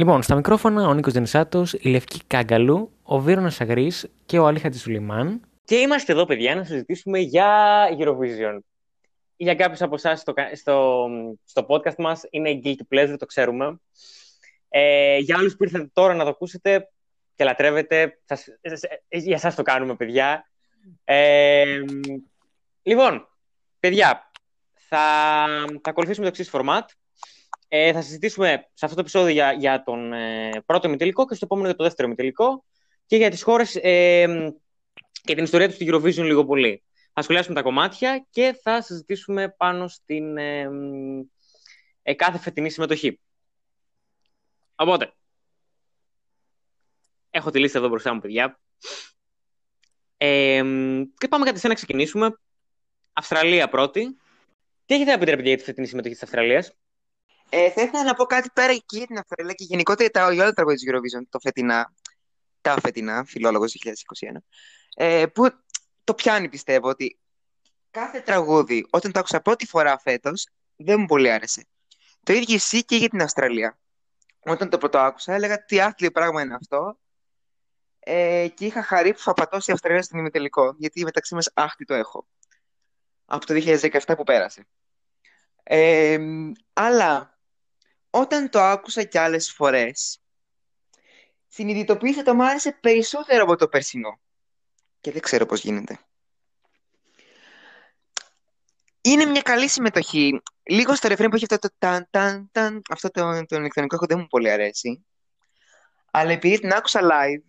Λοιπόν, στα μικρόφωνα ο Νίκος Δενισάτος, η Λευκή Κάγκαλου, ο Βίρονας Αγρής και ο Αλή Χατζησουλημάν. Και είμαστε εδώ, παιδιά, να συζητήσουμε για Eurovision. Για κάποιους από εσάς στο, στο, στο podcast μας είναι guilty pleasure, το ξέρουμε. Ε, για άλλους που ήρθατε τώρα να το ακούσετε και λατρεύετε, σας, για εσάς το κάνουμε, παιδιά. Ε, λοιπόν, παιδιά, θα, θα ακολουθήσουμε το εξής format. Ε, θα συζητήσουμε σε αυτό το επεισόδιο για, για τον ε, πρώτο ημιτελικό και στο επόμενο για το δεύτερο ημιτελικό και για τις χώρες ε, και την ιστορία τους στην Eurovision λίγο πολύ. Θα σχολιάσουμε τα κομμάτια και θα συζητήσουμε πάνω στην ε, ε, κάθε φετινή συμμετοχή. Οπότε, έχω τη λίστα εδώ μπροστά μου, παιδιά. Ε, και πάμε κατευθείαν να ξεκινήσουμε. Αυστραλία πρώτη. Τι έχετε να πείτε, για τη φετινή συμμετοχή της Αυστραλίας; Ε, θα ήθελα να πω κάτι πέρα εκεί για την Αυστραλία και γενικότερα τα, για όλα τα τραγούδια της Eurovision, το φετινά, τα φετινά, φιλόλογος 2021, ε, που το πιάνει πιστεύω ότι κάθε τραγούδι όταν το άκουσα πρώτη φορά φέτος δεν μου πολύ άρεσε. Το ίδιο εσύ και για την Αυστραλία. Όταν το πρώτο άκουσα έλεγα τι άθλιο πράγμα είναι αυτό ε, και είχα χαρεί που θα πατώσει η Αυστραλία στην ημιτελικό γιατί μεταξύ μας άχτη το έχω από το 2017 που πέρασε. Ε, αλλά όταν το άκουσα κι άλλες φορές, συνειδητοποίησα το μου άρεσε περισσότερο από το περσινό. Και δεν ξέρω πώς γίνεται. Είναι μια καλή συμμετοχή. Λίγο στο ρεφρέν που έχει αυτό το ταν, ταν, ταν, αυτό το, το ηλεκτρονικό έχω δεν μου πολύ αρέσει. Αλλά επειδή την άκουσα live,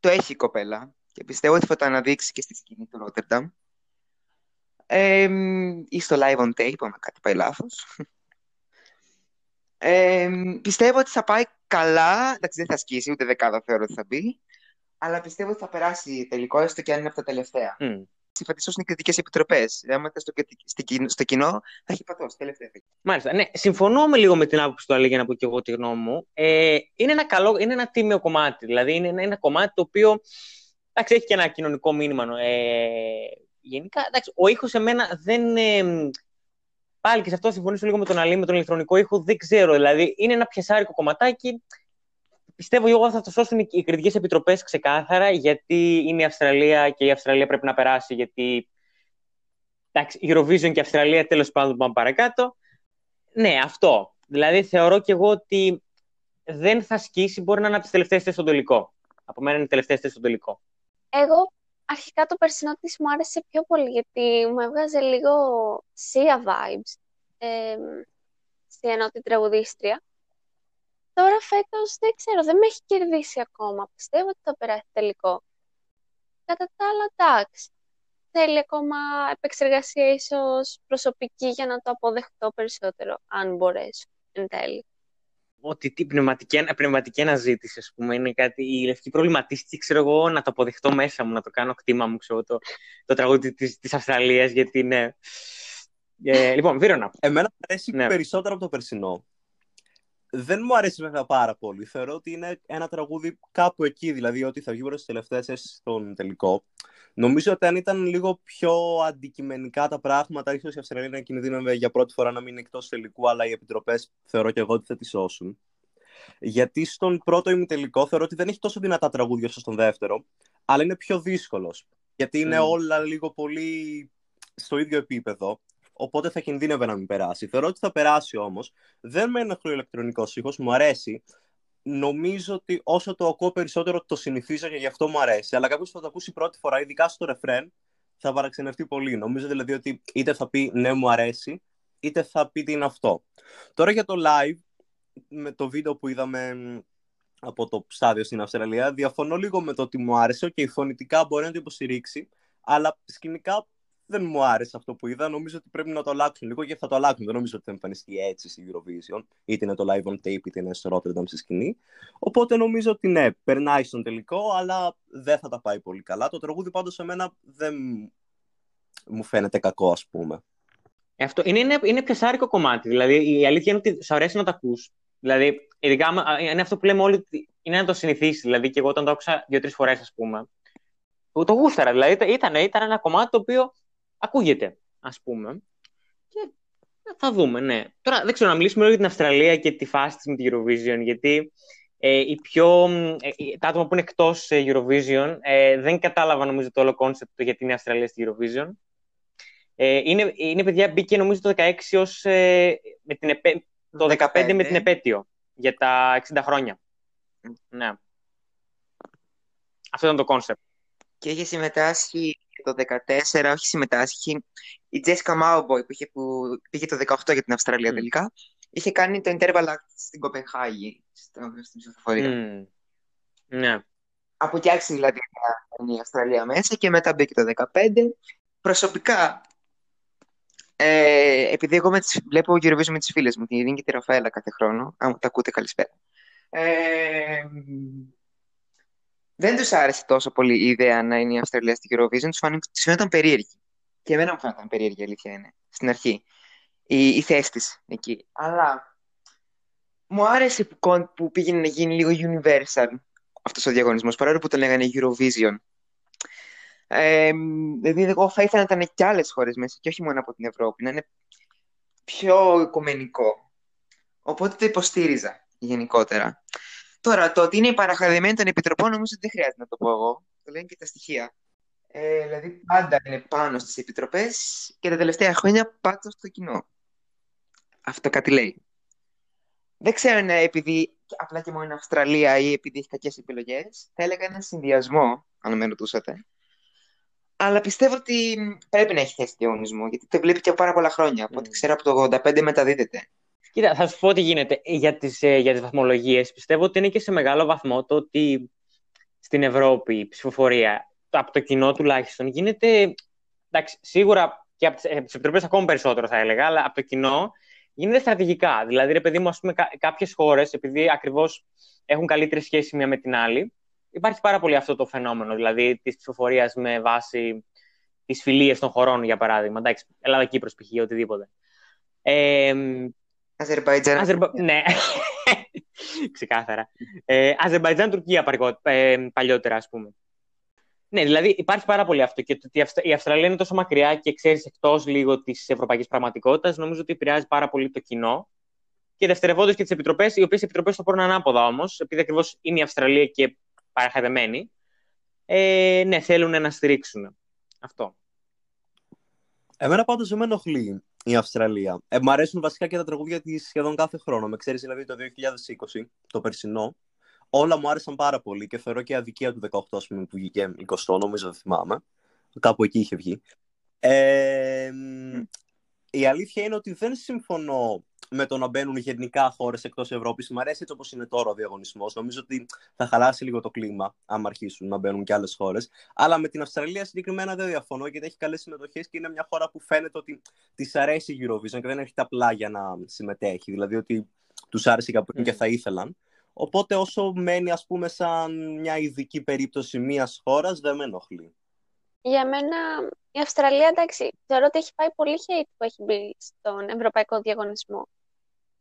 το έχει η κοπέλα. Και πιστεύω ότι θα το αναδείξει και στη σκηνή του Rotterdam. Ε, ή στο live on tape, αν κάτι πάει λάθος. Ε, πιστεύω ότι θα πάει καλά. Εντάξει, δεν θα σκίσει, ούτε δεκάδα θεωρώ ότι θα μπει. Αλλά πιστεύω ότι θα περάσει τελικό, έστω και αν είναι από τα τελευταία. Mm. Συμφατήσω είναι κριτικές επιτροπές. Άμα στο, στο κοινό, θα έχει πατώσει τελευταία. Μάλιστα. Ναι, συμφωνώ με λίγο με την άποψη του Αλή για να πω και εγώ τη γνώμη μου. Ε, είναι, ένα καλό, είναι ένα τίμιο κομμάτι. Δηλαδή, είναι ένα, ένα κομμάτι το οποίο εντάξει, έχει και ένα κοινωνικό μήνυμα. Ε, γενικά, εντάξει, ο ήχος σε μένα δεν. Ε, πάλι και σε αυτό συμφωνήσω λίγο με τον Αλή, με τον ηλεκτρονικό ήχο, δεν ξέρω. Δηλαδή, είναι ένα πιασάρικο κομματάκι. Πιστεύω εγώ θα το σώσουν οι κριτικές επιτροπές ξεκάθαρα, γιατί είναι η Αυστραλία και η Αυστραλία πρέπει να περάσει. Γιατί. Εντάξει, Eurovision και Αυστραλία τέλος πάντων πάμε παρακάτω. Ναι, αυτό. Δηλαδή, θεωρώ και εγώ ότι δεν θα σκίσει, μπορεί να είναι από τις τελευταίες θέσει στον τελικό. Από μένα είναι οι τελευταίες θέσει στον τελικό. Εγώ αρχικά το περσινό της μου άρεσε πιο πολύ γιατί μου έβγαζε λίγο Sia vibes ε, στη ενότητα τραγουδίστρια. Τώρα φέτος δεν ξέρω, δεν με έχει κερδίσει ακόμα. Πιστεύω ότι θα περάσει τελικό. Κατά τα άλλα, εντάξει. Θέλει ακόμα επεξεργασία ίσως προσωπική για να το αποδεχτώ περισσότερο, αν μπορέσω εν τέλει ότι τι πνευματική, πνευματική αναζήτηση, ας πούμε, είναι κάτι, η Λευκή προβληματίστηκε, ξέρω εγώ, να το αποδεχτώ μέσα μου, να το κάνω κτήμα μου, ξέρω, το, το τραγούδι της, της Αυστραλίας, γιατί είναι... Ε, λοιπόν, Βίρονα. Εμένα μου αρέσει ναι. περισσότερο από το περσινό. Δεν μου αρέσει βέβαια πάρα πολύ. Θεωρώ ότι είναι ένα τραγούδι κάπου εκεί, δηλαδή ότι θα βγει προς τις τελευταίες στον τελικό. Νομίζω ότι αν ήταν λίγο πιο αντικειμενικά τα πράγματα, ίσως η Αυστραλία να κινδύνευε για πρώτη φορά να μείνει εκτός τελικού, αλλά οι επιτροπές θεωρώ και εγώ ότι θα τη σώσουν. Γιατί στον πρώτο ημιτελικό θεωρώ ότι δεν έχει τόσο δυνατά τραγούδια όσο στον δεύτερο, αλλά είναι πιο δύσκολος. Γιατί είναι mm. όλα λίγο πολύ στο ίδιο επίπεδο. Οπότε θα κινδύνευε να μην περάσει. Θεωρώ ότι θα περάσει όμως. Δεν με ενοχλεί ο ηλεκτρονικός ήχος, μου αρέσει νομίζω ότι όσο το ακούω περισσότερο το συνηθίζω και γι' αυτό μου αρέσει. Αλλά κάποιος που θα το ακούσει πρώτη φορά, ειδικά στο ρεφρέν, θα παραξενευτεί πολύ. Νομίζω δηλαδή ότι είτε θα πει ναι, μου αρέσει, είτε θα πει τι είναι αυτό. Τώρα για το live, με το βίντεο που είδαμε από το στάδιο στην Αυστραλία, διαφωνώ λίγο με το ότι μου άρεσε. Και okay, φωνητικά μπορεί να το υποστηρίξει, αλλά σκηνικά δεν μου άρεσε αυτό που είδα. Νομίζω ότι πρέπει να το αλλάξουν λίγο και θα το αλλάξουν. Δεν νομίζω ότι θα εμφανιστεί έτσι στη Eurovision, είτε είναι το live on tape, είτε είναι στο Rotterdam στη σκηνή. Οπότε νομίζω ότι ναι, περνάει στον τελικό, αλλά δεν θα τα πάει πολύ καλά. Το τραγούδι πάντως σε μένα δεν μου φαίνεται κακό, ας πούμε. Ε, αυτό είναι, είναι, είναι πιασάρικο κομμάτι. Δηλαδή, η αλήθεια είναι ότι σου αρέσει να το ακούς. Δηλαδή, ειδικά είναι αυτό που λέμε όλοι, είναι να το συνηθίσεις. Δηλαδή, και εγώ όταν το άκουσα δύο-τρεις φορές, ας πούμε, το γούσταρα. Δηλαδή, ήταν, ήταν ένα κομμάτι το οποίο ακούγεται, ας πούμε. Και Θα δούμε, ναι. Τώρα δεν ξέρω να μιλήσουμε λίγο για την Αυστραλία και τη φάση της με την Eurovision, γιατί ε, οι πιο, ε, τα άτομα που είναι εκτός ε, Eurovision ε, δεν κατάλαβαν νομίζω το όλο concept γιατί είναι η Αυστραλία στη Eurovision. Ε, είναι, είναι παιδιά μπήκε νομίζω το 16 ως, ε, με την επέ, το 15. 15 με την επέτειο για τα 60 χρόνια. Ναι. Αυτό ήταν το concept. Και είχε συμμετάσχει το 14, όχι συμμετάσχει, η Τζέσικα Μάουμποι που, είχε, που πήγε το 18 για την Αυστραλία μμ. τελικά, είχε κάνει το interval act στην Κοπενχάγη, στην ψηφοφορία. Μμ. Ναι. Από εκεί άρχισε δηλαδή η Αυστραλία μέσα και μετά μπήκε το 15. Προσωπικά, ε, επειδή εγώ με τις, βλέπω Eurovision με τις φίλες μου, την Ειρήνη και τη Ραφαέλα κάθε χρόνο, αν τα ακούτε καλησπέρα. Ε, δεν τους άρεσε τόσο πολύ η ιδέα να είναι η Αυστραλία στη Eurovision, τους φαίνονταν περίεργη. Και εμένα μου φαίνονταν περίεργη, η αλήθεια είναι, στην αρχή. Η, η θέση της εκεί. Αλλά μου άρεσε που, που πήγαινε να γίνει λίγο universal αυτός ο διαγωνισμός, παρόλο που τον λέγανε Eurovision. Ε, δηλαδή, εγώ θα ήθελα να ήταν και άλλες χώρες μέσα, και όχι μόνο από την Ευρώπη, να είναι πιο οικομενικό. Οπότε το υποστήριζα γενικότερα. Τώρα, το ότι είναι παραχαρημένη των επιτροπών, νομίζω ότι δεν χρειάζεται να το πω εγώ. Το λένε και τα στοιχεία. Ε, δηλαδή, πάντα είναι πάνω στις επιτροπές και τα τελευταία χρόνια πάντα στο κοινό. Αυτό κάτι λέει. Δεν ξέρω αν επειδή απλά και μόνο είναι Αυστραλία ή επειδή έχει κακές επιλογές. Θα έλεγα ένα συνδυασμό, αν με ρωτούσατε. Αλλά πιστεύω ότι πρέπει να έχει θέση διαγωνισμό, γιατί το βλέπει και πάρα πολλά χρόνια. Από ό,τι mm. ξέρω από το 85 μεταδίδεται. Κοίτα, θα σου πω τι γίνεται για τις, ε, για τις βαθμολογίες. Πιστεύω ότι είναι και σε μεγάλο βαθμό το ότι στην Ευρώπη η ψηφοφορία, από το κοινό τουλάχιστον, γίνεται, εντάξει, σίγουρα και από τις, ε, επιτροπές ακόμα περισσότερο θα έλεγα, αλλά από το κοινό γίνεται στρατηγικά. Δηλαδή, ρε παιδί μου, ας πούμε, κάποιες χώρες, επειδή ακριβώς έχουν καλύτερη σχέση μία με την άλλη, υπάρχει πάρα πολύ αυτό το φαινόμενο, δηλαδή της ψηφοφορίας με βάση τις φιλίες των χωρών, για παράδειγμα. Εντάξει, Ελλάδα-Κύπρος, π.χ. οτιδήποτε. Ε, Αζερμπαϊτζάν. Αζερμπα... Ναι, ξεκάθαρα. Ε, Αζερμπαϊτζάν-Τουρκία ε, παλιότερα, ας πούμε. Ναι, δηλαδή υπάρχει πάρα πολύ αυτό. Και το ότι η Αυστραλία είναι τόσο μακριά και ξέρεις εκτός λίγο της ευρωπαϊκής πραγματικότητας, νομίζω ότι επηρεάζει πάρα πολύ το κοινό. Και δευτερευόντως και τις επιτροπές, οι οποίες επιτροπές το πάρουν ανάποδα όμως, επειδή ακριβώς είναι η Αυστραλία και παραχαδεμένη. Ε, ναι, θέλουν να στηρίξουν. Αυτό. Εμένα πάντως δεν με ενοχλεί η Αυστραλία. Ε, μ' αρέσουν βασικά και τα τραγούδια της σχεδόν κάθε χρόνο. Με ξέρεις δηλαδή το 2020, το περσινό. Όλα μου άρεσαν πάρα πολύ και θεωρώ και αδικία του 18 ας πούμε, που βγήκε 20, νομίζω δεν θυμάμαι. Κάπου εκεί είχε βγει. Ε, η αλήθεια είναι ότι δεν συμφωνώ με το να μπαίνουν γενικά χώρες εκτός Ευρώπης. Μου αρέσει έτσι όπως είναι τώρα ο διαγωνισμός. Νομίζω ότι θα χαλάσει λίγο το κλίμα, άμα αρχίσουν να μπαίνουν και άλλες χώρες. Αλλά με την Αυστραλία συγκεκριμένα δεν διαφωνώ, γιατί έχει καλές συμμετοχές και είναι μια χώρα που φαίνεται ότι της αρέσει η Eurovision και δεν έρχεται απλά για να συμμετέχει. Δηλαδή ότι τους άρεσε και mm. και θα ήθελαν. Οπότε όσο μένει ας πούμε σαν μια ειδική περίπτωση μιας χώρας δεν με ενοχλεί. Για μένα η Αυστραλία εντάξει θεωρώ ότι έχει πάει πολύ hate που έχει μπει στον ευρωπαϊκό διαγωνισμό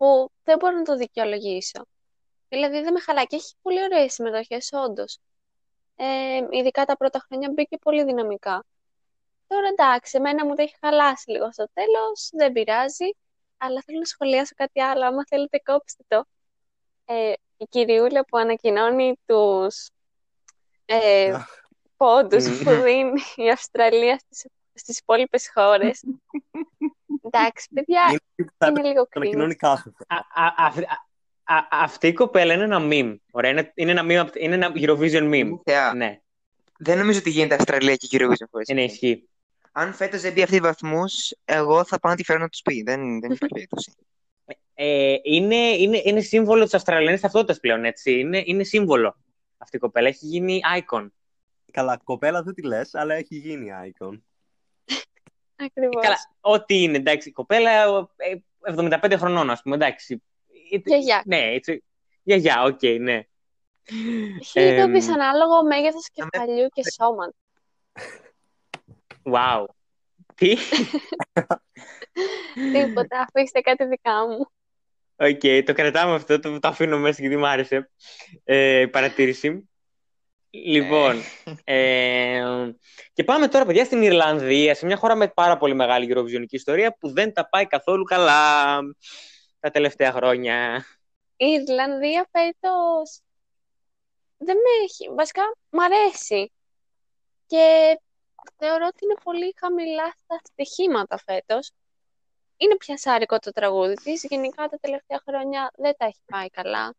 που δεν μπορώ να το δικαιολογήσω. Δηλαδή δεν με χαλάει και έχει πολύ ωραίες συμμετοχές όντως. Ε, ειδικά τα πρώτα χρόνια μπήκε πολύ δυναμικά. Τώρα εντάξει, εμένα μου το έχει χαλάσει λίγο στο τέλος, δεν πειράζει, αλλά θέλω να σχολιάσω κάτι άλλο, άμα θέλετε κόψτε το. Ε, η κυριούλα που ανακοινώνει τους ε, πόντους που δίνει η Αυστραλία στις, στις υπόλοιπες χώρες. Εντάξει, παιδιά, είναι, λίγο κρίμα. Αυτή η κοπέλα είναι ένα meme. Ωραία, είναι, είναι, ένα, meme, είναι ένα Eurovision meme. Ναι. Δεν νομίζω ότι γίνεται Αυστραλία και Eurovision χωρίς. Είναι ισχύει. Αν φέτος δεν μπει αυτή βαθμούς, εγώ θα πάω να τη φέρω να τους πει. Δεν, δεν υπάρχει περίπτωση. Ε, είναι, είναι, είναι σύμβολο της Αυστραλιανής ταυτότητας πλέον, έτσι. Είναι, είναι σύμβολο αυτή η κοπέλα. Έχει γίνει icon. Καλά, κοπέλα δεν τη λες, αλλά έχει γίνει icon. Ακριβώς. Καλά, ό,τι είναι, εντάξει. Κοπέλα 75 ε, χρονών, ας πούμε, εντάξει. Γιαγιά. Ναι, έτσι. Γιαγιά, ok, okay, ναι. Έχει λίγο δυσανάλογο μέγεθος κεφαλιού και σώμα. Wow. Τι; Τίποτα, αφήστε κάτι δικά μου. Οκ, το κρατάμε αυτό, το, το αφήνω μέσα γιατί μου άρεσε. Ε, παρατήρηση. Λοιπόν, ε, και πάμε τώρα, παιδιά, στην Ιρλανδία, σε μια χώρα με πάρα πολύ μεγάλη γιουροβιζιονική ιστορία που δεν τα πάει καθόλου καλά τα τελευταία χρόνια. Η Ιρλανδία φέτος δεν με έχει, βασικά μ' αρέσει και θεωρώ ότι είναι πολύ χαμηλά στα στοιχήματα φέτος. Είναι πιασάρικο το τραγούδι της, γενικά τα τελευταία χρόνια δεν τα έχει πάει καλά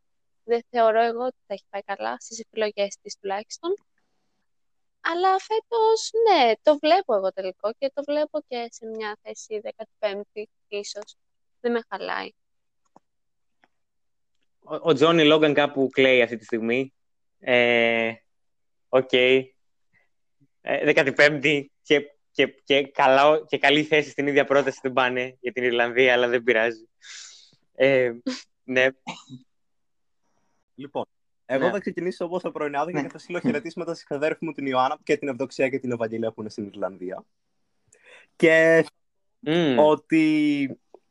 δεν θεωρώ εγώ ότι θα έχει πάει καλά στις επιλογές της τουλάχιστον. Αλλά φέτος, ναι, το βλέπω εγώ τελικό και το βλέπω και σε μια θέση 15η ίσως. Δεν με χαλάει. Ο Τζόνι Λόγκαν κάπου κλαίει αυτή τη στιγμή. Ε, ok. Okay. Ε, 15η και, και, και, καλά, και καλή θέση στην ίδια πρόταση δεν πάνε για την Ιρλανδία, αλλά δεν πειράζει. Ε, ναι. Λοιπόν, εγώ ναι. θα ξεκινήσω όπως το πρωινάδικο ναι. και θα στείλω χαιρετίσματα στη αδέρφη μου την Ιωάννα και την Ευδοξία και την Ευαγγελία που είναι στην Ιρλανδία. Και μμ. ότι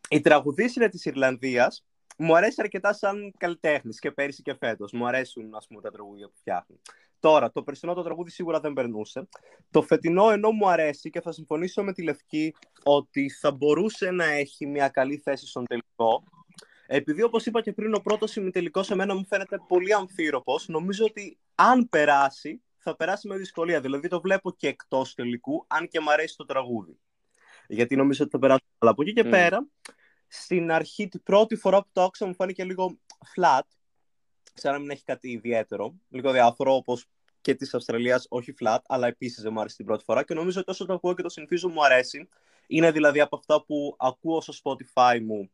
η τραγουδίστρια της Ιρλανδίας μου αρέσει αρκετά σαν καλλιτέχνης και πέρυσι και φέτος. Μου αρέσουν ας πούμε, τα τραγούδια που φτιάχνει. Τώρα, το περσινό το τραγούδι σίγουρα δεν περνούσε. Το φετινό ενώ μου αρέσει και θα συμφωνήσω με τη Λευκή ότι θα μπορούσε να έχει μια καλή θέση στον τελικό. Επειδή, όπως είπα και πριν, ο πρώτος ημιτελικός σε μένα μου φαίνεται πολύ αμφίροπος, νομίζω ότι αν περάσει, θα περάσει με δυσκολία. Δηλαδή το βλέπω και εκτός τελικού, αν και μου αρέσει το τραγούδι. Γιατί νομίζω ότι θα περάσει. Αλλά από εκεί και mm. πέρα, στην αρχή, την πρώτη φορά που το άκουσα, μου φάνηκε λίγο flat. Σαν να μην έχει κάτι ιδιαίτερο. Λίγο διάφορο, όπως και της Αυστραλίας, όχι flat, αλλά επίσης δεν μου άρεσε την πρώτη φορά. Και νομίζω ότι όσο το ακούω και το συνηθίζω μου αρέσει. Είναι δηλαδή από αυτά που ακούω στο Spotify μου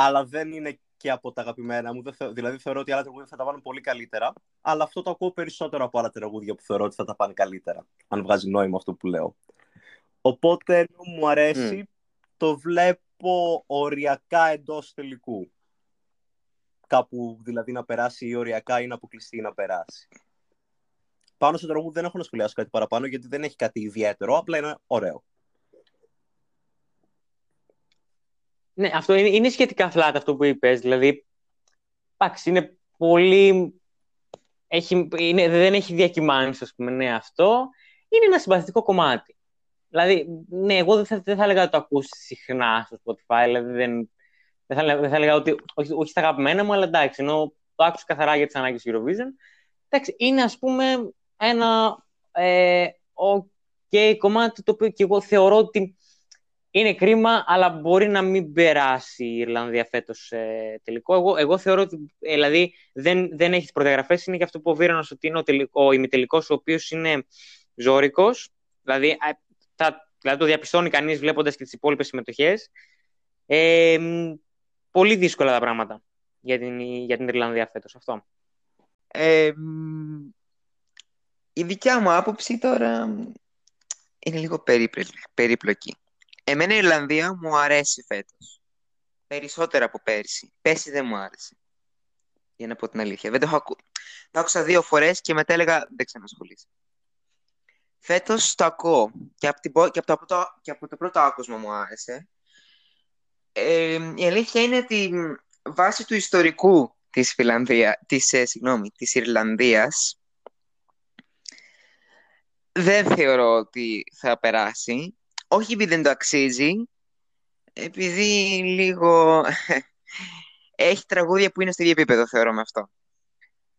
αλλά δεν είναι και από τα αγαπημένα μου. Δηλαδή θεωρώ ότι άλλα τραγούδια θα τα βάλουν πολύ καλύτερα. Αλλά αυτό το ακούω περισσότερο από άλλα τραγούδια που θεωρώ ότι θα τα πάνε καλύτερα. Αν βγάζει νόημα αυτό που λέω. Οπότε μου αρέσει. Το βλέπω οριακά εντός τελικού. Κάπου δηλαδή να περάσει ή οριακά ή να αποκλειστεί να περάσει. Πάνω στο τραγούδι δεν έχω να σχολιάσω κάτι παραπάνω γιατί δεν έχει κάτι ιδιαίτερο. Απλά είναι ωραίο. Ναι, αυτό είναι, είναι σχετικά flat αυτό που είπες. Δηλαδή, εντάξει, είναι πολύ... Έχει, είναι, δεν έχει διακυμάνσεις, ας πούμε, ναι, αυτό. Είναι ένα συμπαθητικό κομμάτι. Δηλαδή, ναι, εγώ δεν θα, δεν θα έλεγα ότι το ακούσει συχνά στο Spotify, δηλαδή δεν, δεν, θα, δεν θα έλεγα ότι, όχι, όχι στα αγαπημένα μου, αλλά εντάξει, ενώ το άκουσα καθαρά για τις ανάγκες Eurovision. Εντάξει, είναι ας πούμε ένα ε, okay, κομμάτι το οποίο και εγώ θεωρώ ότι είναι κρίμα, αλλά μπορεί να μην περάσει η Ιρλανδία φέτος ε, τελικό. Εγώ, εγώ θεωρώ ότι ε, δηλαδή, δεν, δεν έχεις προδιαγραφές. Είναι και αυτό που ο Βίρονα ότι είναι ο, τελικό, ο ημιτελικός, ο οποίος είναι ζώρικος. Δηλαδή, δηλαδή, το διαπιστώνει κανείς βλέποντας και τις υπόλοιπες συμμετοχές. Ε, πολύ δύσκολα τα πράγματα για την, για την Ιρλανδία φέτος. Αυτό. Ε, η δικιά μου άποψη τώρα είναι λίγο περίπλοκη. Εμένα η Ιρλανδία μου αρέσει φέτος. Περισσότερα από πέρσι. Πέρσι δεν μου άρεσε. Για να πω την αλήθεια. Δεν το έχω ακού... Το άκουσα δύο φορές και μετά έλεγα δεν ξανασχολείσαι. Φέτος το ακούω. Και από, την... και από, το... και από το πρώτο άκουσμα μου άρεσε. Ε, η αλήθεια είναι ότι βάσει του ιστορικού της, Φιλανδία, της, ε, συγγνώμη, της Ιρλανδίας δεν θεωρώ ότι θα περάσει όχι επειδή δεν το αξίζει, επειδή λίγο έχει τραγούδια που είναι στο ίδιο επίπεδο, θεωρώ με αυτό.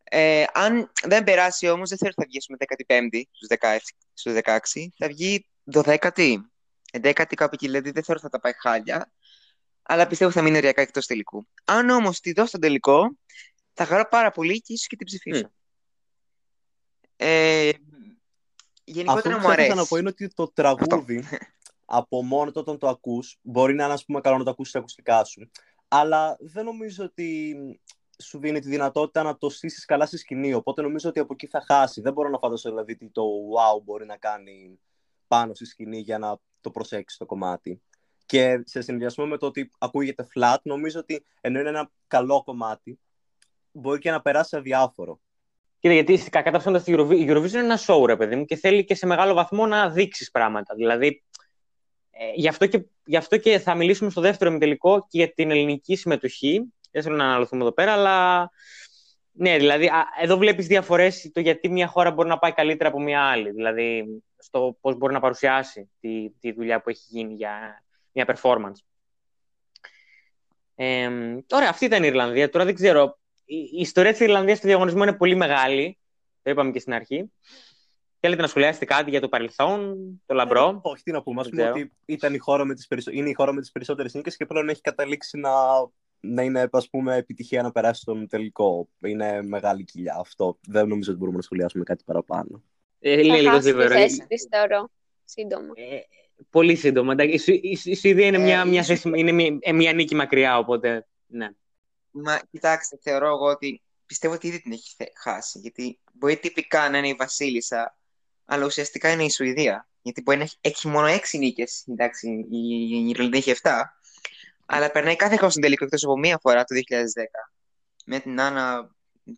Ε, αν δεν περάσει όμως, δεν θέλω θα βγει 15η στους 16, 16 θα βγει 12η, 11η κάπου εκεί, δηλαδή δεν θέλω θα τα πάει χάλια, αλλά πιστεύω θα μείνει ωριακά εκτός τελικού. Αν όμως τη δω στο τελικό, θα χαρώ πάρα πολύ και ίσως και την ψηφίσω. Mm. Ε, γενικότερα Αυτό μου αρέσει. Αυτό που να πω είναι ότι το τραγούδι από μόνο το όταν το ακούς, μπορεί να είναι ας πούμε καλό να το ακούσεις στα ακουστικά σου, αλλά δεν νομίζω ότι σου δίνει τη δυνατότητα να το στήσεις καλά στη σκηνή, οπότε νομίζω ότι από εκεί θα χάσει. Δεν μπορώ να φανταστώ δηλαδή τι το wow μπορεί να κάνει πάνω στη σκηνή για να το προσέξει το κομμάτι. Και σε συνδυασμό με το ότι ακούγεται flat, νομίζω ότι ενώ είναι ένα καλό κομμάτι, μπορεί και να περάσει αδιάφορο. Κοίτα, γιατί κατά ψώντα η Eurovision είναι ένα show, ρε παιδί μου, και θέλει και σε μεγάλο βαθμό να δείξεις πράγματα. Δηλαδή, ε, γι, αυτό και, γι' αυτό και θα μιλήσουμε στο δεύτερο ημιτελικό και για την ελληνική συμμετοχή. Δεν θέλω να αναλωθούμε εδώ πέρα, αλλά Ναι, δηλαδή α, εδώ βλέπεις διαφορές το γιατί μια χώρα μπορεί να πάει καλύτερα από μια άλλη. Δηλαδή στο πώς μπορεί να παρουσιάσει τη, τη δουλειά που έχει γίνει για μια performance. Ε, ωραία, αυτή ήταν η Ιρλανδία. Τώρα δεν ξέρω. Η, η ιστορία της Ιρλανδίας στο διαγωνισμό είναι πολύ μεγάλη. Το είπαμε και στην αρχή. Θέλετε να σχολιάσετε κάτι για το παρελθόν, το λαμπρό; Ε, όχι, τι να πούμε. Α πούμε ότι ήταν η χώρα με τις περισσο... είναι η χώρα με τις περισσότερες νίκες και πλέον έχει καταλήξει να, να είναι ας πούμε, επιτυχία να περάσει στον τελικό. Είναι μεγάλη κοιλιά αυτό. Δεν νομίζω ότι μπορούμε να σχολιάσουμε κάτι παραπάνω. Ε, είναι λίγο θλιβερό. θεωρώ. Σύντομα. Ε, πολύ σύντομα. Η, η, Σουηδία είναι, μια, ε, μια, θέση, είναι μια, ε, μια νίκη μακριά, οπότε ναι. Μα κοιτάξτε, θεωρώ εγώ ότι πιστεύω ότι ήδη την έχει χάσει. Γιατί μπορεί τυπικά να είναι η Βασίλισσα, αλλά ουσιαστικά είναι η Σουηδία. Γιατί μπορεί να έχει, έχει μόνο έξι νίκες. Εντάξει, η, η Ιρλανδία έχει 7. Αλλά περνάει κάθε χρόνο στην τελικό εκτός από μία φορά το 2010. Με την Άννα.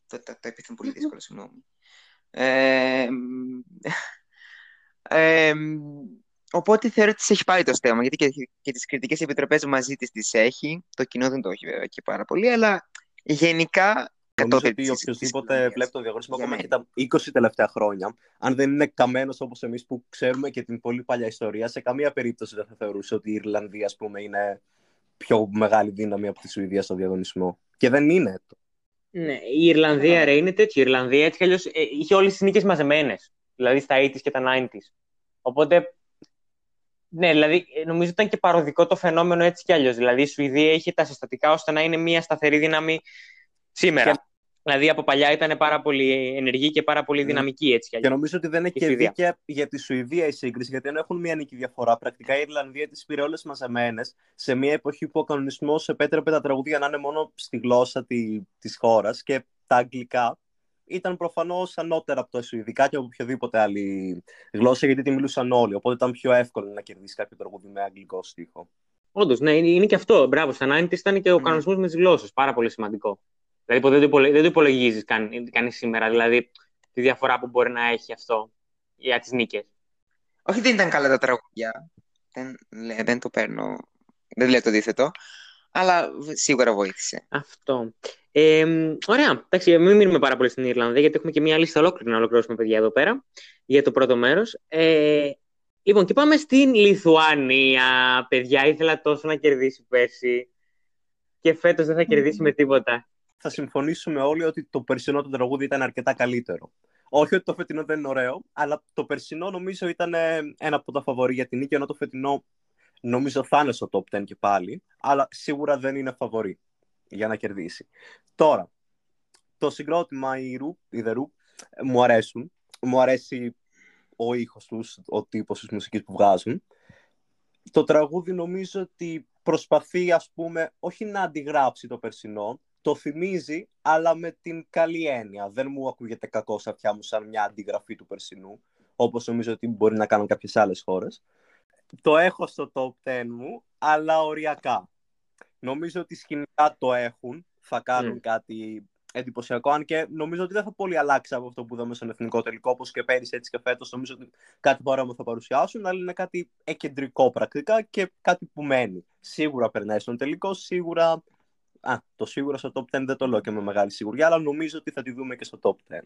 Το, το, το επίθετο πολύ δύσκολο, συγγνώμη. Ε, ε, οπότε θεωρώ ότι τη έχει πάρει το στέμα, γιατί και, και τις κριτικές επιτροπές μαζί της τις έχει. Το κοινό δεν το έχει βέβαια και πάρα πολύ, αλλά γενικά Νομίζω ότι οποιοδήποτε βλέπει το διαγωνισμό ακόμα και τα 20 τελευταία χρόνια, αν δεν είναι καμένος όπως εμείς που ξέρουμε και την πολύ παλιά ιστορία, σε καμία περίπτωση δεν θα θεωρούσε ότι η Ιρλανδία, ας πούμε, είναι πιο μεγάλη δύναμη από τη Σουηδία στο διαγωνισμό. Και δεν είναι. Ναι, η Ιρλανδία ρε, είναι τέτοια. Η Ιρλανδία έτσι κι αλλιώς ε, είχε όλες τις νίκες μαζεμένες. Δηλαδή στα 80 και τα 90s. Οπότε. Ναι, δηλαδή ε, νομίζω ήταν και παροδικό το φαινόμενο έτσι κι αλλιώς. Δηλαδή η Σουηδία είχε τα συστατικά ώστε να είναι μια σταθερή δύναμη σήμερα. Δηλαδή από παλιά ήταν πάρα πολύ ενεργή και πάρα πολύ δυναμική έτσι. Και νομίζω ότι δεν είναι και δίκαια για τη Σουηδία η σύγκριση, γιατί δεν έχουν μια νίκη διαφορά. Πρακτικά η Ιρλανδία τις πήρε όλες μαζεμένες σε μια εποχή που ο κανονισμός επέτρεπε τα τραγούδια να είναι μόνο στη γλώσσα τη χώρας και τα αγγλικά ήταν προφανώς ανώτερα από τα Σουηδικά και από οποιαδήποτε άλλη γλώσσα, γιατί τη μιλούσαν όλοι. Οπότε ήταν πιο εύκολο να κερδίσει κάποιο τραγούδι με αγγλικό στίχο. Όντως, ναι, είναι και αυτό. Μπράβο. Στα 90 ήταν και ο mm. κανονισμός με τις γλώσσες. Πάρα πολύ σημαντικό. Δηλαδή δεν το, δεν το υπολογίζεις κανείς σήμερα, δηλαδή τη διαφορά που μπορεί να έχει αυτό για τις νίκες. Όχι, δεν ήταν καλά τα τραγούδια. Δεν, δεν το παίρνω. Δεν λέω το αντίθετο. Αλλά σίγουρα βοήθησε. Αυτό. Ε, ωραία. Εντάξει, μην μείνουμε πάρα πολύ στην Ιρλανδία, γιατί έχουμε και μια λίστα ολόκληρη να ολοκληρώσουμε, παιδιά, εδώ πέρα, για το πρώτο μέρος. Ε, λοιπόν, και πάμε στην Λιθουανία. Παιδιά, ήθελα τόσο να κερδίσει πέρσι. Και φέτος δεν θα κερδίσει με τίποτα θα συμφωνήσουμε όλοι ότι το περσινό του τραγούδι ήταν αρκετά καλύτερο. Όχι ότι το φετινό δεν είναι ωραίο, αλλά το περσινό νομίζω ήταν ε, ένα από τα φαβορή για την νίκη, ενώ το φετινό νομίζω θα είναι στο top 10 και πάλι, αλλά σίγουρα δεν είναι φαβορή για να κερδίσει. Τώρα, το συγκρότημα η Ρουπ, η The μου αρέσουν. Μου αρέσει ο ήχος τους, ο τύπος της μουσικής που βγάζουν. Το τραγούδι νομίζω ότι προσπαθεί, ας πούμε, όχι να αντιγράψει το περσινό, το θυμίζει, αλλά με την καλή έννοια. Δεν μου ακούγεται κακό στα αυτιά μου σαν μια αντιγραφή του περσινού, όπως νομίζω ότι μπορεί να κάνουν κάποιες άλλες χώρες. Το έχω στο top 10 μου, αλλά οριακά. Νομίζω ότι σκηνικά το έχουν, θα κάνουν mm. κάτι εντυπωσιακό, αν και νομίζω ότι δεν θα πολύ αλλάξει από αυτό που είδαμε στον εθνικό τελικό, όπως και πέρυσι έτσι και φέτος, νομίζω ότι κάτι παρόμοιο θα παρουσιάσουν, αλλά είναι κάτι εκεντρικό πρακτικά και κάτι που μένει. Σίγουρα περνάει στον τελικό, σίγουρα Α, το σίγουρα στο top 10 δεν το λέω και με μεγάλη σιγουριά, αλλά νομίζω ότι θα τη δούμε και στο top 10.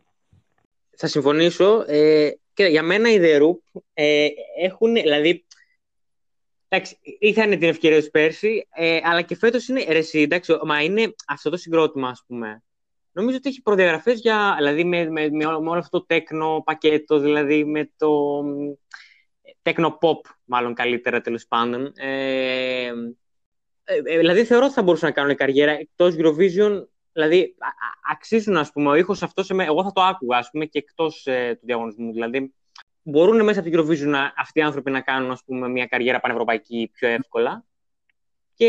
Θα συμφωνήσω. Ε, και για μένα οι The Roop ε, έχουν, δηλαδή, εντάξει, είχαν την ευκαιρία τους πέρσι, ε, αλλά και φέτος είναι ρεσί, εντάξει, μα είναι αυτό το συγκρότημα, ας πούμε. Νομίζω ότι έχει προδιαγραφές για, δηλαδή, με, με, με, όλο αυτό το τέκνο πακέτο, δηλαδή με το τέκνο pop, μάλλον καλύτερα τέλος πάντων. Ε, ε, ε, δηλαδή θεωρώ ότι θα μπορούσαν να κάνουν καριέρα εκτός Eurovision. Δηλαδή αξίζουν, ας πούμε, ο ήχος αυτός. Εγώ θα το άκουγα, ας πούμε, και εκτός ε, του διαγωνισμού. Δηλαδή μπορούν μέσα από την Eurovision να, αυτοί οι άνθρωποι να κάνουν ας πούμε, μια καριέρα πανευρωπαϊκή πιο εύκολα. Και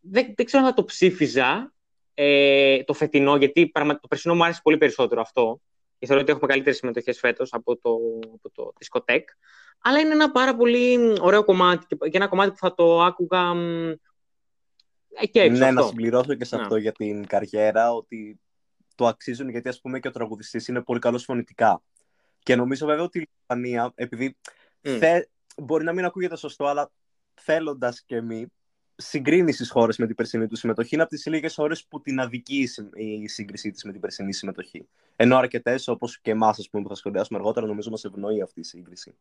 δεν, δεν ξέρω αν θα το ψήφιζα ε, το φετινό, γιατί το περσινό μου άρεσε πολύ περισσότερο αυτό. Και θεωρώ ότι έχουμε καλύτερες συμμετοχές φέτος από το, από το δισκοτέκ. Αλλά είναι ένα πάρα πολύ ωραίο κομμάτι και ένα κομμάτι που θα το άκουγα και έξω. Ναι, αυτό. να συμπληρώσω και σε αυτό για την καριέρα ότι το αξίζουν γιατί ας πούμε και ο τραγουδιστής είναι πολύ καλός φωνητικά. Και νομίζω βέβαια ότι η Λιθουανία, επειδή θε, μπορεί να μην ακούγεται σωστό, αλλά θέλοντας και εμεί, συγκρίνεις τις χώρες με την περσινή του συμμετοχή, είναι από τις λίγες χώρες που την αδικείς η σύγκρισή της με την περσινή συμμετοχή. Ενώ αρκετές, όπως και εμάς, που θα σχολιάσουμε αργότερα, νομίζω μας ευνοεί αυτή η σύγκριση.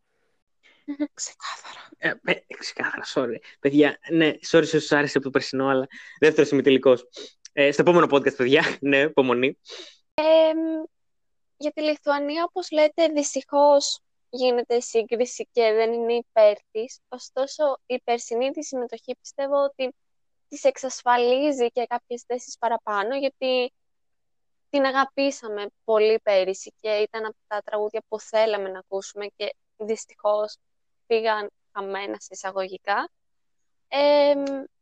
Ξεκάθαρα. Ε, ε, ξεκάθαρα, sorry. Παιδιά, ναι, sorry σε όσους άρεσε από το περσινό, αλλά δεύτερος ημιτελικός. Ε, στο επόμενο podcast, παιδιά, ναι, υπομονή. Ε, για τη Λιθουανία, όπως λέτε, δυστυχώς γίνεται σύγκριση και δεν είναι υπέρ της. Ωστόσο, η περσινή της συμμετοχή πιστεύω ότι της εξασφαλίζει και κάποιες θέσεις παραπάνω, γιατί την αγαπήσαμε πολύ πέρυσι και ήταν από τα τραγούδια που θέλαμε να ακούσουμε και δυστυχώς πήγαν χαμένα σε εισαγωγικά. Ε,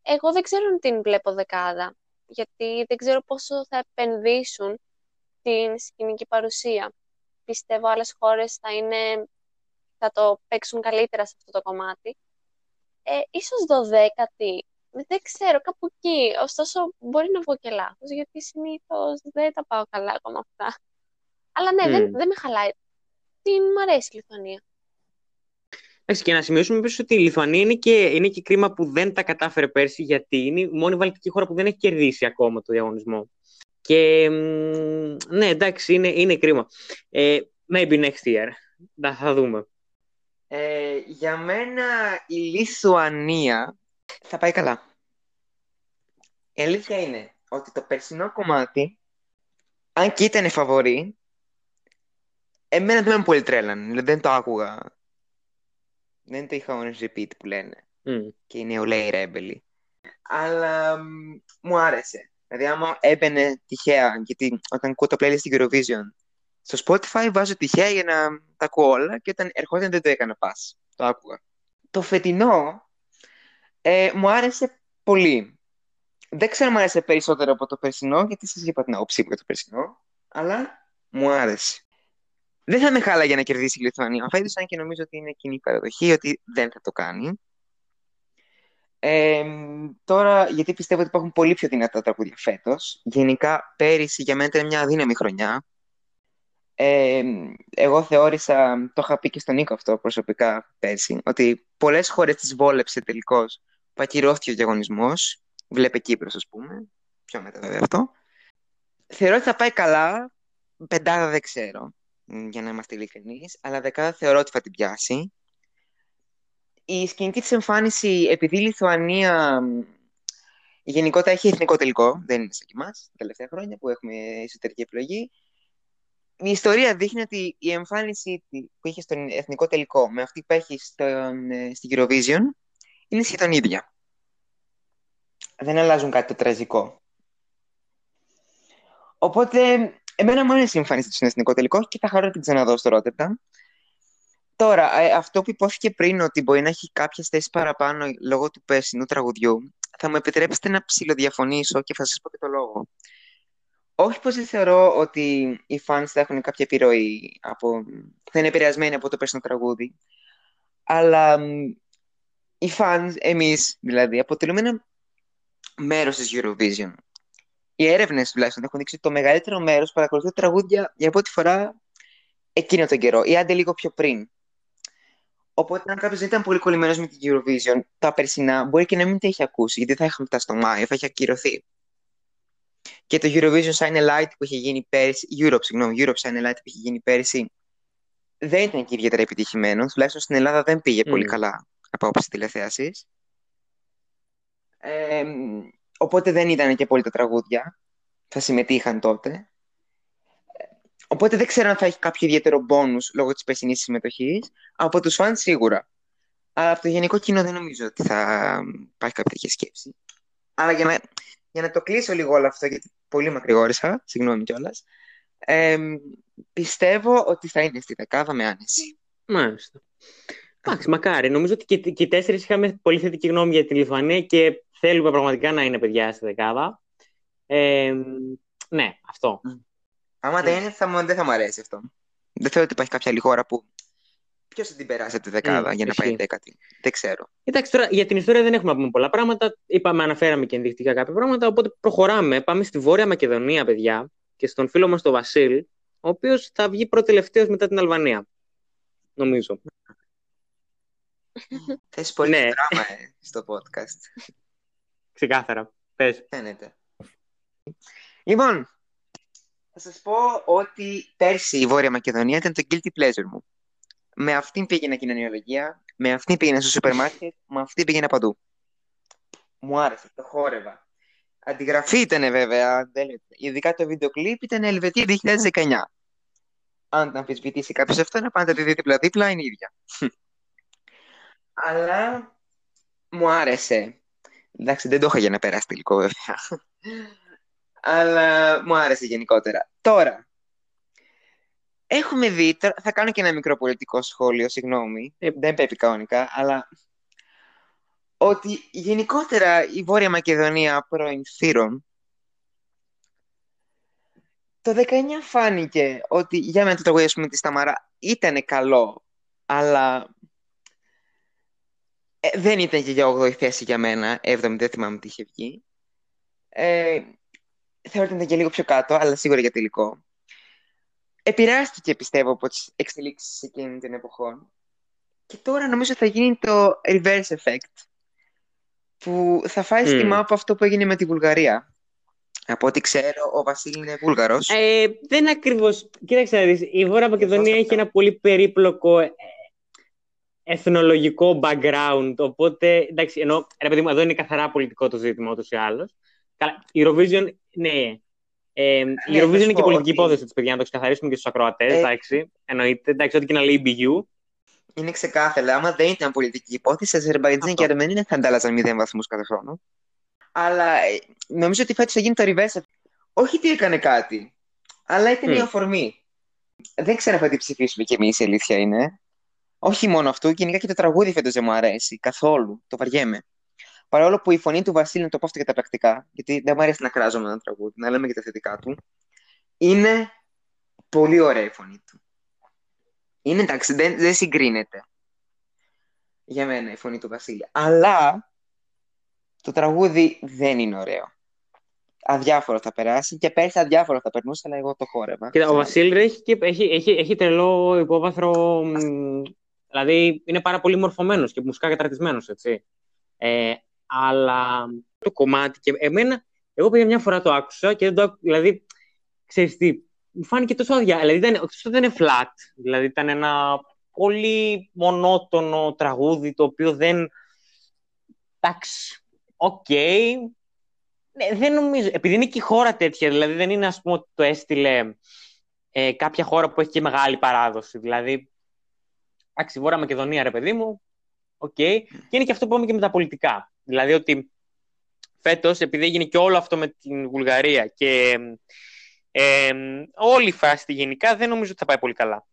εγώ δεν ξέρω αν την βλέπω δεκάδα, γιατί δεν ξέρω πόσο θα επενδύσουν την σκηνική παρουσία. Πιστεύω άλλες χώρες θα, είναι, θα το παίξουν καλύτερα σε αυτό το κομμάτι. Ε, ίσως δωδέκατη, δεν ξέρω, κάπου εκεί. Ωστόσο, μπορεί να βγω και λάθος, γιατί συνήθως δεν τα πάω καλά ακόμα αυτά. Αλλά ναι, δεν, δεν με χαλάει. Την μ' αρέσει η Λιθουανία. Εντάξει, και να σημειώσουμε πίσω ότι η Λιθουανία είναι και, είναι και κρίμα που δεν τα κατάφερε πέρσι, γιατί είναι η μόνη βαλτική χώρα που δεν έχει κερδίσει ακόμα το διαγωνισμό. Και ναι, εντάξει, είναι, είναι κρίμα. Ε, maybe next year. Θα, θα δούμε. Ε, για μένα η Λιθουανία θα πάει καλά. Η αλήθεια είναι ότι το περσινό κομμάτι, αν και ήταν φαβορή, εμένα δεν με πολύ τρέλανε. Δηλαδή δεν το άκουγα. Δεν το είχα on repeat που λένε. Mm. Και οι νεολαίοι ρέμπελοι. Αλλά μου άρεσε. Δηλαδή, άμα έμπαινε τυχαία, γιατί όταν ακούω το playlist στην Eurovision, στο Spotify βάζω τυχαία για να τα ακούω όλα και όταν ερχόταν δεν το έκανα pass. Το άκουγα. Το φετινό ε, μου άρεσε πολύ. Δεν ξέρω αν μου άρεσε περισσότερο από το περσινό, γιατί σας είπα την άποψή μου για το περσινό, αλλά μου άρεσε. Δεν θα με χάλα για να κερδίσει η Λιθουανία. Φέτος, αν και νομίζω ότι είναι κοινή παραδοχή, ότι δεν θα το κάνει. Ε, τώρα, γιατί πιστεύω ότι υπάρχουν πολύ πιο δυνατά τραγούδια φέτος. Γενικά, πέρυσι για μένα ήταν μια αδύναμη χρονιά. Ε, εγώ θεώρησα, το είχα πει και στον Νίκο αυτό προσωπικά πέρσι, ότι πολλές χώρες τις βόλεψε τελικώς που ακυρώθηκε ο διαγωνισμός. Βλέπε Κύπρος, ας πούμε. Πιο μετά, βέβαια αυτό. Θεωρώ ότι θα πάει καλά. Πεντάδα δεν ξέρω, για να είμαστε ειλικρινείς. Αλλά δεκάδα θεωρώ ότι θα την πιάσει η σκηνική της εμφάνιση, επειδή η Λιθουανία γενικότερα έχει εθνικό τελικό, δεν είναι σαν και εμάς, τα τελευταία χρόνια που έχουμε εσωτερική επιλογή, η ιστορία δείχνει ότι η εμφάνιση που είχε στον εθνικό τελικό με αυτή που έχει στον, ε, στην Eurovision είναι σχεδόν ίδια. Δεν αλλάζουν κάτι το τραγικό. Οπότε, εμένα μου αρέσει η εμφάνιση του στον εθνικό τελικό και θα χαρώ να την ξαναδώ στο Ρότερνταμ. Τώρα, ε, αυτό που υπόθηκε πριν ότι μπορεί να έχει κάποιες θέσεις παραπάνω λόγω του περσινού τραγουδιού, θα μου επιτρέψετε να ψηλοδιαφωνήσω και θα σας πω και το λόγο. Όχι πως δεν θεωρώ ότι οι fans θα έχουν κάποια επιρροή, από... θα είναι επηρεασμένοι από το περσινό τραγούδι, αλλά οι fans, εμείς δηλαδή, αποτελούμε ένα μέρος της Eurovision. Οι έρευνες τουλάχιστον έχουν δείξει ότι το μεγαλύτερο μέρος παρακολουθεί τραγούδια για πρώτη φορά εκείνο τον καιρό ή άντε λίγο πιο πριν. Οπότε, αν κάποιος δεν ήταν πολύ κολλημένος με την Eurovision τα περσινά, μπορεί και να μην τα έχει ακούσει, γιατί θα είχαμε φτάσει στο Μάιο, θα έχει ακυρωθεί. Και το Eurovision Sign Light που είχε γίνει πέρυσι, Europe, συγγνώμη, Europe Sign Light που είχε γίνει πέρυσι, δεν ήταν και ιδιαίτερα επιτυχημένος. Τουλάχιστον στην Ελλάδα δεν πήγε mm. πολύ καλά από άποψη τηλεθέασης. Ε, οπότε δεν ήταν και πολύ τα τραγούδια. Θα συμμετείχαν τότε. Οπότε δεν ξέρω αν θα έχει κάποιο ιδιαίτερο μπόνου λόγω της περσινής συμμετοχής. Από τους φαν σίγουρα. Αλλά από το γενικό κοινό δεν νομίζω ότι θα υπάρχει κάποια τέτοια σκέψη. Αλλά για να, για να το κλείσω λίγο όλο αυτό, γιατί πολύ μακρηγόρησα, συγγνώμη κιόλας. Ε, πιστεύω ότι θα είναι στη δεκάδα με άνεση. Μάλιστα. Εντάξει, μακάρι. Νομίζω ότι και, και οι τέσσερις είχαμε πολύ θετική γνώμη για τη Λιθουανία και θέλουμε πραγματικά να είναι παιδιά στη δεκάδα. Ε, ναι, αυτό. Άμα δεν είναι, θα, δεν θα μου αρέσει αυτό. Δεν θέλω ότι υπάρχει κάποια άλλη χώρα που. Ποιος θα την περάσει από τη δεκάδα mm, για να πάει δέκατη; Δεν ξέρω. Εντάξει, τώρα για την ιστορία δεν έχουμε να πούμε πολλά πράγματα. Είπαμε, αναφέραμε και ενδεικτικά κάποια πράγματα. Οπότε προχωράμε. Πάμε στη Βόρεια Μακεδονία, παιδιά, και στον φίλο μας τον Βασίλ, ο οποίος θα βγει πρώτο-τελευταίο μετά την Αλβανία. Νομίζω. Θες πολύ ναι. δράμα ε, στο podcast. Ξεκάθαρα. Πες. Φαίνεται. Λοιπόν, θα σας πω ότι πέρσι η Βόρεια Μακεδονία ήταν το guilty pleasure μου. Με αυτήν πήγαινα κοινωνιολογία, με αυτήν πήγαινα στο σούπερ μάρκετ, με αυτήν πήγαινα παντού. Μου άρεσε, το χόρευα. Αντιγραφή ήταν βέβαια, δεν- ειδικά το βίντεο κλιπ ήταν Ελβετία 2019. Αν τα αμφισβητήσει κάποιος αυτό, να πάτε τη δείτε δίπλα-δίπλα, είναι η ίδια. Αλλά μου άρεσε. Εντάξει, δεν το είχα για να περάσει τελικό βέβαια. Αλλά μου άρεσε γενικότερα. Τώρα, έχουμε δει, τώρα θα κάνω και ένα μικρό πολιτικό σχόλιο, συγγνώμη, Ε. δεν πρέπει κανονικά, αλλά ότι γενικότερα η Βόρεια Μακεδονία πρώην Θύρων το 19 φάνηκε ότι για μένα το τραγούδι ας πούμε, της Ταμαρά ήταν καλό, αλλά ε, δεν ήταν και για 8η θέση για μένα, 7η δεν θυμάμαι τι είχε βγει. Ε, θεωρώ ότι ήταν και λίγο πιο κάτω, αλλά σίγουρα για τελικό. Επηρεάστηκε, πιστεύω, από τις εξελίξεις εκείνη την εποχών. Και τώρα νομίζω θα γίνει το reverse effect, που θα φάει στη Μμμ. μάπα αυτό που έγινε με τη Βουλγαρία. Από ό,τι ξέρω, ο Βασίλη είναι Βούλγαρος. Ε, δεν ακριβώς. Κοίταξε να δεις, η Βόρεια Μακεδονία Πώς έχει ένα πολύ περίπλοκο ε, εθνολογικό background, οπότε, εντάξει, ενώ, ρε παιδί μου, εδώ είναι καθαρά πολιτικό το ζήτημα, ούτως ή άλλως. Καλά, η Eurovision, ναι, ε, η θα Eurovision σου είναι και πω πολιτική ότι- υπόθεση της, παιδιά, να το ξεκαθαρίσουμε και στους ακροατές, Ε, εντάξει, εννοείται, εντάξει, ό,τι και να λέει η BU. Είναι ξεκάθαρο. Άμα δεν ήταν πολιτική υπόθεση, Αζερβαϊτζάν Αυτό. και Αρμενία δεν θα αντάλλαζαν μηδέν βαθμούς κάθε χρόνο. Αλλά ε, νομίζω ότι φέτος θα γίνει το reverse. Όχι ότι έκανε κάτι, αλλά ήταν η Μμ. αφορμή. Δεν ξέρω θα τι ψηφίσουμε κι εμείς, η αλήθεια είναι. Όχι μόνο αυτό, γενικά και το τραγούδι φέτος δεν μου αρέσει καθόλου. Το βαριέμαι. Παρόλο που η φωνή του Βασίλη, να το πω αυτό και τα πρακτικά, γιατί δεν μου αρέσει να κράζομαι ένα τραγούδι, να λέμε και τα θετικά του. Είναι πολύ ωραία η φωνή του. Είναι εντάξει, δεν, δεν συγκρίνεται για μένα η φωνή του Βασίλη. Αλλά το τραγούδι δεν είναι ωραίο. Αδιάφορο θα περάσει και πέρσι αδιάφορο θα περνούσε, αλλά εγώ το χόρευα. Κοίτα, ο Βασίλη έχει, και- έχει, έχει, έχει τρελό υπόβαθρο. μ, Δηλαδή είναι πάρα πολύ μορφωμένος και μουσικά καταρτισμένος, έτσι. Ε, αλλά το κομμάτι και εμένα, εγώ πήγα μια φορά το άκουσα και δεν το άκου- Δηλαδή, ξέρεις τι, μου φάνηκε τόσο άδειο. Δηλαδή ήταν, όχι, δεν είναι flat. Δηλαδή ήταν ένα πολύ μονότονο τραγούδι το οποίο δεν. Εντάξει, οκ. Ναι, δεν νομίζω. Επειδή είναι και η χώρα τέτοια, δηλαδή δεν είναι ας πούμε ότι το έστειλε ε, κάποια χώρα που έχει και μεγάλη παράδοση. Δηλαδή, εντάξει, Βόρεια Μακεδονία, ρε παιδί μου, οκ. Και είναι και αυτό που είπαμε και με τα πολιτικά. Δηλαδή ότι φέτος, επειδή έγινε και όλο αυτό με την Βουλγαρία και ε, όλη η φάση γενικά, δεν νομίζω ότι θα πάει πολύ καλά.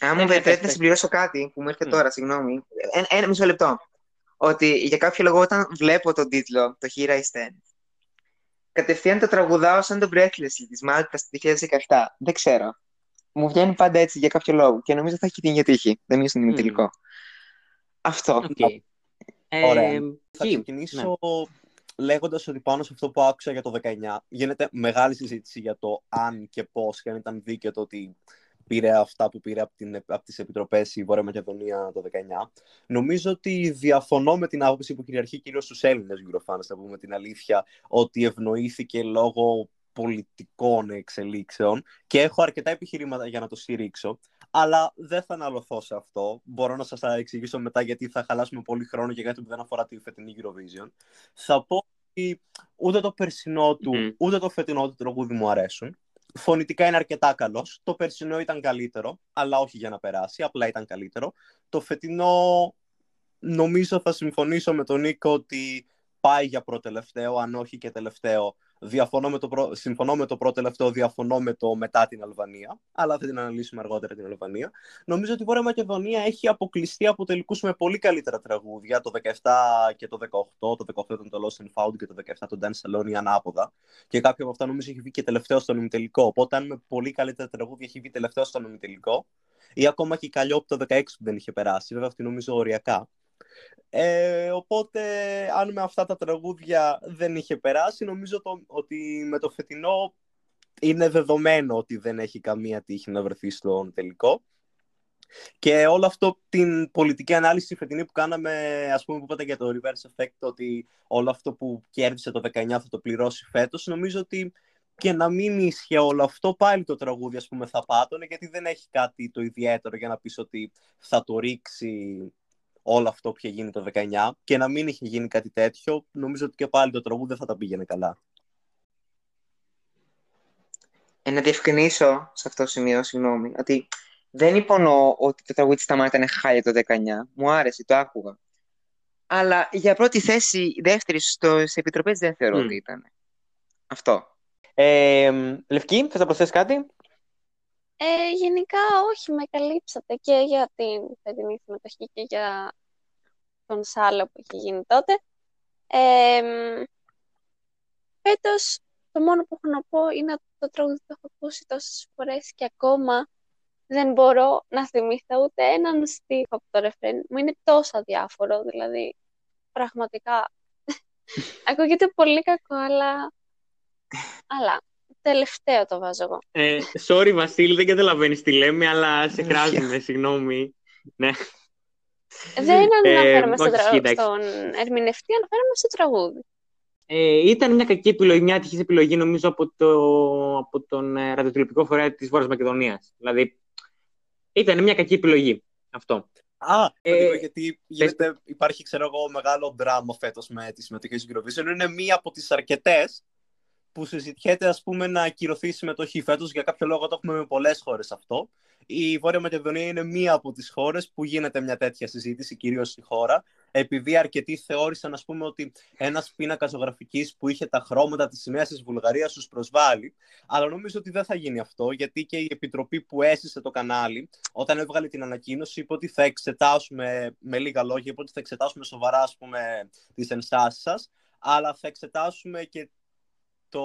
Αν μου Ναι, ναι, πες, επιτρέπετε να πες. συμπληρώσω κάτι που μου ήρθε Μμ. τώρα, συγγνώμη. Ένα, ένα μισό λεπτό. Ότι για κάποιο λόγο όταν βλέπω τον τίτλο, το Here I Stand, κατευθείαν το τραγουδάω σαν το Breathlessly της Μάλτας το 2017. Δεν ξέρω. Μου βγαίνει πάντα έτσι για κάποιο λόγο και νομίζω θα έχει την ίδια τύχη. Δεν είναι στον Μμ. ημιτελικό. Αυτό. Οκ. Ωραία. Ε, Θα εκεί, ξεκινήσω ναι. λέγοντας ότι πάνω σε αυτό που άκουσα για το 19 γίνεται μεγάλη συζήτηση για το αν και πώς και αν ήταν δίκαιο το ότι πήρε αυτά που πήρε από, την, από τις επιτροπές η Βόρεια Μακεδονία το 19. Νομίζω ότι διαφωνώ με την άποψη που κυριαρχεί κυρίως στους Έλληνες Eurofans, να πούμε την αλήθεια, ότι ευνοήθηκε λόγω πολιτικών εξελίξεων και έχω αρκετά επιχειρήματα για να το στηρίξω. Αλλά δεν θα αναλωθώ σε αυτό. Μπορώ να σας τα εξηγήσω μετά γιατί θα χαλάσουμε πολύ χρόνο για κάτι που δεν αφορά τη φετινή Eurovision. Θα πω ότι ούτε το περσινό του, Μμμ. ούτε το φετινό του τραγούδι μου αρέσουν. Φωνητικά είναι αρκετά καλός. Το περσινό ήταν καλύτερο, αλλά όχι για να περάσει, απλά ήταν καλύτερο. Το φετινό νομίζω θα συμφωνήσω με τον Νίκο ότι πάει για προτελευταίο, αν όχι και τελευταίο. Διαφωνώ με το προ... Συμφωνώ με το πρώτο τελευταίο, διαφωνώ με το μετά την Αλβανία, αλλά θα την αναλύσουμε αργότερα την Αλβανία. Νομίζω ότι η Βόρεια Μακεδονία έχει αποκλειστεί από τελικούς με πολύ καλύτερα τραγούδια. Το 17 και το 18. Το 18 ήταν το Lost and Found και το 17 το Dance Salon ανάποδα. Και κάποιο από αυτά νομίζω έχει βγει και τελευταίο στον ημιτελικό. Οπότε, αν με πολύ καλύτερα τραγούδια έχει βγει τελευταίο στον ημιτελικό, ή ακόμα και η Καλλιόπη το 16 που δεν είχε περάσει, βέβαια αυτή νομίζω οριακά. Ε, οπότε, αν με αυτά τα τραγούδια δεν είχε περάσει, νομίζω το, ότι με το φετινό είναι δεδομένο ότι δεν έχει καμία τύχη να βρεθεί στον τελικό. Και όλο αυτό την πολιτική ανάλυση φετινή που κάναμε, ας πούμε που είπατε για το reverse effect, ότι όλο αυτό που κέρδισε το 19 θα το πληρώσει φέτος, νομίζω ότι και να μην ίσχυε όλο αυτό, πάλι το τραγούδι ας πούμε θα πάτωνε, γιατί δεν έχει κάτι το ιδιαίτερο για να πεις ότι θα το ρίξει όλο αυτό που είχε γίνει το 19 και να μην είχε γίνει κάτι τέτοιο, νομίζω ότι και πάλι το τραγούδι δεν θα τα πήγαινε καλά. Ε, να διευκρινίσω σε αυτό το σημείο, συγγνώμη, ότι δεν υπονοώ ότι το τραγούδι σταμάτα είναι χάλια το 19. Μου άρεσε, το άκουγα. Αλλά για πρώτη θέση, δεύτερη στο, σε επιτροπές δεν θεωρώ mm. ότι ήταν. Αυτό. Ε, Λευκή, θες να προσθέσεις κάτι; Ε, γενικά όχι, με καλύψατε και για την φετινή συμμετοχή και για τον Σάλο που έχει γίνει τότε. Ε, φέτος το μόνο που έχω να πω είναι ότι το τραγούδι το έχω ακούσει τόσες φορές και ακόμα δεν μπορώ να θυμηθώ ούτε έναν στίχο από το ρεφρέν. Μου είναι τόσο αδιάφορο, δηλαδή πραγματικά ακούγεται πολύ κακό, αλλά, αλλά τελευταίο το βάζω εγώ. Ε, sorry Βασίλη, δεν καταλαβαίνεις τι λέμε, αλλά σε κράζουμε, συγγνώμη. Ναι. Δεν αναφέρομαι ε, στο τραγούδι, στον ερμηνευτή, αναφέρομαι στο τραγούδι. Ε, ήταν μια κακή επιλογή, μια ατυχής επιλογή νομίζω από, το, από τον ε, ραδιοτηλεοπτικό φορέα της Βόρειας Μακεδονίας. Δηλαδή, ήταν μια κακή επιλογή αυτό. Α, ε, γιατί γίνεται, υπάρχει ξέρω εγώ μεγάλο δράμα φέτος με τη συμμετοχή στην Eurovision. Είναι μία από τις αρκετές που συζητιέται ας πούμε να ακυρωθεί η συμμετοχή φέτος. Για κάποιο λόγο το έχουμε με πολλές χώρες αυτό. Η Βόρεια Μακεδονία είναι μία από τις χώρες που γίνεται μια τέτοια συζήτηση, κυρίως στη χώρα επειδή αρκετοί θεώρησαν ας πούμε, ότι ένας πίνακας ζωγραφικής που είχε τα χρώματα της σημαία της Βουλγαρίας τους προσβάλλει. Αλλά νομίζω ότι δεν θα γίνει αυτό, γιατί και η επιτροπή που έσυσε το κανάλι, όταν έβγαλε την ανακοίνωση, είπε ότι θα εξετάσουμε, με λίγα λόγια, είπε ότι θα εξετάσουμε σοβαρά τις ενστάσεις σας, αλλά θα εξετάσουμε και το,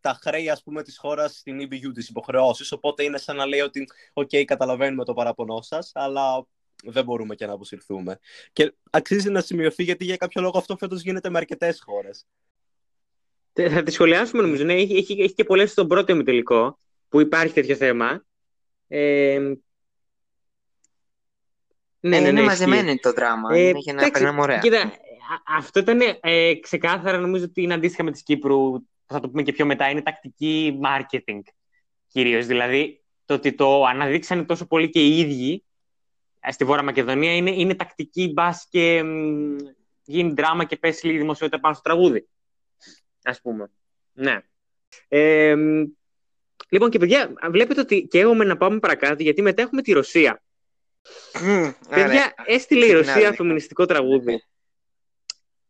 τα χρέη ας πούμε της χώρας στην EBU, τις υποχρεώσεις, οπότε είναι σαν να λέει ότι «ΟΚ, καταλαβαίνουμε το παραπονό σας, αλλά δεν μπορούμε και να αποσυρθούμε. Και αξίζει να σημειωθεί γιατί για κάποιο λόγο αυτό φέτος γίνεται με αρκετές χώρες. Θα τη σχολιάσουμε νομίζω. Ναι, έχει, έχει, έχει και πολλέ στον πρώτο ημιτελικό που υπάρχει τέτοιο θέμα. Ε, ναι, ναι, ναι, είναι μαζεμένο το δράμα. Ε, είναι για να περνάμε ωραία. Κοίτα, αυτό ήταν ε, ξεκάθαρα νομίζω ότι είναι αντίστοιχα με της Κύπρου. Θα το πούμε και πιο μετά. Είναι τακτική marketing κυρίως. Δηλαδή το ότι το αναδείξανε τόσο πολύ και οι ίδιοι στη Βόρεια Μακεδονία είναι, είναι τακτική μπας και γίνει δράμα και πέσει λίγη δημοσιότητα πάνω στο τραγούδι. Α πούμε. Ναι. Ε, λοιπόν και παιδιά, βλέπετε ότι και εγώ με να πάμε παρακάτω γιατί μετά έχουμε τη Ρωσία. παιδιά, έστειλε η Ρωσία φεμινιστικό τραγούδι.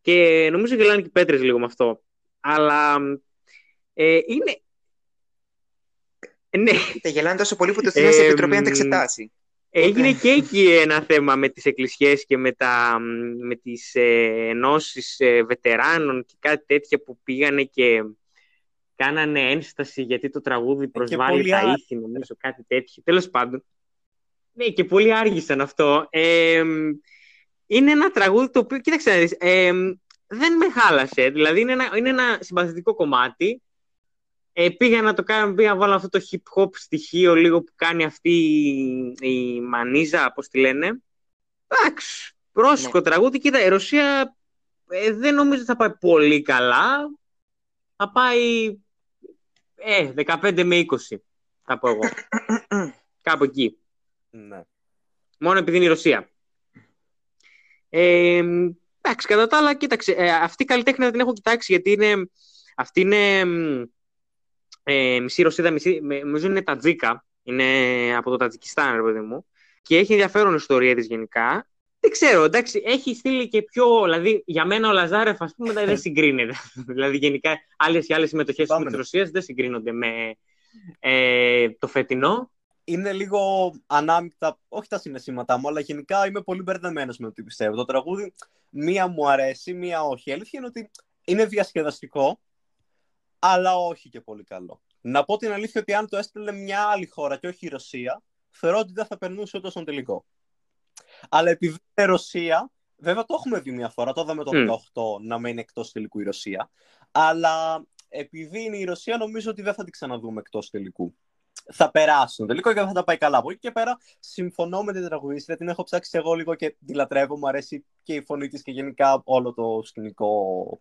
Και νομίζω γελάνε και οι πέτρες λίγο με αυτό. Αλλά ε, είναι... Ναι. Τα γελάνε τόσο πολύ που το στείλουν στην Επιτροπή να τα εξετάσει. Έγινε και εκεί ένα θέμα με τις εκκλησίες και με, τα, με τις ε, ενώσεις ε, βετεράνων και κάτι τέτοια που πήγανε και κάνανε ένσταση γιατί το τραγούδι προσβάλλει τα ήθη, νομίζω, κάτι τέτοιο. Τέλος πάντων. Ναι, και πολύ άργησαν αυτό. Ε, είναι ένα τραγούδι το οποίο, κοίταξε να δεις, ε, δεν με χάλασε. Δηλαδή είναι ένα, είναι ένα συμπαθητικό κομμάτι ε, πήγα να το κάνω, πήγα να βάλω αυτό το hip hop στοιχείο λίγο που κάνει αυτή η, Μανίζα, πώς τη λένε. Εντάξει, πρόσφυγο ναι. τραγούδι. Κοίτα, η Ρωσία ε, δεν νομίζω ότι θα πάει πολύ καλά. Θα πάει ε, 15 με 20, θα πω εγώ. Κάπου εκεί. Ναι. Μόνο επειδή είναι η Ρωσία. Ε, εντάξει, κατά τα άλλα, κοίταξε, ε, αυτή η καλλιτέχνη δεν την έχω κοιτάξει, γιατί είναι, αυτή είναι ε, μισή Ρωσίδα, μισή, νομίζω είναι Τατζίκα, είναι από το Τατζικιστάν, ρε παιδί μου, και έχει ενδιαφέρον ιστορία της γενικά. Δεν ξέρω, εντάξει, έχει στείλει και πιο. Δηλαδή, για μένα ο Λαζάρεφ, ας πούμε, δεν συγκρίνεται. δηλαδή, γενικά, άλλες και άλλες συμμετοχές της Ρωσίας δεν συγκρίνονται με ε, το φετινό. Είναι λίγο ανάμεικτα, όχι τα συναισθήματά μου, αλλά γενικά είμαι πολύ μπερδεμένος με το τι πιστεύω. Το τραγούδι, μία μου αρέσει, μία όχι. Η αλήθεια είναι ότι είναι διασκεδαστικό, αλλά όχι και πολύ καλό. Να πω την αλήθεια ότι αν το έστειλε μια άλλη χώρα και όχι η Ρωσία, θεωρώ ότι δεν θα περνούσε ούτε στον τελικό. Αλλά επειδή είναι Ρωσία, βέβαια το έχουμε δει μια φορά, το είδαμε το 2018 να μένει εκτός τελικού η Ρωσία. Αλλά επειδή είναι η Ρωσία, νομίζω ότι δεν θα την ξαναδούμε εκτός τελικού. Θα περάσουν τελικό και θα τα πάει καλά. Από εκεί και πέρα συμφωνώ με την τραγουδίστρια, την έχω ψάξει εγώ λίγο και τη λατρεύω, μου αρέσει και η φωνή της και γενικά όλο το σκηνικό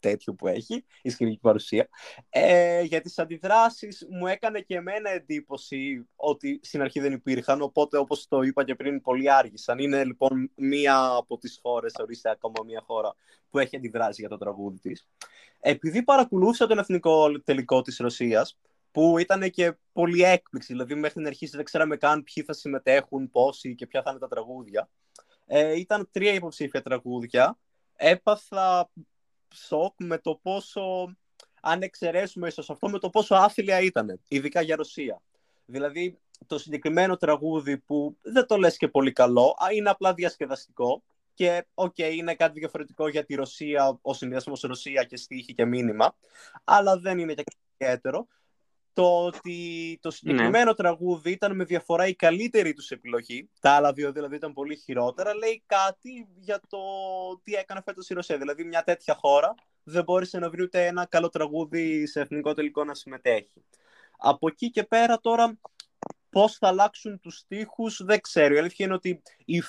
τέτοιο που έχει, η σκηνική παρουσία. Ε, για τις αντιδράσεις μου έκανε και εμένα εντύπωση ότι στην αρχή δεν υπήρχαν, οπότε όπως το είπα και πριν πολύ άργησαν. Είναι λοιπόν μία από τις χώρες, ορίστε ακόμα μία χώρα που έχει αντιδράσει για το τραγούδι της. Επειδή παρακολούθησα τον εθνικό τελικό της Ρωσίας, που ήταν και πολύ έκπληξη, δηλαδή μέχρι την αρχή δεν ξέραμε καν ποιοι θα συμμετέχουν, πόσοι και ποια θα είναι τα τραγούδια. Ε, ήταν τρία υποψήφια τραγούδια. Έπαθα σοκ με το πόσο, αν εξαιρέσουμε ίσως αυτό, με το πόσο άθλια ήταν, ειδικά για Ρωσία. Δηλαδή, το συγκεκριμένο τραγούδι που δεν το λες και πολύ καλό, είναι απλά διασκεδαστικό και OK, okay, είναι κάτι διαφορετικό για τη Ρωσία, ο συνδυασμός Ρωσία και στίχοι και μήνυμα, αλλά δεν είναι και κάτι ιδιαίτερο το ότι το συγκεκριμένο ναι. τραγούδι ήταν με διαφορά η καλύτερη τους επιλογή, τα άλλα δύο δηλαδή ήταν πολύ χειρότερα, λέει κάτι για το τι έκανε φέτος η Ρωσία. Δηλαδή μια τέτοια χώρα δεν μπόρεσε να βρει ούτε ένα καλό τραγούδι σε εθνικό τελικό να συμμετέχει. Από εκεί και πέρα τώρα πώς θα αλλάξουν τους στίχους δεν ξέρω. Η αλήθεια είναι ότι η,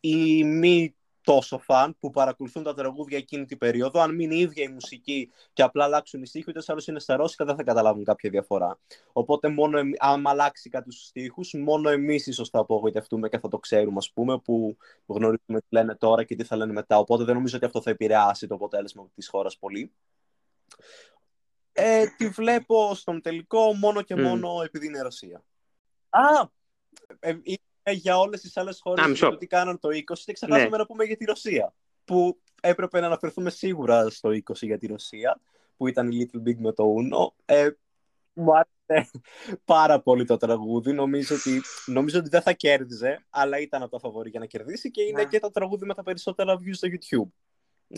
η μη τόσο φαν που παρακολουθούν τα τραγούδια εκείνη την περίοδο. Αν μείνει η ίδια η μουσική και απλά αλλάξουν οι στίχοι, ούτε άλλο είναι στα ρώσικα, δεν θα καταλάβουν κάποια διαφορά. Οπότε, μόνο εμ... αν αλλάξει κάτι στους στίχους, μόνο εμείς ίσως θα απογοητευτούμε και θα το ξέρουμε, ας πούμε, που γνωρίζουμε τι λένε τώρα και τι θα λένε μετά. Οπότε, δεν νομίζω ότι αυτό θα επηρεάσει το αποτέλεσμα της χώρας πολύ. Ε, τη βλέπω στον τελικό μόνο και μόνο επειδή είναι Ρωσία. Α! Ε, ε, για όλες τις άλλες χώρες ότι κάναν το 20 και ξεχάσαμε ναι. να πούμε για τη Ρωσία. Που έπρεπε να αναφερθούμε σίγουρα στο 20 για τη Ρωσία, που ήταν η Little Big με το Uno. Ε, μου άρεσε πάρα πολύ το τραγούδι. Νομίζω ότι, νομίζω ότι δεν θα κέρδιζε, αλλά ήταν από τα φαβορή για να κερδίσει και είναι ναι. και το τραγούδι με τα περισσότερα views στο YouTube.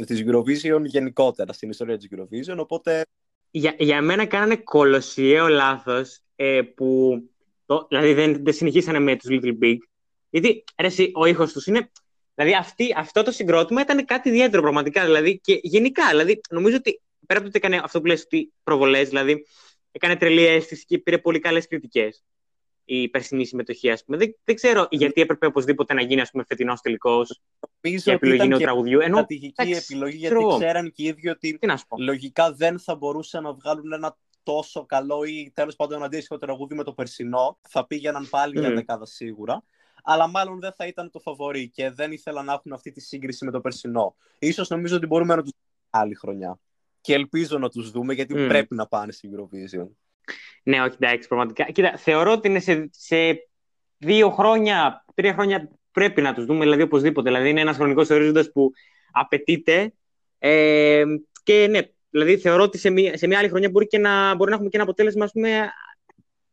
Της Eurovision γενικότερα, στην ιστορία της Eurovision. Οπότε. Για, για μένα κάνανε κολοσιαίο λάθος ε, που το, δηλαδή δεν, δεν συνεχίσανε με τους Little Big. Γιατί ρε, ο ήχος τους είναι... Δηλαδή αυτή, αυτό το συγκρότημα ήταν κάτι ιδιαίτερο πραγματικά. Δηλαδή, και γενικά, δηλαδή, νομίζω ότι πέρα από το ότι έκανε αυτό που λες ότι προβολές, δηλαδή έκανε τρελή αίσθηση και πήρε πολύ καλές κριτικές η περσινή συμμετοχή, ας πούμε. Δεν, δεν ξέρω γιατί έπρεπε οπωσδήποτε να γίνει, ας πούμε, φετινός τελικός η επιλογή νέου τραγουδιού. Ενώ, στρατηγική επιλογή, γιατί ξέραν και οι ίδιοι ότι λογικά δεν θα μπορούσαν να βγάλουν ένα τόσο καλό ή τέλος πάντων αντίστοιχο τραγούδι με το περσινό. Θα πήγαιναν πάλι mm. για δεκάδα σίγουρα. Αλλά μάλλον δεν θα ήταν το φαβορή και δεν ήθελα να έχουν αυτή τη σύγκριση με το περσινό. Ίσως νομίζω ότι μπορούμε να τους δούμε άλλη χρονιά. Και ελπίζω να τους δούμε γιατί mm. πρέπει να πάνε στην Eurovision. Ναι, όχι, εντάξει, πραγματικά. Κοίτα, θεωρώ ότι είναι σε, σε δύο χρόνια, τρία χρόνια πρέπει να τους δούμε, δηλαδή οπωσδήποτε. Δηλαδή είναι ένας χρονικός ορίζοντας που απαιτείται. Ε, και ναι, Δηλαδή θεωρώ ότι σε μια, σε μια άλλη χρονιά μπορεί, και να, μπορεί να έχουμε και ένα αποτέλεσμα πούμε,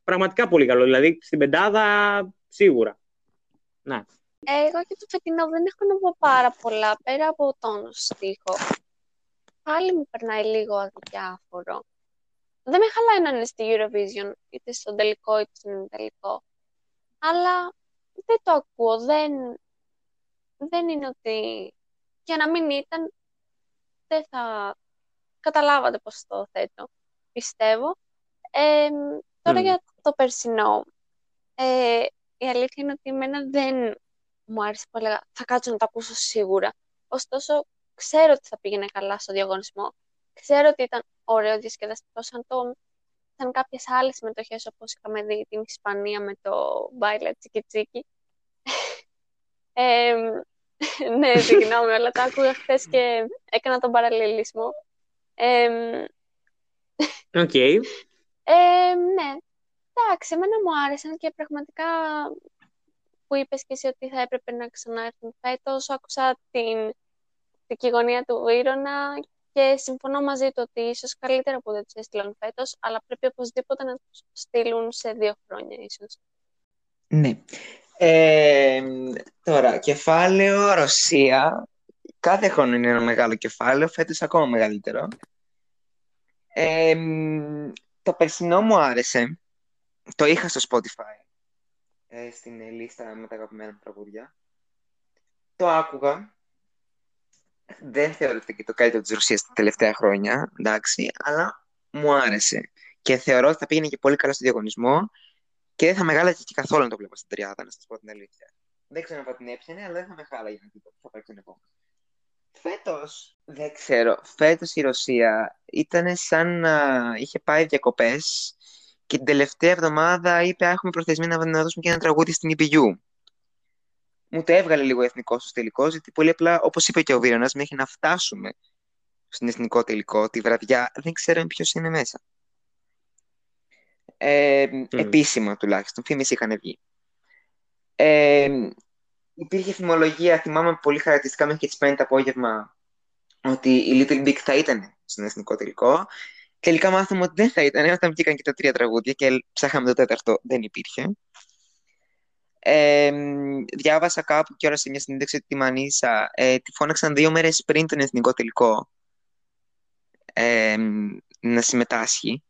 πραγματικά πολύ καλό. Δηλαδή στην πεντάδα σίγουρα. Ναι. Εγώ και το φετινό δεν έχω να πω πάρα πολλά πέρα από τον στίχο. Πάλι μου περνάει λίγο αδιάφορο. Δεν με χαλάει να είναι στη Eurovision, είτε στον τελικό είτε στον τελικό. Αλλά δεν το ακούω. Δεν, δεν είναι ότι... Και να μην ήταν, δεν θα καταλάβατε πώς το θέτω, πιστεύω. Ε, τώρα για το περσινό. Ε, η αλήθεια είναι ότι εμένα δεν μου άρεσε που έλεγα θα κάτσω να το ακούσω σίγουρα. Ωστόσο, ξέρω ότι θα πήγαινε καλά στο διαγωνισμό. Ξέρω ότι ήταν ωραίο διασκεδαστικό, σαν το σαν κάποιες άλλες συμμετοχές όπως είχαμε δει την Ισπανία με το Baila Chiki Chiki. ε, ναι, συγγνώμη, αλλά τα άκουγα χθες και έκανα τον παραλληλισμό. OK. Okay. ναι. Εντάξει, εμένα μου άρεσαν και πραγματικά που είπες και εσύ ότι θα έπρεπε να ξανάρθουν φέτος. Άκουσα την δικηγωνία του Βύρωνα και συμφωνώ μαζί του ότι ίσως καλύτερα που δεν τους έστειλαν φέτος, αλλά πρέπει οπωσδήποτε να τους στείλουν σε δύο χρόνια ίσως. Ναι. Ε, τώρα, κεφάλαιο Ρωσία. Κάθε χρόνο είναι ένα μεγάλο κεφάλαιο, φέτος ακόμα μεγαλύτερο το περσινό μου άρεσε. Το είχα στο Spotify. Ε, στην λίστα με τα αγαπημένα τραγούδια. Το άκουγα. Δεν θεωρείται και το καλύτερο της Ρωσίας τα τελευταία χρόνια, εντάξει, αλλά μου άρεσε. Και θεωρώ ότι θα πήγαινε και πολύ καλά στο διαγωνισμό και δεν θα μεγάλαζε και καθόλου να το βλέπω στην τριάδα, να σας πω την αλήθεια. Δεν ξέρω αν θα την έπιανε, αλλά δεν θα με χάλαγε να δει θα πάει τον επόμενο. Φέτος, δεν ξέρω. Φέτος η Ρωσία ήταν σαν να είχε πάει διακοπές και την τελευταία εβδομάδα είπε: Έχουμε προθεσμία να, να δώσουμε και ένα τραγούδι στην EPU. Μου το έβγαλε λίγο εθνικός στο τελικός, γιατί πολύ απλά, όπως είπε και ο Βίρονας, μέχρι να φτάσουμε στην εθνικό τελικό τη βραδιά, δεν ξέραμε ποιος είναι μέσα. Ε, Επίσημα τουλάχιστον, φήμες είχαν βγει. Ε, υπήρχε θυμολογία, θυμάμαι πολύ χαρακτηριστικά μέχρι και τις 5 το απόγευμα, ότι η Little Big θα ήταν στον εθνικό τελικό. Τελικά μάθαμε ότι δεν θα ήταν, όταν βγήκαν και τα τρία τραγούδια και ψάχαμε το τέταρτο, δεν υπήρχε. Ε, διάβασα κάπου και ώρα σε μια συνέντευξη ότι τη Μανίσα ε, τη φώναξαν δύο μέρες πριν τον εθνικό τελικό ε, να συμμετάσχει.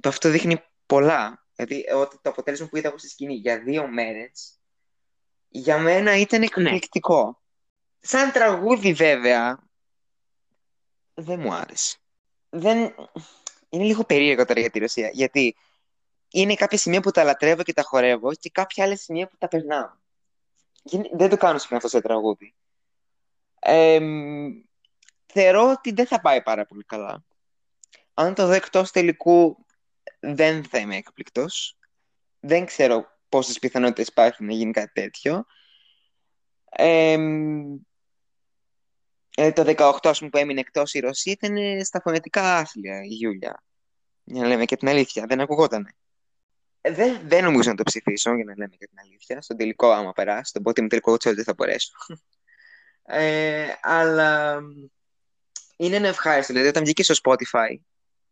Το αυτό δείχνει πολλά. Δηλαδή, το αποτέλεσμα που είδα από στη σκηνή για δύο μέρες για μένα ήταν ναι. εκπληκτικό. Σαν τραγούδι βέβαια, δεν μου άρεσε. Δεν... Είναι λίγο περίεργο τώρα για τη Ρωσία, γιατί είναι κάποια σημεία που τα λατρεύω και τα χορεύω και κάποια άλλα σημεία που τα περνάω. Δεν το κάνω συχνά αυτό σε τραγούδι. Ε, θεωρώ ότι δεν θα πάει πάρα πολύ καλά. Αν το δω εκτός τελικού, δεν θα είμαι εκπληκτός. Δεν ξέρω πόσες πιθανότητες υπάρχουν να γίνει κάτι τέτοιο. Ε, το 18 ας πούμε, που έμεινε εκτός η Ρωσία ήταν στα φωνετικά άθλια η Γιούλια. Για να λέμε και την αλήθεια, δεν ακουγότανε. Ε, δεν, δεν νομίζω να το ψηφίσω, για να λέμε και την αλήθεια. Στον τελικό, άμα περάσει, τον πρώτο τελικό τσόλ δεν θα μπορέσω. Ε, αλλά είναι ένα ευχάριστο. Δηλαδή, όταν βγήκε στο Spotify,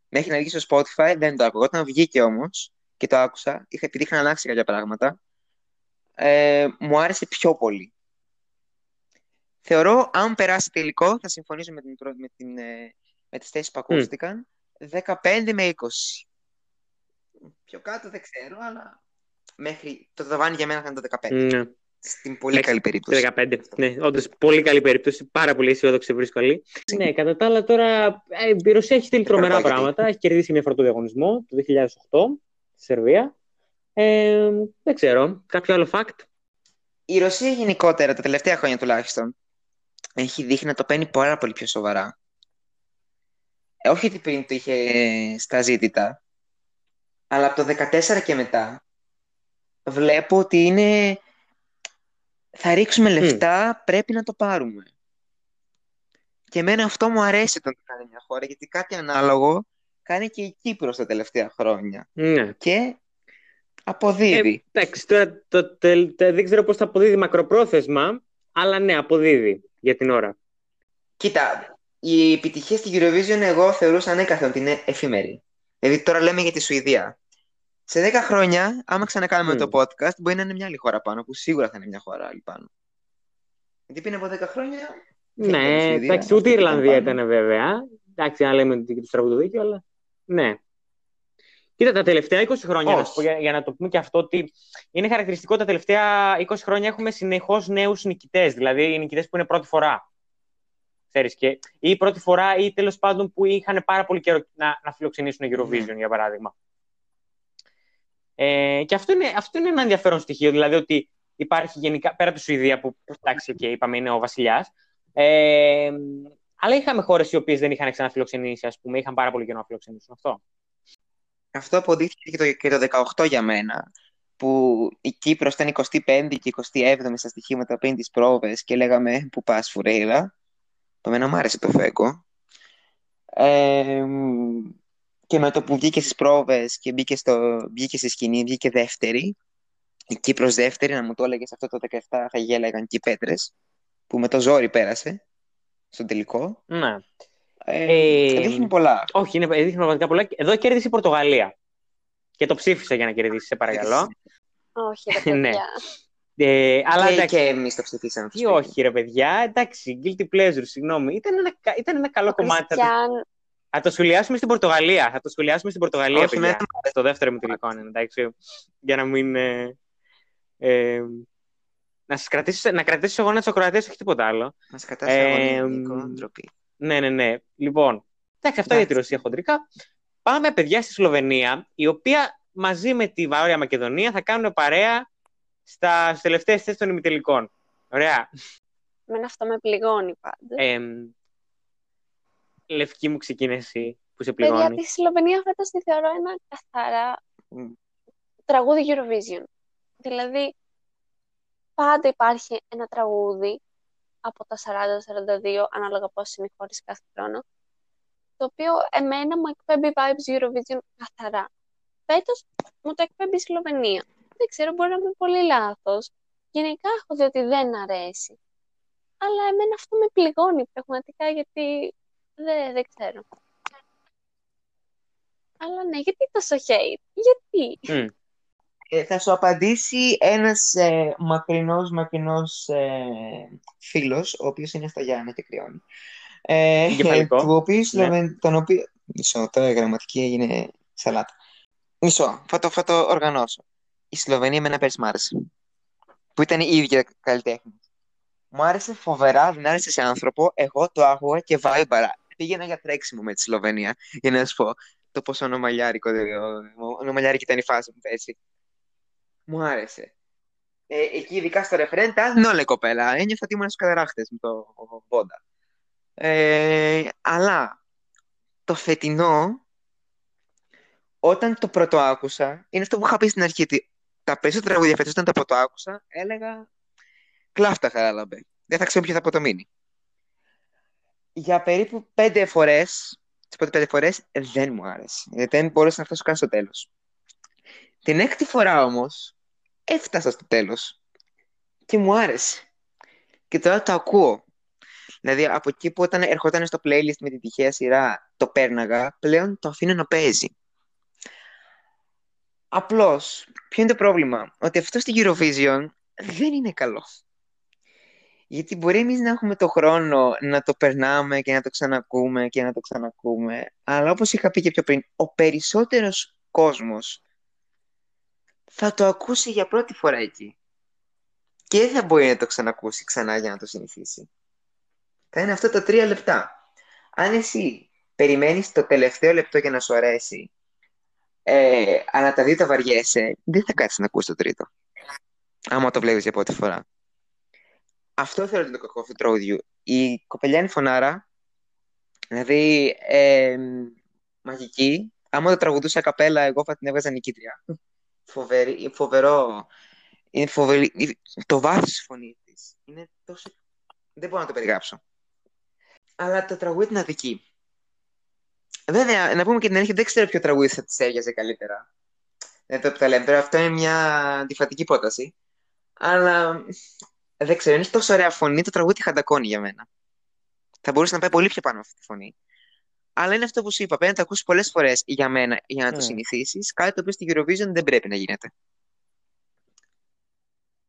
μέχρι να βγει στο Spotify δεν το άκουγα. Όταν βγήκε όμως και το άκουσα, είχα, επειδή είχα αλλάξει κάποια πράγματα, ε, μου άρεσε πιο πολύ. Θεωρώ, αν περάσει τελικό, θα συμφωνήσω με, την, με, την, ε, με τις θέσεις που ακούστηκαν, 15 με 20. Πιο κάτω δεν ξέρω, αλλά μέχρι το ταβάνι για μένα θα είναι το 15. Ναι. Στην πολύ καλή περίπτωση. 15. Ναι, όντως πολύ καλή περίπτωση. Πάρα πολύ αισιόδοξη βρίσκω καλή. Ναι, κατά τα άλλα τώρα ε, η Ρωσία έχει στείλει τρομερά πράγματα. Έχει κερδίσει μια φορά το διαγωνισμό το 2008 στη Σερβία. Ε, δεν ξέρω. Κάποιο άλλο fact; Η Ρωσία γενικότερα τα τελευταία χρόνια τουλάχιστον έχει δείχνει να το παίρνει πάρα πολύ πιο σοβαρά. Ε, όχι ότι πριν το είχε στα ζήτητα, αλλά από το 14 και μετά βλέπω ότι είναι θα ρίξουμε λεφτά, πρέπει να το πάρουμε. Και εμένα αυτό μου αρέσει όταν το κάνει μια χώρα, γιατί κάτι ανάλογο κάνει και η Κύπρος τα τελευταία χρόνια. Ναι. Και αποδίδει. Ε, εντάξει, τώρα το, το, το, δεν ξέρω πώς θα αποδίδει μακροπρόθεσμα, αλλά ναι, αποδίδει για την ώρα. Κοίτα, η επιτυχία στην Eurovision εγώ θεωρούσα ανέκαθεν ότι είναι εφήμερη. Δηλαδή τώρα λέμε για τη Σουηδία. Σε 10 χρόνια, άμα ξανακάνουμε mm. το podcast, μπορεί να είναι μια άλλη χώρα πάνω, που σίγουρα θα είναι μια χώρα άλλη πάνω. Γιατί πριν από 10 χρόνια. Ναι, εντάξει, ούτε η Ιρλανδία ήταν βέβαια. Εντάξει, αν λέμε ότι τους τραγουδού δίκαιο, αλλά. Ναι. Κοίτα, τα τελευταία 20 χρόνια, να πω, για, για, να το πούμε και αυτό, ότι είναι χαρακτηριστικό τα τελευταία 20 χρόνια έχουμε συνεχώς νέους νικητές. Δηλαδή, οι νικητές που είναι πρώτη φορά. Ξέρεις, και, ή πρώτη φορά, ή τέλος πάντων που είχαν πάρα πολύ καιρό να, να φιλοξενήσουν Eurovision, mm. για παράδειγμα. Ε, και αυτό είναι, αυτό είναι ένα ενδιαφέρον στοιχείο, δηλαδή ότι υπάρχει γενικά, πέρα από τη Σουηδία που εντάξει, και είπαμε είναι ο βασιλιάς. Ε, αλλά είχαμε χώρες οι οποίες δεν είχαν ξαναφιλοξενήσει, ας πούμε, είχαν πάρα πολύ καιρό να φιλοξενήσουν αυτό. Αυτό αποδείχθηκε και το, και το 18 για μένα, που η Κύπρος ήταν 25η και 27η στα στοιχήματα πριν τις πρόβες και λέγαμε που πας φουρέιρα. Το μένα μου άρεσε το φέκο. Ε, και με το που βγήκε στις πρόβες και μπήκε, στο, μπήκε στη σκηνή, βγήκε δεύτερη. Η Κύπρος δεύτερη, να μου το έλεγε αυτό το 17 θα γέλαγαν και οι πέτρες, που με το ζόρι πέρασε στο τελικό. Ναι. Ε, ε, δείχνει πολλά. Όχι, είναι, δείχνει πραγματικά πολλά. Εδώ κέρδισε η Πορτογαλία. Και το ψήφισε για να κερδίσει, σε παρακαλώ. Όχι, ρε ναι. παιδιά. Ε, αλλά και, εντάξει, και εμείς το ψηφίσαμε. Τι όχι, ρε παιδιά. Εντάξει, guilty pleasure, συγγνώμη. Ήταν ένα, ήταν ένα καλό κομμάτι. Θα το σχολιάσουμε στην Πορτογαλία. Θα το σχολιάσουμε στην Πορτογαλία, Όχι, παιδιά. Με... Στο δεύτερο μου τελικό είναι, εντάξει. Για να μην... Ε, ε, να σας κρατήσω, να κρατήσω εγώ να τους ακροατές, όχι τίποτα άλλο. Να σας κρατήσω ε, εγώ, ντροπή. Ναι, ναι, ναι. Λοιπόν, εντάξει, αυτά για τη Ρωσία χοντρικά. πάμε παιδιά στη Σλοβενία, η οποία μαζί με τη Βαρόρια Μακεδονία θα κάνουν παρέα στα, στις τελευταίες θέσεις των ημιτελικών. Ωραία. Με αυτό με πληγώνει πάντα. Ε, λευκή μου ξεκίνηση που σε πληγώνει. Παιδιά, τη Σλοβενία φέτος τη θεωρώ ένα καθαρά τραγούδι Eurovision. Δηλαδή, πάντα υπάρχει ένα τραγούδι από τα 40-42, ανάλογα πώς είναι οι χώρες κάθε χρόνο, το οποίο εμένα μου εκπέμπει vibes Eurovision καθαρά. Φέτος μου το εκπέμπει η Σλοβενία. Δεν ξέρω, μπορεί να είμαι πολύ λάθος. Γενικά έχω δει ότι δεν αρέσει. Αλλά εμένα αυτό με πληγώνει πραγματικά γιατί δεν, δεν ξέρω. Αλλά ναι, γιατί τόσο hate, γιατί; Ε, θα σου απαντήσει ένας ε, μακρινός, μακρινός ε, φίλος, ο οποίος είναι στα Γιάννα και κρυώνει. Ε, του οποίου, ναι. τον οποίο... Μισό, τώρα η γραμματική έγινε σαλάτα. Μισό, θα το, θα το οργανώσω. Η Σλοβενία με ένα πέρσι μ' άρεσε. Που ήταν η ίδια καλλιτέχνη. Μου άρεσε φοβερά, δεν άρεσε σε άνθρωπο. Εγώ το άκουγα και βάιμπαρα. Πήγαινα για τρέξιμο με τη Σλοβενία, για να σου πω το πόσο ονομαλιάρικο, ονομαλιάρικη ήταν η φάση μου, έτσι. Μου άρεσε. Ε, εκεί, ειδικά στο ρεφρέν, τα όλα η κοπέλα. Ένιωθα ότι ήμουν στου καταράχτε με το Βόντα. Ε, αλλά το φετινό, όταν το πρώτο άκουσα, είναι αυτό που είχα πει στην αρχή. Τα περισσότερα τραγούδια φέτος, όταν το πρώτο άκουσα, έλεγα κλάφτα χαράλαμπε. Δεν θα ξέρω ποιο θα αποτομείνει. Για περίπου πέντε φορές, τις πρώτες πέντε φορές, δεν μου άρεσε. Γιατί δεν μπορούσα να φτάσω καν στο τέλος. Την έκτη φορά όμως, έφτασα στο τέλος και μου άρεσε. Και τώρα το ακούω. Δηλαδή από εκεί που όταν ερχόταν στο playlist με τη τυχαία σειρά το πέρναγα, πλέον το αφήνω να παίζει. Απλώς, ποιο είναι το πρόβλημα, ότι αυτό στη Eurovision δεν είναι καλό. Γιατί μπορεί εμείς να έχουμε το χρόνο να το περνάμε και να το ξανακούμε και να το ξανακούμε, αλλά όπως είχα πει και πιο πριν, ο περισσότερος κόσμος θα το ακούσει για πρώτη φορά εκεί. Και δεν θα μπορεί να το ξανακούσει ξανά για να το συνηθίσει. Θα είναι αυτό τα τρία λεπτά. Αν εσύ περιμένεις το τελευταίο λεπτό για να σου αρέσει, ε, αλλά τα δύο τα βαριέσαι, δεν θα κάτσεις να ακούσει το τρίτο. Άμα το βλέπεις για πρώτη φορά. Αυτό θέλω ότι είναι το κακό αυτού του τραγουδιού. Η κοπελιά φωνάρα, δηλαδή ε, μαγική. Άμα το τραγουδούσα καπέλα, εγώ θα την έβγαζα νικήτρια φοβερή, φοβερό. Είναι φοβερή. Το βάθος της φωνής της είναι τόσο... Δεν μπορώ να το περιγράψω. Αλλά το τραγούδι είναι αδική. Βέβαια, να πούμε και την αλήθεια, δεν ξέρω ποιο τραγούδι θα της έβγαζε καλύτερα. Δεν το τα λέμε. Τώρα αυτό είναι μια αντιφατική πρόταση. Αλλά δεν ξέρω, είναι τόσο ωραία φωνή, το τραγούδι χαντακώνει για μένα. Θα μπορούσε να πάει πολύ πιο πάνω αυτή τη φωνή. Αλλά είναι αυτό που σου είπα. Πρέπει να το ακούσεις πολλές φορές για μένα για να το mm. συνηθίσεις. Κάτι το οποίο στη Eurovision δεν πρέπει να γίνεται.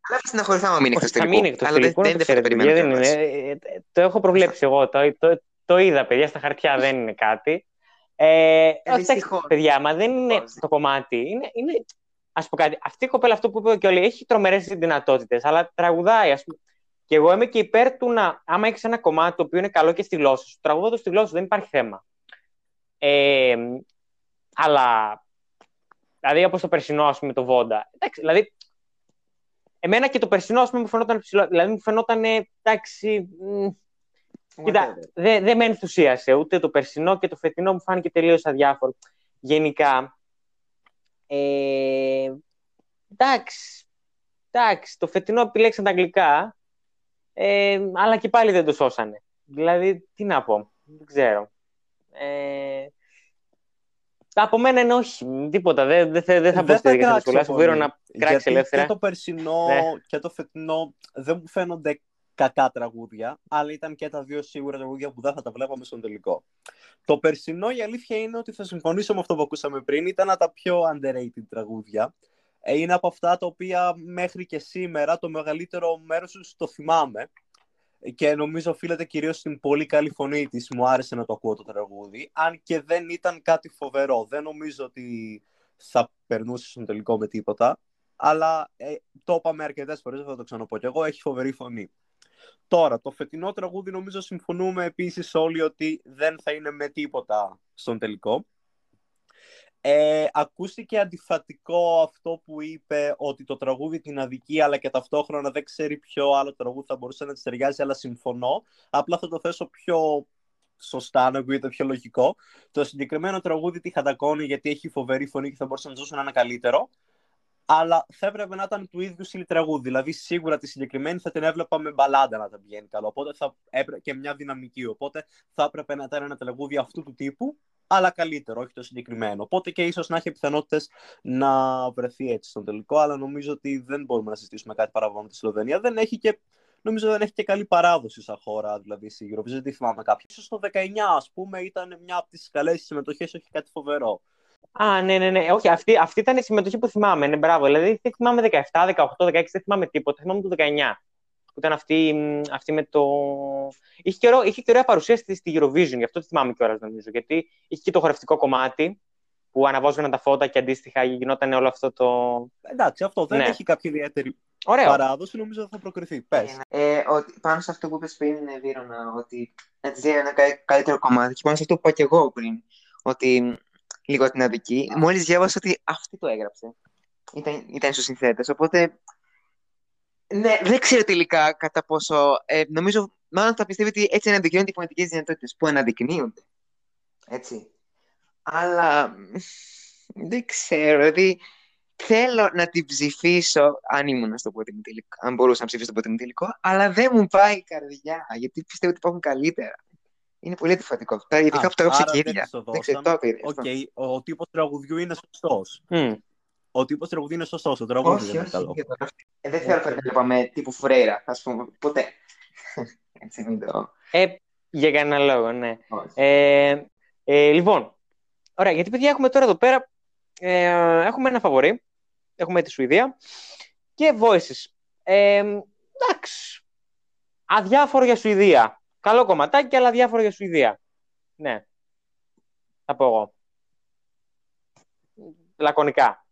Αλλά συναχωρηθώ άμα μείνει εκτός τελικού. Αλλά δεν, δεν, δεν περιμένω. Δεν είναι. Το έχω προβλέψει εγώ. Το, το, το είδα, παιδιά, στα χαρτιά δεν είναι κάτι. Ε, ε, παιδιά, μα δεν είναι το κομμάτι. Είναι, είναι, ας πω κάτι, αυτή η κοπέλα, αυτό που είπε και όλοι, έχει τρομερές δυνατότητες, αλλά τραγουδάει, ας πούμε. Και εγώ είμαι και υπέρ του να, άμα έχεις ένα κομμάτι το οποίο είναι καλό και στη γλώσσα σου, τραγουδά το στη γλώσσα σου, δεν υπάρχει θέμα. Ε, αλλά, δηλαδή όπως το περσινό, ας πούμε, το Βόντα. Εντάξει, δηλαδή, εμένα και το περσινό, ας πούμε, μου φαινόταν ψηλό. Δηλαδή, μου φαινόταν, εντάξει, Κοίτα, δεν δε με ενθουσίασε ούτε το περσινό και το φετινό μου φάνηκε τελείως αδιάφορο. Γενικά, ε, εντάξει, εντάξει, το φετινό επιλέξαν τα αγγλικά, ε, αλλά και πάλι δεν το σώσανε. Δηλαδή, τι να πω, δεν ξέρω. Ε, από μένα είναι όχι, τίποτα. Δεν, δεν, δεν θα πω στη διαδικασία τη σχολεία. να κράξει ελεύθερα. Και το περσινό ναι. και το φετινό δεν μου φαίνονται κακά τραγούδια, αλλά ήταν και τα δύο σίγουρα τραγούδια που δεν θα τα βλέπαμε στον τελικό. Το περσινό η αλήθεια είναι ότι θα συμφωνήσω με αυτό που ακούσαμε πριν, ήταν τα πιο underrated τραγούδια. Ε, είναι από αυτά τα οποία μέχρι και σήμερα το μεγαλύτερο μέρος τους το θυμάμαι και νομίζω οφείλεται κυρίως στην πολύ καλή φωνή της. Μου άρεσε να το ακούω το τραγούδι, αν και δεν ήταν κάτι φοβερό. Δεν νομίζω ότι θα περνούσε στον τελικό με τίποτα, αλλά ε, το είπαμε αρκετές φορές, θα το ξαναπώ κι εγώ, έχει φοβερή φωνή. Τώρα, το φετινό τραγούδι νομίζω συμφωνούμε επίσης όλοι ότι δεν θα είναι με τίποτα στον τελικό. Ε, ακούστηκε αντιφατικό αυτό που είπε ότι το τραγούδι την αδική αλλά και ταυτόχρονα δεν ξέρει ποιο άλλο τραγούδι θα μπορούσε να της ταιριάζει αλλά συμφωνώ. Απλά θα το θέσω πιο σωστά, να ακούγεται πιο λογικό. Το συγκεκριμένο τραγούδι τη χαντακώνει γιατί έχει φοβερή φωνή και θα μπορούσε να ζούσε ένα καλύτερο. Αλλά θα έπρεπε να ήταν του ίδιου στυλ τραγούδι. Δηλαδή, σίγουρα τη συγκεκριμένη θα την έβλεπα με μπαλάντα να τα πηγαίνει καλό. Οπότε θα έπρεπε και μια δυναμική. Οπότε θα έπρεπε να ήταν ένα τραγούδι αυτού του τύπου, αλλά καλύτερο, όχι το συγκεκριμένο. Οπότε και ίσως να έχει πιθανότητες να βρεθεί έτσι στον τελικό. Αλλά νομίζω ότι δεν μπορούμε να συζητήσουμε κάτι παραπάνω τη Σλοβενία. Δεν έχει και νομίζω δεν έχει και καλή παράδοση σαν χώρα, δηλαδή στη Eurovision. Δεν θυμάμαι κάποιο. Ίσως το 19, ας πούμε, ήταν μια από τις καλές συμμετοχές, όχι κάτι φοβερό. Α, ναι, ναι, ναι. Όχι, αυτή, αυτή ήταν η συμμετοχή που θυμάμαι. Ναι, μπράβο. Δηλαδή δεν θυμάμαι 17, 18, 16, δεν θυμάμαι τίποτα. Θυμάμαι το 19. Που ήταν αυτή, αυτή με το. Είχε και, ωραίο, είχε και ωραία παρουσία στη, στη Eurovision, γι' αυτό τη θυμάμαι κιόλας νομίζω. Γιατί είχε και το χορευτικό κομμάτι που αναβόσκαναν τα φώτα και αντίστοιχα γινόταν όλο αυτό το. Εντάξει, αυτό δεν ναι. έχει κάποια ιδιαίτερη Ωραίο. παράδοση, νομίζω θα προκριθεί. Πες. Ε, ε, ότι πάνω σε αυτό που είπες πριν, Βίρονα, ότι να της ένα καλύτερο κομμάτι, και πάνω σε αυτό που είπα και εγώ πριν, ότι λίγο την αδική, μόλις διάβασα ότι αυτή το έγραψε. Ήταν, ήταν στους συνθέτες. Οπότε. Ναι, δεν ξέρω τελικά κατά πόσο. Ε, νομίζω, μάλλον θα πιστεύει ότι έτσι αναδεικνύονται οι φωνητικέ δυνατότητες που αναδεικνύονται. Έτσι. Αλλά δεν ξέρω, δηλαδή θέλω να την ψηφίσω, αν ήμουν στο πρώτο τελικό, αν μπορούσα να ψηφίσω το πρώτο τελικό, αλλά δεν μου πάει η καρδιά, γιατί πιστεύω ότι υπάρχουν καλύτερα. Είναι πολύ αντιφατικό. Τα ειδικά που το έγραψε και ίδια. Δεν ξέρω τότε. Okay. Ο τύπος τραγουδιού είναι σωστός. Mm. Ο τύπος τραγουδιού είναι σωστός. Ο τραγούδι δεν είναι καλό. Ε, δεν θέλω να πάμε τύπου Φρέιρα, α πούμε. Ποτέ. Έτσι μην το. Ε, για κανένα λόγο, ναι. Ε, ε, λοιπόν, ωραία, γιατί παιδιά έχουμε τώρα εδώ πέρα. Ε, έχουμε ένα φαβορή έχουμε τη Σουηδία και Voices. Ε, εντάξει. Αδιάφορο για Σουηδία. Καλό κομματάκι, αλλά αδιάφορο για Σουηδία. Ναι. Θα πω εγώ. Λακωνικά.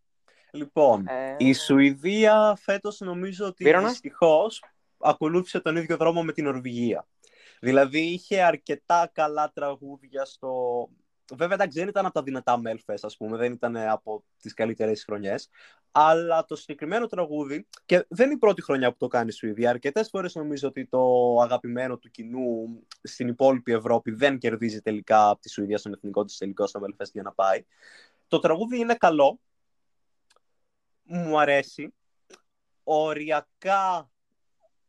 Λοιπόν, ε... η Σουηδία φέτος νομίζω ότι δυστυχώς ακολούθησε τον ίδιο δρόμο με την Νορβηγία. Δηλαδή είχε αρκετά καλά τραγούδια στο Βέβαια, εντάξει, δεν ήταν από τα δυνατά Melfest, ας πούμε, δεν ήταν από τις καλύτερες χρονιές. Αλλά το συγκεκριμένο τραγούδι, και δεν είναι η πρώτη χρονιά που το κάνει η Σουηδία. Αρκετές φορές νομίζω ότι το αγαπημένο του κοινού στην υπόλοιπη Ευρώπη δεν κερδίζει τελικά από τη Σουηδία στον εθνικό της τελικό στο Melfest για να πάει. Το τραγούδι είναι καλό. Μου αρέσει. Οριακά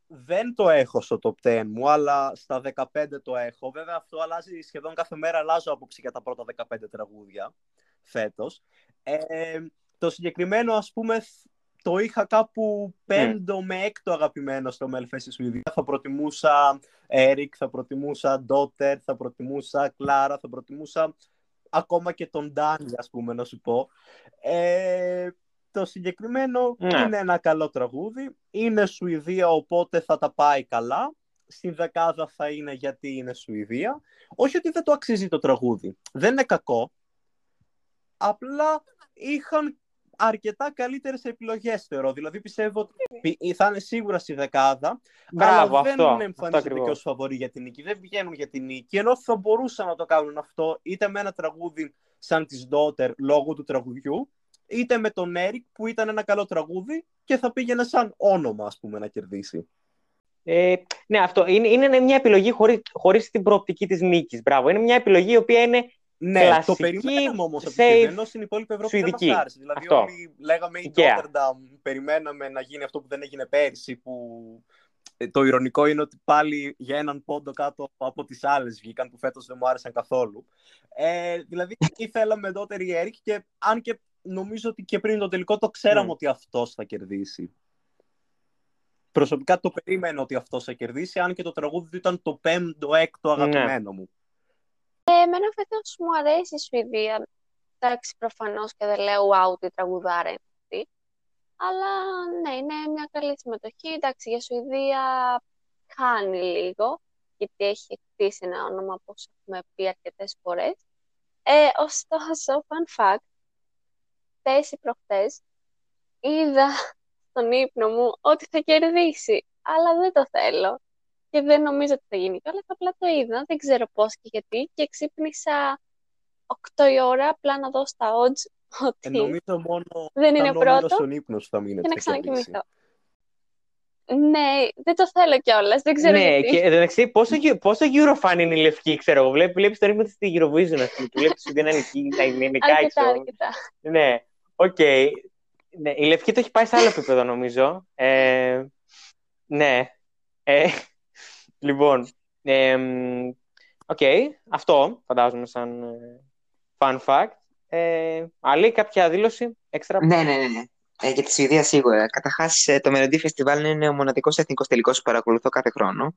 δεν το έχω στο top 10 μου, αλλά στα 15 το έχω. Βέβαια αυτό αλλάζει σχεδόν κάθε μέρα, αλλάζω άποψη για τα πρώτα 15 τραγούδια φέτος. Ε, το συγκεκριμένο, ας πούμε, το είχα κάπου πέμπτο με έκτο αγαπημένο στο Melfest στη Σουηδίας. Θα προτιμούσα Έρικ, θα προτιμούσα Ντότερ, θα προτιμούσα Κλάρα, θα προτιμούσα ακόμα και τον Ντάνι, ας πούμε, να σου πω. Ε, το συγκεκριμένο ναι. είναι ένα καλό τραγούδι. Είναι Σουηδία, οπότε θα τα πάει καλά. Στην δεκάδα θα είναι γιατί είναι Σουηδία. Όχι ότι δεν το αξίζει το τραγούδι. Δεν είναι κακό. Απλά είχαν αρκετά καλύτερες επιλογές, θεωρώ. Δηλαδή πιστεύω ότι θα είναι σίγουρα στη δεκάδα. Μπράβο, αλλά δεν εμφανίζονται και ως φαβορή για την νίκη. Δεν βγαίνουν για την νίκη. Ενώ θα μπορούσαν να το κάνουν αυτό είτε με ένα τραγούδι σαν της Daughter λόγω του τραγουδιού, είτε με τον Έρικ που ήταν ένα καλό τραγούδι και θα πήγαινε σαν όνομα ας πούμε να κερδίσει. Ε, ναι, αυτό είναι, είναι μια επιλογή χωρίς, χωρίς την προοπτική της νίκης. Μπράβο. Είναι μια επιλογή η οποία είναι ναι, κλασική, το περιμέναμε όμως από την ενώ στην υπόλοιπη Ευρώπη Σουηδική. δεν μας άρεσε. Δηλαδή αυτό. όλοι λέγαμε η Rotterdam, περιμέναμε να γίνει αυτό που δεν έγινε πέρσι, που ε, το ηρωνικό είναι ότι πάλι για έναν πόντο κάτω από τις άλλες βγήκαν που φέτος δεν μου άρεσαν καθόλου. Ε, δηλαδή, ήθελαμε τότε η Έρικ και αν και νομίζω ότι και πριν το τελικό το ξέραμε mm. ότι αυτός θα κερδίσει. Προσωπικά το περίμενα ότι αυτός θα κερδίσει, αν και το τραγούδι ήταν το πέμπτο, έκτο ναι. αγαπημένο μου. Ε, εμένα φέτος μου αρέσει η Σουηδία. Εντάξει, προφανώς και δεν λέω wow, τι τραγουδάρα είναι αυτή. Αλλά ναι, είναι μια καλή συμμετοχή. Εντάξει, για Σουηδία χάνει λίγο, γιατί έχει χτίσει ένα όνομα, όπως έχουμε πει αρκετές φορές. Ε, ωστόσο, fun fact, χτες ή προχτές είδα στον ύπνο μου ότι θα κερδίσει, αλλά δεν το θέλω. Και δεν νομίζω ότι θα γίνει καλά, απλά το είδα, δεν ξέρω πώς και γιατί και ξύπνησα 8 η ώρα, απλά να δω στα odds Ε, ότι νομίζω μόνο δεν είναι σαν νούμερο πρώτο στον ύπνο σου θα και μείνετε. να θα κερδίσει. ξανακοιμηθώ. Ναι, δεν το θέλω κιόλας. Δεν ξέρω ναι, γιατί. και εντάξει, πόσο, γε- πόσο Eurofan είναι η Λευκή, ξέρω εγώ. Βλέπεις, βλέπεις το ρύθμο της στη Eurovision, ας πούμε. Και βλέπεις ότι είναι εκεί, να είναι νικά, Αρκετά, ξέρω. αρκετά. Ναι, οκ. Ναι, η Λευκή το έχει πάει σε άλλο επίπεδο, νομίζω. Ε, ναι. Ε, λοιπόν, ε, μ, οκ, αυτό φαντάζομαι σαν ε, fun fact. Ε, άλλη κάποια δήλωση έξτρα; Ναι, ναι, ναι. ναι. Ε, για τη Σουηδία σίγουρα. Καταρχάς, το Melody Festival είναι ο μοναδικός εθνικός τελικός που παρακολουθώ κάθε χρόνο.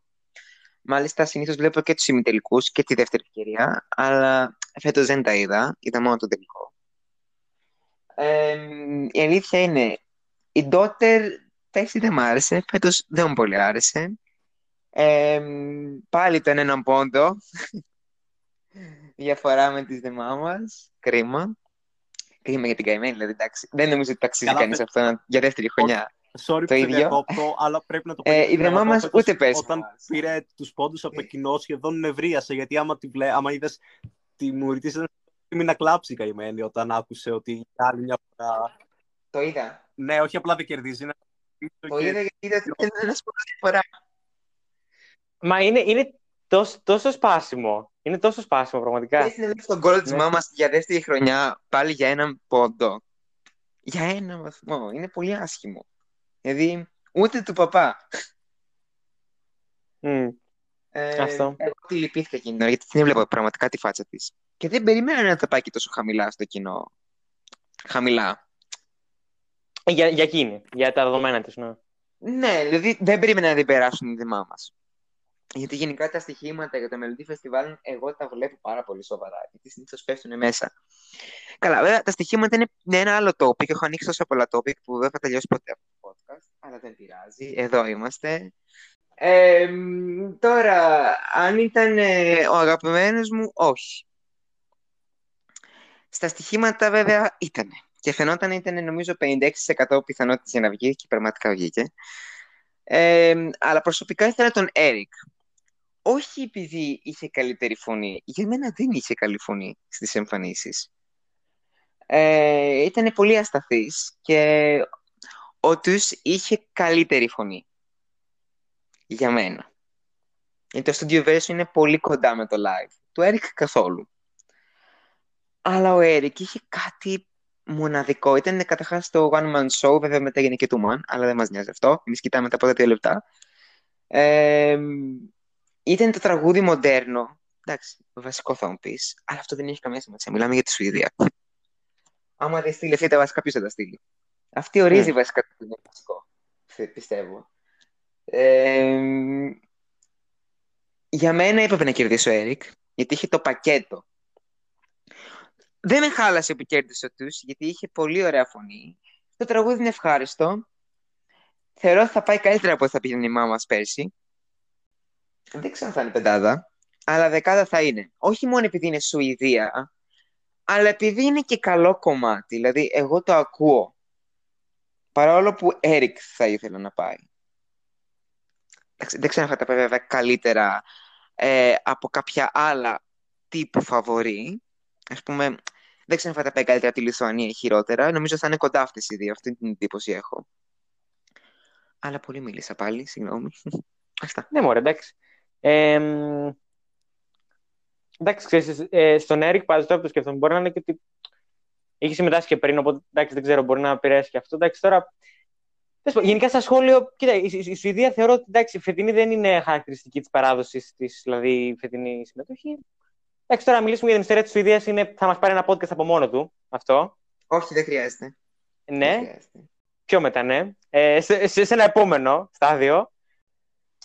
Μάλιστα, συνήθως βλέπω και τους ημιτελικούς και τη δεύτερη ευκαιρία, αλλά φέτος δεν τα είδα. Είδα μόνο το τελικό. Ε, η αλήθεια είναι, η Daughter πέρσι δεν μ' άρεσε, φέτος δεν μου πολύ άρεσε. Ε, πάλι τον έναν πόντο. Διαφορά με τη δεμά μας. Κρίμα. Κρίμα για την καημένη, δηλαδή. Εντάξει. Δεν νομίζω ότι ταξίζει Καλά, κανείς παι- αυτό να- για δεύτερη χρονιά. Sorry που Το σε ίδιο. διακόπτω, αλλά πρέπει να το πω. Ε, γιατί η δεμά ο μας Πέτρος ούτε πέρσι Όταν μου άρεσε. πήρε τους πόντους από κοινό, σχεδόν νευρίασε. Γιατί άμα, τη βλέ... άμα είδες τη μουρητή, ήταν έτοιμη να κλάψει η καημένη όταν άκουσε ότι η άλλη μια φορά. Το είδα. Ναι, όχι απλά δεν κερδίζει. Είναι... Το και- είδα γιατί είδα ότι ήταν ένα σπορ διαφορά. Μα είναι, είναι τόσο, τόσο σπάσιμο. Είναι τόσο σπάσιμο, πραγματικά. Έτσι να δεις τον κόλλο της Ναι. μάμας για δεύτερη χρονιά πάλι για έναν πόντο. Για ένα βαθμό. Είναι πολύ άσχημο. Δηλαδή, ούτε του παπά. Μμ. Ε, Αυτό. Εγώ τη λυπήθηκα εκείνη την ώρα, γιατί την έβλεπα πραγματικά τη φάτσα της. Και δεν περιμένα να τα πάει και τόσο χαμηλά στο κοινό. Χαμηλά. Ε, Για, για εκείνη, για τα δεδομένα της, ναι. Ναι, δηλαδή δεν περίμενα να την περάσουν οι δημά μας. Γιατί γενικά τα στοιχήματα για το Melody Festival εγώ τα βλέπω πάρα πολύ σοβαρά. Γιατί συνήθως πέφτουν μέσα. Καλά, βέβαια τα στοιχήματα είναι είναι ένα άλλο topic. Έχω ανοίξει τόσα πολλά topic που δεν θα τελειώσει ποτέ αυτό το podcast. Αλλά δεν πειράζει. Εδώ είμαστε. Ε, μ, τώρα, αν ήταν ε, ο αγαπημένος μου, όχι. Στα στοιχήματα βέβαια ήταν. Και φαινόταν ήταν νομίζω 56% πιθανότητες για να βγει και πραγματικά βγήκε. Ε, αλλά προσωπικά ήθελα τον Έρικ. Όχι επειδή είχε καλύτερη φωνή. Για μένα δεν είχε καλή φωνή στις εμφανίσεις. Ε, ήταν πολύ ασταθής και ο τους είχε καλύτερη φωνή. Για μένα. Γιατί το studio version είναι πολύ κοντά με το live. Του Έρικ καθόλου. Αλλά ο Έρικ είχε κάτι μοναδικό. Ήταν καταρχάς το one man show, βέβαια μετά έγινε και του man, αλλά δεν μας νοιάζει αυτό. Εμείς κοιτάμε τα πρώτα δύο λεπτά. Ε, ήταν το τραγούδι μοντέρνο. Εντάξει, βασικό θα μου πεις, αλλά αυτό δεν έχει καμία σημασία. Μιλάμε για τη Σουηδία. Άμα δεν στείλει αυτή τα βασικά, ποιο θα τα στείλει. Αυτή ορίζει Mm. βασικά το είναι βασικό. θε- Πιστεύω. Ε, για μένα έπρεπε να κερδίσει ο Έρικ, γιατί είχε το πακέτο. Δεν με χάλασε που κέρδισε ο τους, γιατί είχε πολύ ωραία φωνή. Το τραγούδι είναι ευχάριστο. Θεωρώ ότι θα πάει καλύτερα από ό,τι θα πήγαινε η μάμα μας πέρσι. Δεν ξέρω αν θα είναι πεντάδα, αλλά δεκάδα θα είναι. Όχι μόνο επειδή είναι Σουηδία, αλλά επειδή είναι και καλό κομμάτι. Δηλαδή, εγώ το ακούω. Παρόλο που Έρικ θα ήθελα να πάει. Εντάξει, Δεν ξέρω αν θα τα πάει βέβαια καλύτερα ε, από κάποια άλλα τύπου φαβορή. Ας πούμε, δεν ξέρω αν θα τα πάει καλύτερα από τη Λιθουανία ή χειρότερα. Νομίζω θα είναι κοντά αυτές οι δύο. Αυτή την εντύπωση έχω. Αλλά πολύ μίλησα πάλι, συγγνώμη. Αυτά. Ναι, μωρέ, εντάξει. Ε, μ, εντάξει, ξέρεις, ε, στον Έρικ πάντως τώρα που το σκεφτόμουν, μπορεί να είναι και ότι είχε συμμετάσχει και πριν, οπότε εντάξει, δεν ξέρω, μπορεί να επηρεάσει και αυτό. Εντάξει, τώρα, τέλος πάντων, γενικά στα σχόλιο, κοίτα, η, η, η Σουηδία θεωρώ ότι εντάξει, η φετινή δεν είναι χαρακτηριστική της παράδοσης της, δηλαδή η φετινή συμμετοχή. Εντάξει, τώρα να μιλήσουμε για την ιστορία της Σουηδίας, είναι, θα μας πάρει ένα podcast από μόνο του, αυτό. Όχι, δεν χρειάζεται. Δεν Ναι, χρειάζεται. πιο μετά, ναι. Ε, σε, σε, σε ένα επόμενο στάδιο.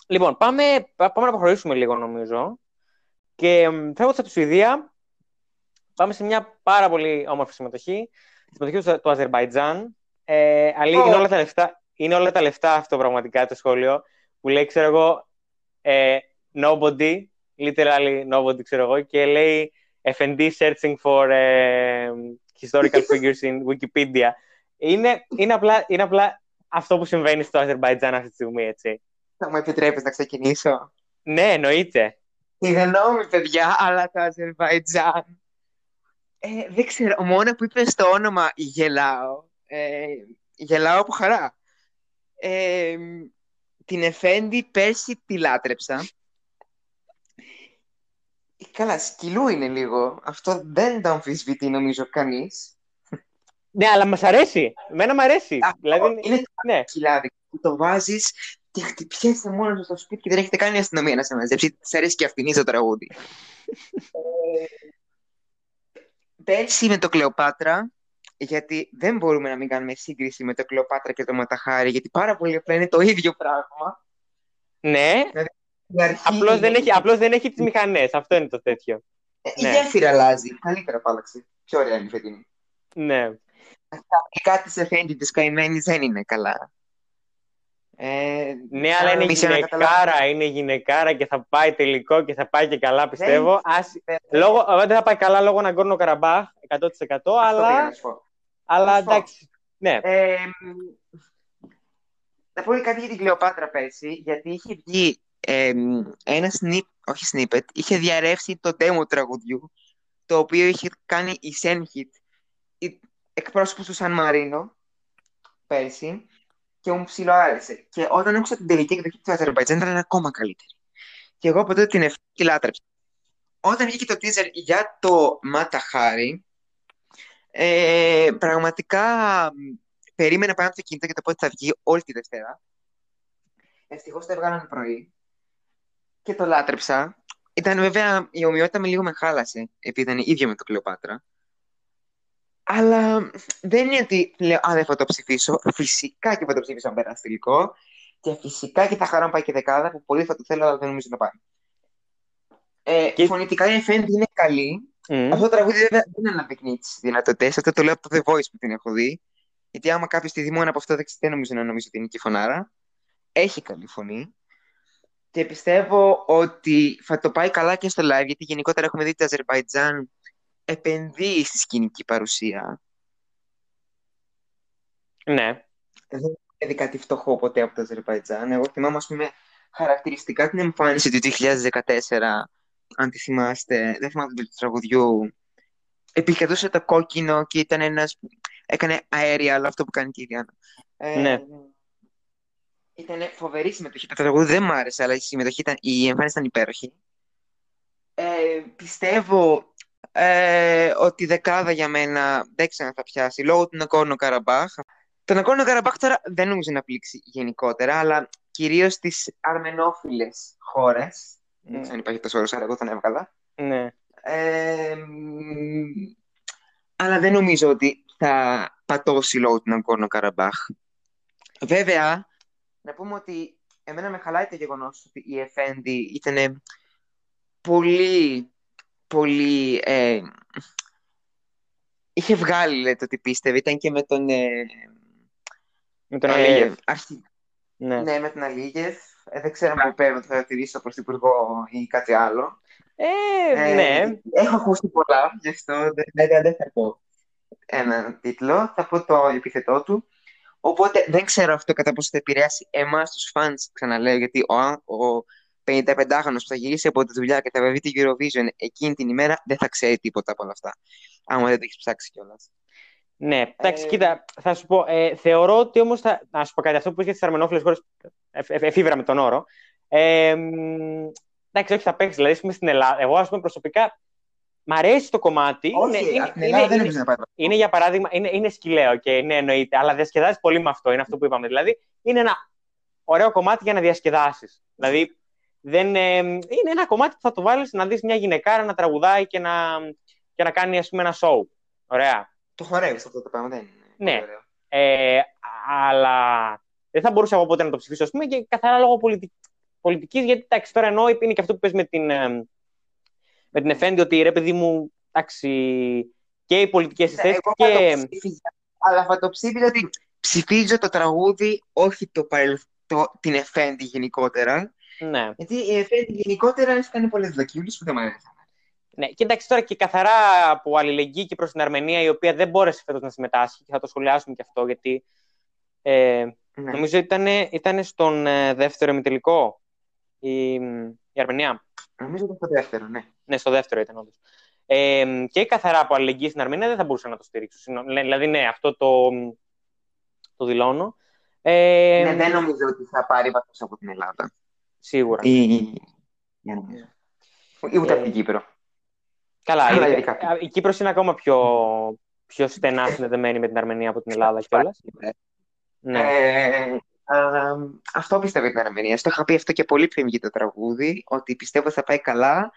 Λοιπόν, πάμε, πά- πάμε να προχωρήσουμε λίγο, νομίζω. Και μ, φεύγοντας από τη Σουηδία, πάμε σε μια πάρα πολύ όμορφη συμμετοχή. Τη συμμετοχή του, του Αζερβαϊτζάν. Ε, αλή, Ω. είναι, όλα τα λεφτά, είναι όλα τα λεφτά αυτό πραγματικά το σχόλιο, που λέει, ξέρω εγώ, ε, nobody, literally nobody, ξέρω εγώ, και λέει FND searching for ε, historical figures in Wikipedia. Είναι, είναι, απλά, είναι απλά αυτό που συμβαίνει στο Αζερβαϊτζάν αυτή τη στιγμή, έτσι. Θα μου επιτρέπεις να ξεκινήσω; Ναι, εννοείται. Συγγνώμη, παιδιά, αλλά το Αζερβαϊτζάν Ε, δεν ξέρω, μόνος που είπε στο όνομα γελάω. Ε, γελάω από χαρά. Ε, την Εφέντη πέρσι τη λάτρεψα. Καλά, σκυλού είναι λίγο. Αυτό δεν το αμφισβητεί νομίζω κανείς. Ναι, αλλά μας αρέσει. Εμένα μου αρέσει. Αυτό δηλαδή, είναι ναι. σκυλάδι που το βάζεις και χτυπιέσαι μόνος σου στο σπίτι και δεν έχετε κάνει αστυνομία να σε μαζέψει. Της αρέσει και αυτήν το τραγούδι. Ε, Πέρσι με το Κλεοπάτρα, γιατί δεν μπορούμε να μην κάνουμε σύγκριση με το Κλεοπάτρα και το Ματαχάρι, γιατί πάρα πολύ απλά είναι το ίδιο πράγμα. ναι. Η αρχή Απλώς δεν, είναι- έχει, απλώς δεν έχει τις μηχανές. Αυτό είναι το τέτοιο. Ε, Η ναι. γέφυρα αλλάζει. Καλύτερα που άλλαξε. Πιο ωραία είναι η φετινή. Ναι. Αγγλικά της Εφέντη της καημένης δεν είναι καλά. Ε, Ναι, σαν αλλά είναι εμείς για να γυναικάρα, είναι γυναικάρα και θα πάει τελικό και θα πάει και καλά, πιστεύω. Ας... καταλάβουμε- Λόγω, ε, δεν θα πάει καλά λόγω Ναγκόρνο Καραμπάχ, 100%, Αυτό πήγα αλλά, να σου πω. αλλά σου πω. εντάξει. Ναι, Ε, να πω κάτι για την Κλεοπάτρα πέρσι, γιατί είχε βγει ε, ένα snip, όχι snippet, είχε διαρρεύσει το demo τραγουδιού, το οποίο είχε κάνει η Senhit, η εκπρόσωπος του Σαν Μαρίνο, πέρσι, και μου ψηλό άρεσε. Και όταν άκουσα την τελική εκδοχή του Αζερβαϊτζάν ήταν ακόμα καλύτερη. Και εγώ από τότε την ευθύνη τη λάτρεψα. Όταν βγήκε το teaser για το Ματαχάρι, ε, πραγματικά μ, περίμενα πάνω από το κινητό και το πότε θα βγει όλη τη Δευτέρα. Ευτυχώς το έβγαλαν πρωί και το λάτρεψα. Ήταν βέβαια η ομοιότητα με λίγο με χάλασε, επειδή ήταν ίδιο με το Κλεοπάτρα. Αλλά δεν είναι ότι λέω, α, δεν θα το ψηφίσω. Φυσικά και θα το ψηφίσω αν περάσει τελικό. Και φυσικά και θα χαρώ να πάει και δεκάδα, που πολύ θα το θέλω, αλλά δεν νομίζω να πάει. Ε, Και- Φωνητικά η Εφέντη είναι καλή. Μμ. Αυτό το τραγούδι βέβαια δεν αναπτύκνει τι δυνατότητες. Αυτό το λέω από το The Voice που την έχω δει. Γιατί άμα κάποιος τη δει μόνο από αυτό δεν δεν νομίζω να νομίζει ότι είναι και φωνάρα. Έχει καλή φωνή. Και πιστεύω ότι θα το πάει καλά και στο live, γιατί γενικότερα έχουμε δει ότι το Αζερβαϊτζάν επενδύει στη σκηνική παρουσία. ναι. Δεν έχω δει κάτι φτωχό ποτέ από το Αζερβαϊτζάν. Εγώ θυμάμαι, ας πούμε, χαρακτηριστικά την εμφάνιση του 2014, αν τη θυμάστε, δεν θυμάμαι τον τίτλο του τραγουδιού. Επικρατούσε το κόκκινο και ήταν ένας... Έκανε αέρια, αλλά αυτό που κάνει και η Διάννα. Ε, Ναι. Ήταν φοβερή συμμετοχή. Το τραγούδι δεν μ' άρεσε, αλλά η, συμμετοχή ήταν, η εμφάνιση ήταν υπέροχη. Ε, πιστεύω ε, ότι η δεκάδα για μένα δεν ξέρω αν θα πιάσει λόγω του Ναγκόρνο Καραμπάχ. Το Ναγκόρνο Καραμπάχ τώρα δεν νομίζω να πλήξει γενικότερα, αλλά κυρίως στις αρμενόφιλες χώρες. Δεν ξέρω αν υπάρχει τόσο όρος, αλλά εγώ τον έβγαλα. ναι. Ε, μ, αλλά δεν νομίζω ότι θα πατώσει λόγω του Ναγκόρνο Καραμπάχ. Βέβαια, να πούμε ότι εμένα με χαλάει το γεγονός ότι η Εφέντη ήταν πολύ, πολύ... ε, είχε βγάλει λέει, το τι πίστευε. Ήταν και με τον... Ε, Με τον ε, Αλίγεφ. αρχι- Ναι. Ναι, με τον Αλίγεφ. Ε, δεν ξέρω αν πρέπει να το χαρακτηρίσω πρωθυπουργό ή κάτι άλλο. Ε, Ε, ναι. Έχω ακούσει πολλά, γι' αυτό δεν, δεν, δεν θα πω έναν τίτλο, θα πω το επιθετό του. Οπότε δεν ξέρω αυτό κατά πόσο θα επηρεάσει εμάς τους fans, ξαναλέω, γιατί ο, ο 55χρονο που θα γυρίσει από τη δουλειά και θα βρει τη Eurovision εκείνη την ημέρα δεν θα ξέρει τίποτα από όλα αυτά. Άμα δεν το έχεις ψάξει κιόλας. Ναι, εντάξει, Ε, κοίτα, θα σου πω. Ε, θεωρώ ότι όμως. Θα... Να σου πω κάτι, αυτό που είσαι για τις αρμενόφιλε χώρες. Εφήβρα με τον όρο. Ε, μ, εντάξει, όχι, θα παίξεις. Δηλαδή, ας πούμε, στην Ελλάδα. Εγώ, ας πούμε, προσωπικά. Μ' αρέσει το κομμάτι. Όχι, είναι, από την είναι, Ελλάδα δεν είναι, νομίζω να πάει. είναι, για παράδειγμα, είναι, είναι σκυλαίο και ναι, εννοείται, αλλά διασκεδάζεις πολύ με αυτό. Είναι αυτό που είπαμε. Δηλαδή, είναι ένα ωραίο κομμάτι για να διασκεδάσεις. Δηλαδή, δεν, ε, είναι ένα κομμάτι που θα το βάλεις να δεις μια γυναικάρα να τραγουδάει και να, και να κάνει, ας πούμε, ένα show. Ωραία. Το χορεύεις αυτό το πράγμα, δεν είναι. Ναι. πολύ ωραίο. Ε, αλλά δεν θα μπορούσα εγώ ποτέ να το ψηφίσω, ας πούμε, και καθαρά λόγω πολιτική, πολιτικής, γιατί εντάξει, τώρα εννοώ είναι και αυτό που πες με την, ε, με την Εφέντη, ότι ρε παιδί μου, εντάξει, και οι πολιτικές Ναι, θέσεις εγώ θα και... το ψήφιζα, αλλά θα το ψήφιζα ότι ψηφίζω το τραγούδι, όχι το παρελθόν, την Εφέντη γενικότερα. Ναι, Γιατί η Εφέντη γενικότερα έχει κάνει πολλές δοκίμες που δεν μου αρέσουν. ναι. Και εντάξει, τώρα και καθαρά από αλληλεγγύη και προς την Αρμενία, η οποία δεν μπόρεσε φέτος να συμμετάσχει, και θα το σχολιάσουμε και αυτό, γιατί ε, Ναι. νομίζω ήταν, ήταν στον ε, δεύτερο ημιτελικό η, η Αρμενία. Νομίζω ότι το δεύτερο, ναι. Ναι, στο δεύτερο ήταν όντως. Ε, και καθαρά από αλληλεγγύη στην Αρμενία δεν θα μπορούσα να το στηρίξω. Δηλαδή, ναι, αυτό το, το δηλώνω. Ε, ναι, δεν νομίζω ότι θα πάρει βαθμό από την Ελλάδα. Σίγουρα. Ή, ή, ούτε από την Κύπρο. Καλά, η, η Κύπρος είναι ακόμα πιο, πιο στενά συνδεδεμένη με την Αρμενία από την Ελλάδα κιόλας. Ναι. Ε, αυτό πιστεύω για την Αρμενία. Στο είχα πει αυτό και πολύ πριν βγει το τραγούδι, ότι πιστεύω θα πάει καλά,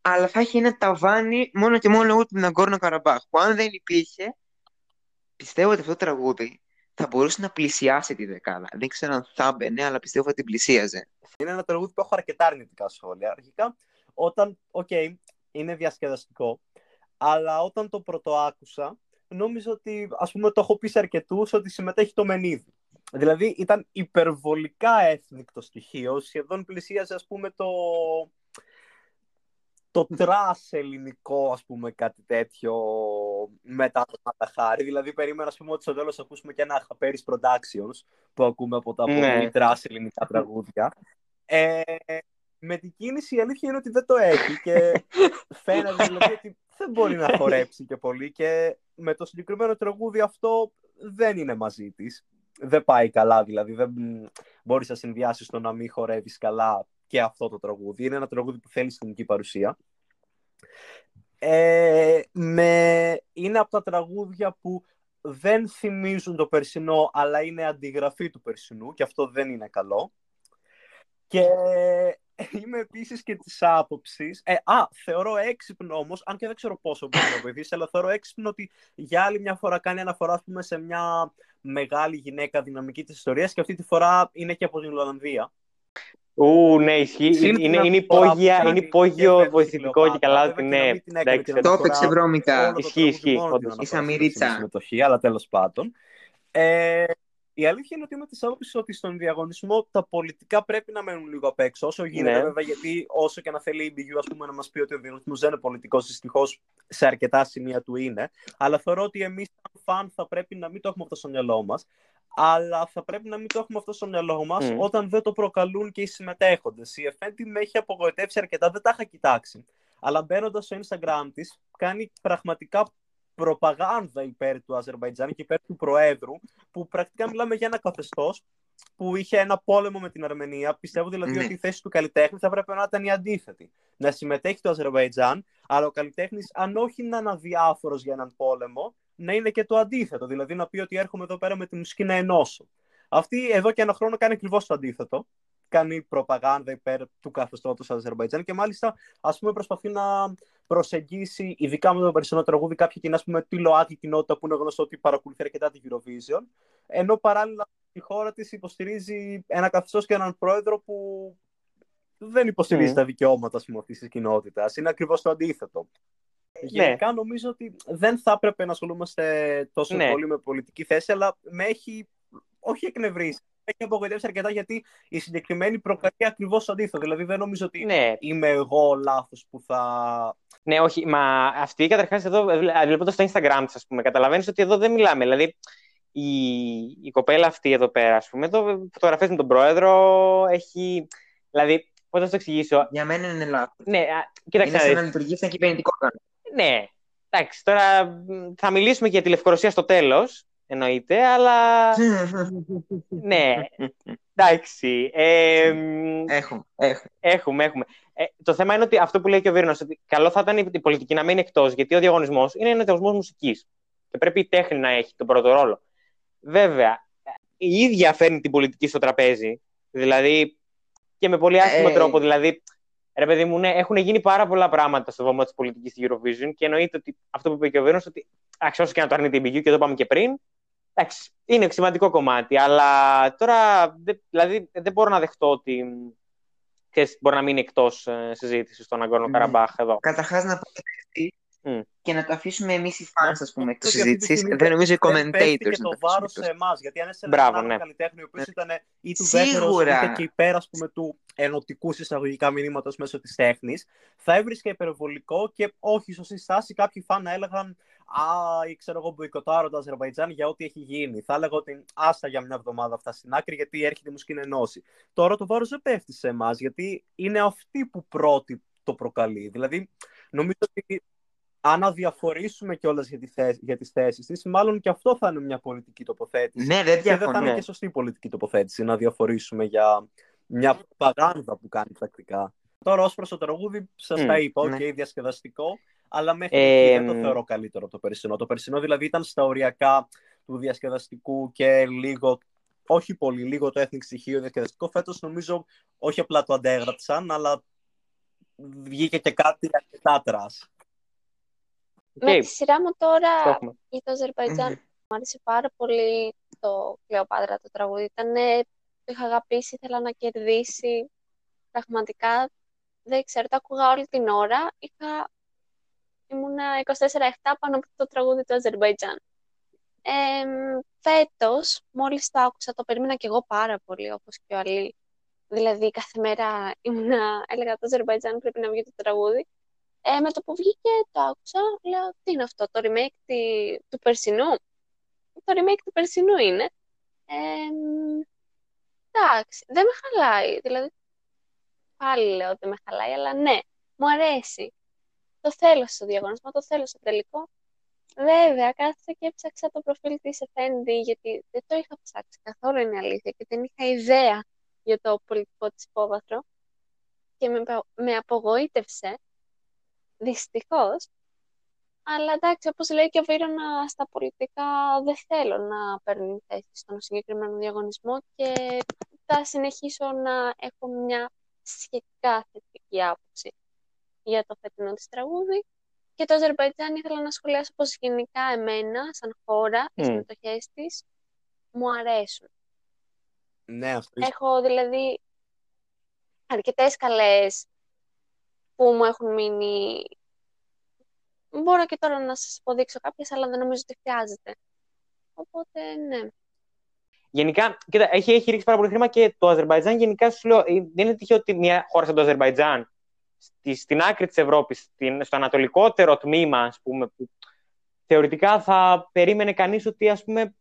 αλλά θα έχει ένα ταβάνι μόνο και μόνο λόγω του Ναγκόρνο Καραμπάχ. Που αν δεν υπήρχε, πιστεύω ότι αυτό το τραγούδι θα μπορούσε να πλησιάσει τη δεκάδα. Δεν ξέρω αν θα μπαινε, αλλά πιστεύω ότι την πλησίαζε. Είναι ένα τραγούδι που έχω αρκετά αρνητικά σχόλια. Αρχικά, όταν, OK, okay, είναι διασκεδαστικό, αλλά όταν το πρωτοάκουσα, νόμιζα ότι, ας πούμε, το έχω πει σε αρκετούς ότι συμμετέχει το Μενίδη. Δηλαδή, ήταν υπερβολικά ethnic το στοιχείο, σχεδόν πλησίαζε, ας πούμε, το, το trash ελληνικό, ας πούμε, κάτι τέτοιο μετά το Mata Hari. Δηλαδή, περίμενα, ας πούμε, ότι στο τέλος ακούσουμε και ένα Χαπέρις Productions που ακούμε από τα ναι. πολύ trash ελληνικά τραγούδια. Ε, με την κίνηση η αλήθεια είναι ότι δεν το έχει και φαίνεται δηλαδή ότι δεν μπορεί να χορέψει και πολύ και με το συγκεκριμένο τραγούδι αυτό δεν είναι μαζί της. Δεν πάει καλά δηλαδή, δεν μπορείς να συνδυάσεις το να μην χορεύεις καλά και αυτό το τραγούδι. Είναι ένα τραγούδι που θέλει σκηνική παρουσία. Ε, με... Είναι από τα τραγούδια που δεν θυμίζουν το περσινό, αλλά είναι αντιγραφή του περσινού και αυτό δεν είναι καλό. Και είμαι επίσης και της άποψης. Ε, α, θεωρώ έξυπνο όμως, αν και δεν ξέρω πόσο μπορεί να βοηθήσει, αλλά θεωρώ έξυπνο ότι για άλλη μια φορά κάνει αναφορά ας πούμε, σε μια μεγάλη γυναίκα δυναμική της ιστορίας και αυτή τη φορά είναι και από την Ολλανδία. Ού, ναι, ισχύει. Είναι, είναι, είναι, υπόγεια, είναι υπόγειο βοηθητικό και καλά ότι ναι. Το έπαιξε βρώμικα. Ισχύει, ισχύει. Η Σαμιρίτσα. Συμμετοχή, αλλά τέλος πάντων. Ε, η αλήθεια είναι ότι είμαι της άποψης ότι στον διαγωνισμό τα πολιτικά πρέπει να μένουν λίγο απ' έξω. Όσο γίνεται, ναι. βέβαια, γιατί όσο και να θέλει η BU ας πούμε, να μας πει ότι ο διαγωνισμός δεν είναι πολιτικός, δυστυχώς σε αρκετά σημεία του είναι. Αλλά θεωρώ ότι εμείς, σαν φαν, θα πρέπει να μην το έχουμε αυτό στο μυαλό μας. Αλλά θα πρέπει να μην το έχουμε αυτό στο μυαλό μας mm. όταν δεν το προκαλούν και οι συμμετέχοντες. Η Εφέντη με έχει απογοητεύσει αρκετά, δεν τα είχα κοιτάξει. Αλλά μπαίνοντας στο Instagram της, κάνει πραγματικά προπαγάνδα υπέρ του Αζερβαϊτζάν και υπέρ του Προέδρου, που πρακτικά μιλάμε για ένα καθεστώς που είχε ένα πόλεμο με την Αρμενία. Πιστεύω δηλαδή ναι. ότι η θέση του καλλιτέχνης θα έπρεπε να ήταν η αντίθετη. Να συμμετέχει το Αζερβαϊτζάν, αλλά ο καλλιτέχνης, αν όχι να είναι αδιάφορος για έναν πόλεμο, να είναι και το αντίθετο. Δηλαδή να πει ότι έρχομαι εδώ πέρα με τη μουσική να ενώσω. Αυτή εδώ και ένα χρόνο κάνει ακριβώς το αντίθετο κάνει προπαγάνδα υπέρ του καθεστώτος Αζερβαϊτζάν και μάλιστα ας πούμε προσπαθεί να προσεγγίσει, ειδικά με το περισσότερο τραγούδι, κάποια κοινά ας πούμε, τη ΛΟΑΤΚΙ κοινότητα που είναι γνωστό ότι παρακολουθεί αρκετά την Eurovision, ενώ παράλληλα η χώρα της υποστηρίζει ένα καθεστώς και έναν πρόεδρο που δεν υποστηρίζει mm. τα δικαιώματα αυτής της κοινότητας. Είναι ακριβώς το αντίθετο. Ναι. Γενικά νομίζω ότι δεν θα έπρεπε να ασχολούμαστε τόσο ναι. πολύ με πολιτική θέση, αλλά με έχει όχι εκνευρίσει έχει απογοητεύσει αρκετά γιατί η συγκεκριμένη προκαλεί ακριβώς το αντίθετο. Δηλαδή δεν νομίζω ότι ναι. είμαι εγώ λάθος που θα. Ναι, όχι. Μα αυτή καταρχάς εδώ, βλέποντας το Instagram της, ας πούμε, καταλαβαίνεις ότι εδώ δεν μιλάμε. Δηλαδή η, η κοπέλα αυτή εδώ πέρα, ας πούμε, εδώ φωτογραφίες με τον πρόεδρο έχει. Δηλαδή, πώς θα το εξηγήσω; Για μένα είναι λάθος. Ναι, κοίταξε. Είναι σαν να λειτουργεί σαν κυβερνητικό όργανο. Ναι. Εντάξει, τώρα θα μιλήσουμε και για τη Λευκορωσία στο τέλος εννοείται, αλλά... ναι, εντάξει. Ε, έχουμε, έχουμε. Έχουμε, έχουμε. Ε, το θέμα είναι ότι αυτό που λέει και ο Βίρνος, ότι καλό θα ήταν η πολιτική να μείνει εκτός, γιατί ο διαγωνισμός είναι ένας διαγωνισμός μουσικής. Και πρέπει η τέχνη να έχει τον πρώτο ρόλο. Βέβαια, η ίδια φέρνει την πολιτική στο τραπέζι. Δηλαδή, και με πολύ άσχημο ε, τρόπο. Δηλαδή, ρε παιδί μου, ναι, έχουν γίνει πάρα πολλά πράγματα στο βωμό της πολιτικής στη Eurovision και εννοείται ότι αυτό που είπε και ο Βίρνος, ότι αξιώσει και να το αρνείται η BU, και εδώ πάμε και πριν, Εντάξει, είναι σημαντικό κομμάτι, αλλά τώρα δηλαδή, δεν μπορώ να δεχτώ ότι ξέρεις, μπορεί να μείνει εκτός ε, συζήτησης στον Αγκόρνο ναι. Καραμπάχ εδώ. Καταρχάς να πω mm. και να το αφήσουμε εμείς οι fans, ας πούμε, εκτό συζήτηση. Δεν νομίζω οι commentators. Και το βάρος σε εμάς. Γιατί αν είσαι ένα ναι. καλλιτέχνη ο οποίος ήταν ή του δεύτερου είτε και υπέρ πούμε, του ενωτικούς εισαγωγικά μηνύματος μέσω της τέχνης, θα έβρισκε υπερβολικό και όχι σωστή στάση. Κάποιοι φαν να έλεγαν Α, ή ξέρω εγώ, μποϊκοτάρω το Αζερβαϊτζάν για ό,τι έχει γίνει. Θα έλεγα ότι άστα για μια εβδομάδα αυτά στην άκρη, γιατί έρχεται η μουσική ενώση. Τώρα το βάρος δεν πέφτει σε εμάς, γιατί είναι αυτή που πρώτη το προκαλεί. Δηλαδή, νομίζω ότι αν αδιαφορήσουμε κιόλας για, τη θέση, για τις θέσεις της, μάλλον και αυτό θα είναι μια πολιτική τοποθέτηση. Ναι, δεν Και δεν θα είναι και σωστή πολιτική τοποθέτηση να διαφορήσουμε για μια παγάνδα που κάνει τακτικά. Τώρα, ως προς το τραγούδι, σας Μμ, τα είπα, ναι. οκ, διασκεδαστικό, αλλά μέχρι Ε, εκεί δεν το θεωρώ καλύτερο από το περσινό. Το περσινό δηλαδή ήταν στα οριακά του διασκεδαστικού και λίγο, όχι πολύ, λίγο το ethnic στοιχείο διασκεδαστικό. Φέτος νομίζω όχι απλά το αντέγραψαν, αλλά βγήκε και κάτι αρκετά trash. Με Οκ, τη σειρά μου τώρα το έχουμε. για το Αζερβαϊτζάν Μμμ. μου άρεσε πάρα πολύ το Κλεοπάτρα το τραγούδι. Ήταν, το είχα αγαπήσει, ήθελα να κερδίσει. Πραγματικά δεν ξέρω, το άκουγα όλη την ώρα. Είχα, ήμουνα 24-7 πάνω από το τραγούδι του Αζερβαϊτζάν. Ε, φέτος, μόλις το άκουσα, το περίμενα και εγώ πάρα πολύ, όπως και ο Αλή. Δηλαδή, κάθε μέρα ήμουνα, έλεγα το Αζερβαϊτζάν πρέπει να βγει το τραγούδι. Ε, με το που βγήκε, το άκουσα, λέω, τι είναι αυτό, το remake τη- του περσινού; Το remake του περσινού είναι. Ε, μ, εντάξει, δεν με χαλάει. Δηλαδή, πάλι λέω ότι με χαλάει, αλλά ναι, μου αρέσει. Το θέλω στο διαγωνισμό, το θέλω στο τελικό. Βέβαια, κάθισα και έψαξα το προφίλ της Εφέντη, γιατί δεν το είχα ψάξει καθόλου, είναι αλήθεια, και δεν είχα ιδέα για το πολιτικό της υπόβαθρο. Και με, με απογοήτευσε, δυστυχώς. Αλλά εντάξει, όπως λέει και ο Βίρονα, στα πολιτικά δεν θέλω να παίρνω θέση στον συγκεκριμένο διαγωνισμό και θα συνεχίσω να έχω μια σχετικά θετική άποψη για το φετινό της τραγούδι. Και το Αζερβαϊτζάν ήθελα να σχολιάσω πως γενικά εμένα, σαν χώρα, οι Μμ. συμμετοχές της μου αρέσουν. Ναι, αυτό Έχω δηλαδή αρκετές καλές που μου έχουν μείνει. Μπορώ και τώρα να σας αποδείξω κάποιες, αλλά δεν νομίζω ότι χρειάζεται. Οπότε, ναι. Γενικά, κοίτα, έχει, έχει ρίξει πάρα πολύ χρήμα και το Αζερβαϊτζάν γενικά σου λέω, ε, δεν είναι τυχαίο ότι μια χώρα σαν το Αζερβαϊτζάν στη, στην άκρη της Ευρώπης, στην, στο ανατολικότερο τμήμα, ας πούμε, που θεωρητικά θα περίμενε κανείς ότι ας πούμε,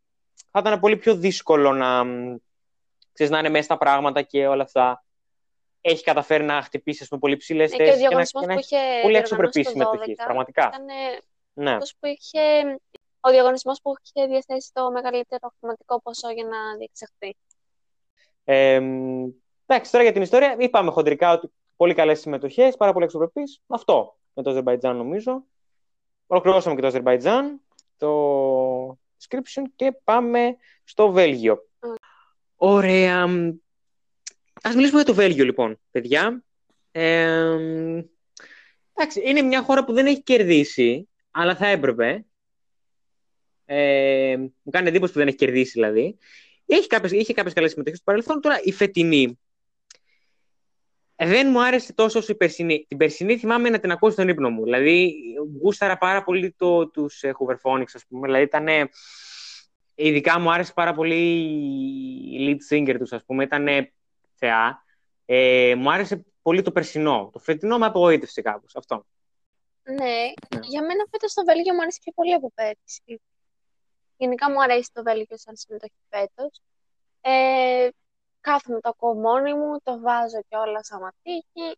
θα ήταν πολύ πιο δύσκολο να, μ, ξέρεις, να είναι μέσα στα πράγματα και όλα αυτά. Έχει καταφέρει να χτυπήσει ας πούμε, πολύ ψηλές Ναι, και ο θέσεις και, να, διαγωνισμός και να που έχει είχε πολύ διοργανώσει αξιοπρεπή το συμμετοχής. 12 Πραγματικά. ήταν Ναι. αυτός που είχε, ο διαγωνισμός που είχε διαθέσει το μεγαλύτερο χρηματικό ποσό για να διεξαχθεί. Ε, μ, εντάξει, τώρα για την ιστορία είπαμε χοντρικά ότι πολύ καλές συμμετοχές, πάρα πολύ αξιοπρεπείς. Αυτό με το Αζερβαϊτζάν νομίζω. Ολοκληρώσαμε και το Αζερβαϊτζάν, το description και πάμε στο Βέλγιο. Ωραία. Μ, Ας μιλήσουμε για το Βέλγιο λοιπόν, παιδιά. Ε, μ, εντάξει, είναι μια χώρα που δεν έχει κερδίσει, αλλά θα έπρεπε. Ε, μου κάνει εντύπωση που δεν έχει κερδίσει δηλαδή. Έχει κάποιες, είχε κάποιες καλές συμμετοχές στο παρελθόν. Τώρα η φετινή ε, δεν μου άρεσε τόσο όσο η περσινή. Την περσινή θυμάμαι να την ακούω στον ύπνο μου. Δηλαδή, γούσταρα πάρα πολύ το, τους ε, Hooverphonics, ας πούμε. Δηλαδή, ήταν, ειδικά μου άρεσε πάρα πολύ η lead singer τους, ας πούμε. Ήταν θεά. Ε, μου άρεσε πολύ το περσινό. Το φετινό με απογοήτευσε κάπως. Αυτό. Ναι, για μένα φέτος το Βέλγιο μου αρέσει πιο πολύ από πέρυσι. Γενικά μου αρέσει το Βέλγιο σαν συμμετοχή φέτος. Ε, κάθομαι το ακούω μόνη μου, το βάζω και όλα σαν τύχει.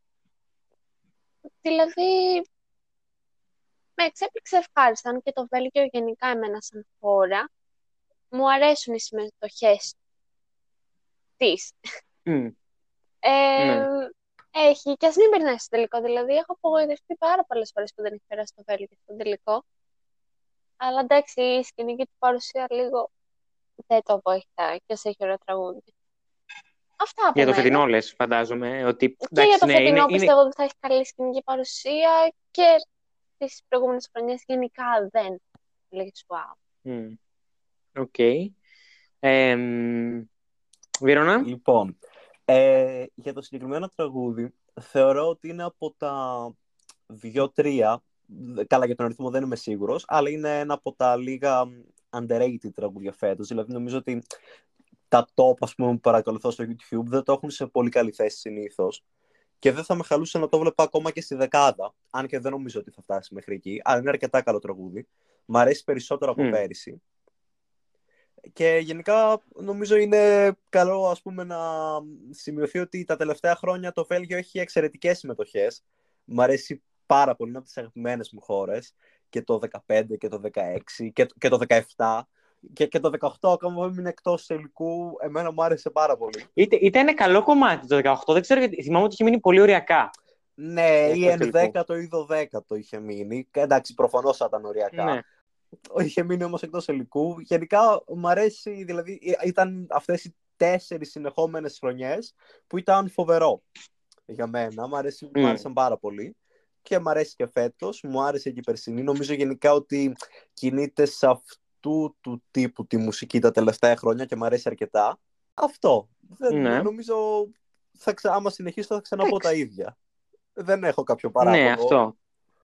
Δηλαδή, με εξέπληξε ευχάριστα, αν και το Βέλγιο γενικά εμένα σαν χώρα, μου αρέσουν οι συμμετοχές της. Μμ. Ε, Ναι. Έχει, και ας μην περνάει στο τελικό. Δηλαδή, έχω απογοητευτεί πάρα πολλές φορές που δεν έχει περάσει το Βέλγιο στο τελικό. Αλλά εντάξει, η σκηνική του παρουσία λίγο δεν το βοηθάει και σε έχει ωραίο τραγούδι. Αυτά από Για το μένα. φετινό λες, φαντάζομαι. Ότι, Και για εντάξει, το ναι, φετινό είναι, είναι, πιστεύω ότι θα έχει καλή σκηνική παρουσία και τις προηγούμενες χρονιές γενικά δεν λέγεις wow. Μμ. Οκ. Ε, μ, Βύρωνα; Λοιπόν, ε, για το συγκεκριμένο τραγούδι, θεωρώ ότι είναι από τα δύο-τρία, καλά για τον αριθμό δεν είμαι σίγουρος, αλλά είναι ένα από τα λίγα underrated τραγούδια φέτος. Δηλαδή νομίζω ότι τα top ας πούμε, που παρακολουθώ στο YouTube δεν το έχουν σε πολύ καλή θέση συνήθως. Και δεν θα με χαλούσε να το βλέπα ακόμα και στη δεκάδα, αν και δεν νομίζω ότι θα φτάσει μέχρι εκεί, αλλά είναι αρκετά καλό τραγούδι. Μ' αρέσει περισσότερο από Μμ. πέρυσι. Και γενικά νομίζω είναι καλό ας πούμε, να σημειωθεί ότι τα τελευταία χρόνια το Βέλγιο έχει εξαιρετικές συμμετοχές. Μ' αρέσει πάρα πολύ, είναι από τις αγαπημένες μου χώρες. και το 15 και το 16 και, και το 17 και, και το 18 ακόμα έμεινε εκτός τελικού. Εμένα μου άρεσε πάρα πολύ. Είτε, ήταν καλό κομμάτι το 18. Δεν ξέρω γιατί. Θυμάμαι ότι είχε μείνει πολύ ωριακά. Ναι, ή 11ο ή 12ο είχε μείνει. Εντάξει, προφανώς θα ήταν ωριακά. Ναι. Είχε μείνει όμως εκτός τελικού. Γενικά μου αρέσει, δηλαδή ήταν αυτές οι τέσσερις συνεχόμενες χρονιές που ήταν φοβερό για μένα. Μου, αρέσει, mm. μου άρεσαν πάρα πολύ. Και μου αρέσει και φέτος. Μου άρεσε και η περσινή. Νομίζω γενικά ότι κινείται σε αυτού του τύπου τη μουσική τα τελευταία χρόνια και μου αρέσει αρκετά. Αυτό. Δεν, ναι. Νομίζω θα ξα... άμα συνεχίσω θα ξαναπώ τα ίδια. Δεν έχω κάποιο παράδειγμα. Ναι, αυτό.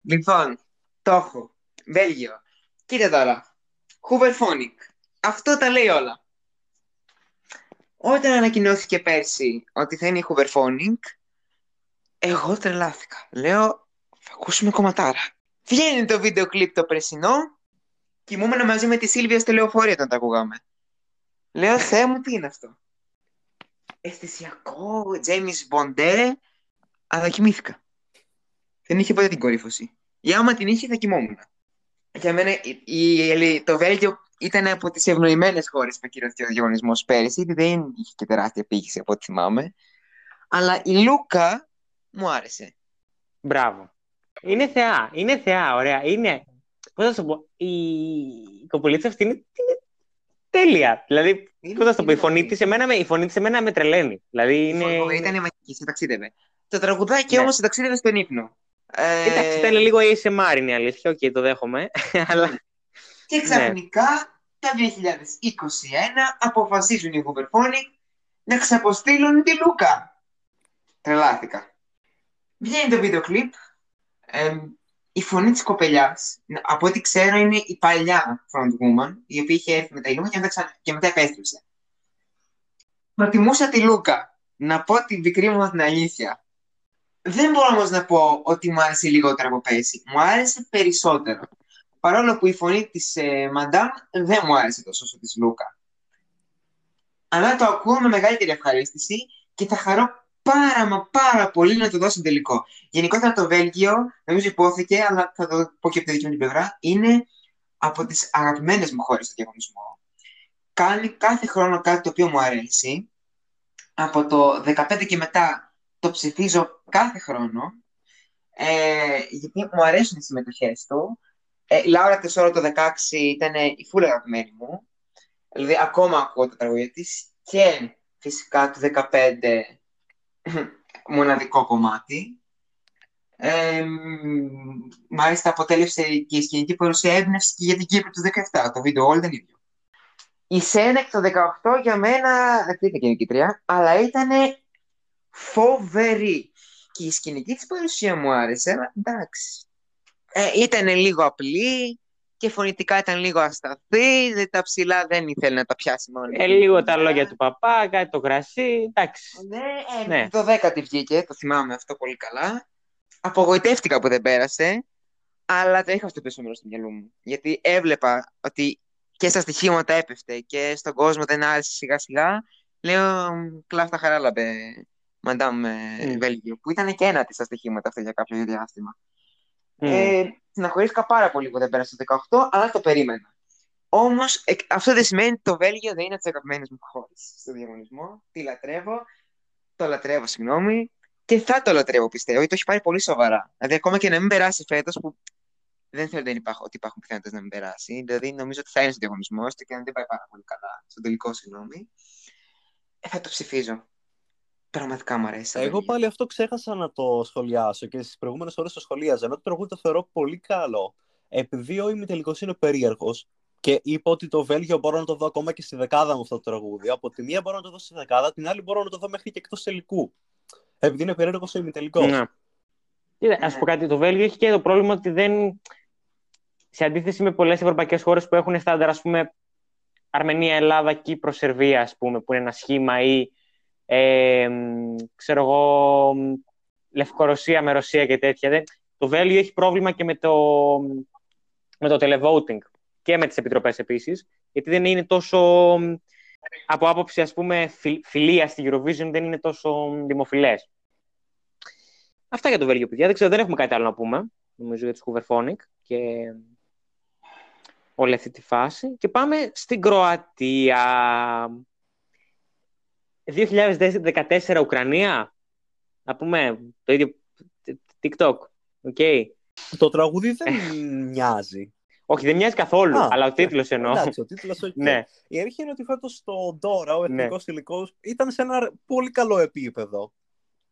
Λοιπόν, το έχω. Βέλγιο. Κοίτα τώρα. Hooverphonic. Αυτό τα λέει όλα. Όταν ανακοινώθηκε πέρσι ότι θα είναι η Hooverphonic, εγώ τρελάθηκα. Λέω, θα ακούσουμε κομματάρα. Βγαίνει το βίντεο κλιπ το περσινό. Κοιμούμενα μαζί με τη Σίλβια στο λεωφορείο όταν τα ακούγαμε. Λέω, Θεέ μου, τι είναι αυτό; Αισθησιακό, Τζέιμις Μποντέ, αλλά κοιμήθηκα. Δεν είχε ποτέ την κορύφωση. Ή άμα την είχε, θα κοιμόμουν. Για μένα, η, η, το Βέλγιο ήταν από τις ευνοημένες χώρες που ακυρώθηκε ο διαγωνισμός πέρυσι, γιατί δεν είχε και τεράστια πύχηση από ό,τι θυμάμαι. Αλλά η Λούκα μου άρεσε. Μπράβο. Είναι θεά. Είναι θεά, ωραία. Είναι. Πώς θα σου πω. Η, η κοπελίτσα αυτή είναι, είναι τέλεια. Δηλαδή, πώς θα σου πω. Η φωνή της εμένα, η φωνή της εμένα με τρελαίνει. Δηλαδή, είναι... Ήταν μαγική, σε ταξίδευε. Το τραγουδάκι ναι. όμως σε ταξίδευε στον ύπνο. Ε... Εντάξει, ήταν λίγο ASMR είναι η αλήθεια. OK, okay, το δέχομαι. Αλλά... Και ξαφνικά ναι. το 2021 αποφασίζουν οι Hooverphonic να ξαποστείλουν τη Λούκα. Τρελάθηκα. Βγαίνει το βίντεο κλιπ. Ε, η φωνή της κοπελιάς, από ό,τι ξέρω, είναι η παλιά frontwoman, η οποία είχε έρθει με τα Λούκα και μετά, ξα... και μετά επέστρεψε. Προτιμούσα τη Λούκα. Να πω την πικρή μου την αλήθεια. Δεν μπορώ όμως να πω ότι μου άρεσε λιγότερο από πέρσι. Μου άρεσε περισσότερο. Παρόλο που η φωνή της ε, Μαντάμ δεν μου άρεσε τόσο όσο της Λούκα. Αλλά το ακούω με μεγαλύτερη ευχαρίστηση και θα χαρώ πάρα μα πάρα πολύ να το δώσω τελικό. Γενικότερα το Βέλγιο, νομίζω υπόθηκε, αλλά θα το πω και από τη δική μου την πλευρά, είναι από τις αγαπημένες μου χώρες στο διαγωνισμό. Κάνει κάθε χρόνο κάτι το οποίο μου αρέσει. Από το 2015 και μετά το ψηφίζω κάθε χρόνο. Ε, γιατί μου αρέσουν οι συμμετοχές του. Ε, η Λάουρα Τεσόρο το 16 ήταν η φούλα αγαπημένη μου. Δηλαδή, ακόμα ακούω τα τραγούδια της. Και φυσικά το 15 μοναδικό κομμάτι. Ε, μάλιστα αποτέλεσε και η σκηνική παρουσία έμπνευση και για την Κύπρο του 17. Το βίντεο όλο ήταν ίδιο. Η Σένεκ το 18 για μένα δεν ήταν και νικητρία, αλλά ήταν φοβερή. Και η σκηνική της παρουσίας μου άρεσε, αλλά εντάξει. Ε, ήταν λίγο απλή και φωνητικά ήταν λίγο ασταθή. Τα ψηλά δεν ήθελε να τα πιάσει μόνο. Ε, λίγο τα λόγια του παπά, κάτι το κρασί. Εντάξει. Ναι, ε, ναι. το δέκατη βγήκε, το θυμάμαι αυτό πολύ καλά. Απογοητεύτηκα που δεν πέρασε, αλλά το είχα στο πίσω μέρος του μυαλού μου. Γιατί έβλεπα ότι και στα στοιχήματα έπεφτε και στον κόσμο δεν άρεσε σιγά σιγά. Λέω, κλάφτα χαράλαμπε, μαντάμ mm. Βέλγιο, που ήταν και ένα τη στα στοιχήματα αυτά για κάποιο διάστημα. Mm. Ε, συναχωρήθηκα πάρα πολύ που δεν πέρασε το 18, αλλά το περίμενα. Όμως αυτό δεν σημαίνει ότι το Βέλγιο δεν είναι από τι αγαπημένε μου χώρες στο διαγωνισμό. Τη λατρεύω. Το λατρεύω, συγγνώμη. Και θα το λατρεύω, πιστεύω, γιατί το έχει πάρει πολύ σοβαρά. Δηλαδή, ακόμα και να μην περάσει φέτος, που δεν θέλω να υπάρχουν, ότι υπάρχουν πιθανότητες να μην περάσει. Δηλαδή, νομίζω ότι θα είναι στο διαγωνισμό, και αν δεν πάει πάρα πολύ καλά, στο τελικό, συγγνώμη. Ε, θα το ψηφίζω. Πραγματικά μου αρέσει. Εγώ πάλι αυτό ξέχασα να το σχολιάσω και στις προηγούμενες ώρες το σχολίαζα. Ενώ το τραγούδι το θεωρώ πολύ καλό. Επειδή ο ημιτελικός είναι περίεργος και είπα ότι το Βέλγιο μπορώ να το δω ακόμα και στη δεκάδα μου αυτό το τραγούδι. Από τη μία μπορώ να το δω στη δεκάδα, την άλλη μπορώ να το δω μέχρι και εκτός τελικού. Επειδή είναι περίεργος ο ημιτελικός. Ναι. Α πω κάτι, το Βέλγιο έχει και το πρόβλημα ότι δεν. Σε αντίθεση με πολλές ευρωπαϊκές χώρες που έχουν στάνταρ, ας πούμε, Αρμενία, Ελλάδα, Κύπρο, Σερβία, ας πούμε, που είναι ένα σχήμα ή ε, ξέρω εγώ, Λευκορωσία με Ρωσία και τέτοια. Το Βέλγιο έχει πρόβλημα και με το, με το televoting και με τις επιτροπές επίσης, γιατί δεν είναι τόσο, από άποψη ας πούμε φιλία στη Eurovision, δεν είναι τόσο δημοφιλές. Αυτά για το Βέλγιο, παιδιά. Δεν ξέρω, δεν έχουμε κάτι άλλο να πούμε, νομίζω, για τους Hooverphonic. Και όλη αυτή τη φάση. Και πάμε στην Κροατία. 2014 Ουκρανία. Να πούμε το ίδιο TikTok. Okay. Το τραγούδι δεν μοιάζει. Όχι, δεν μοιάζει καθόλου, Α, αλλά ο τίτλος εννοώ. Εντάξει, ο τίτλος όχι. Ναι. Η αλήθεια είναι ότι φέτος το Dora, ο Ναι. εθνικός υλικό, ήταν σε ένα πολύ καλό επίπεδο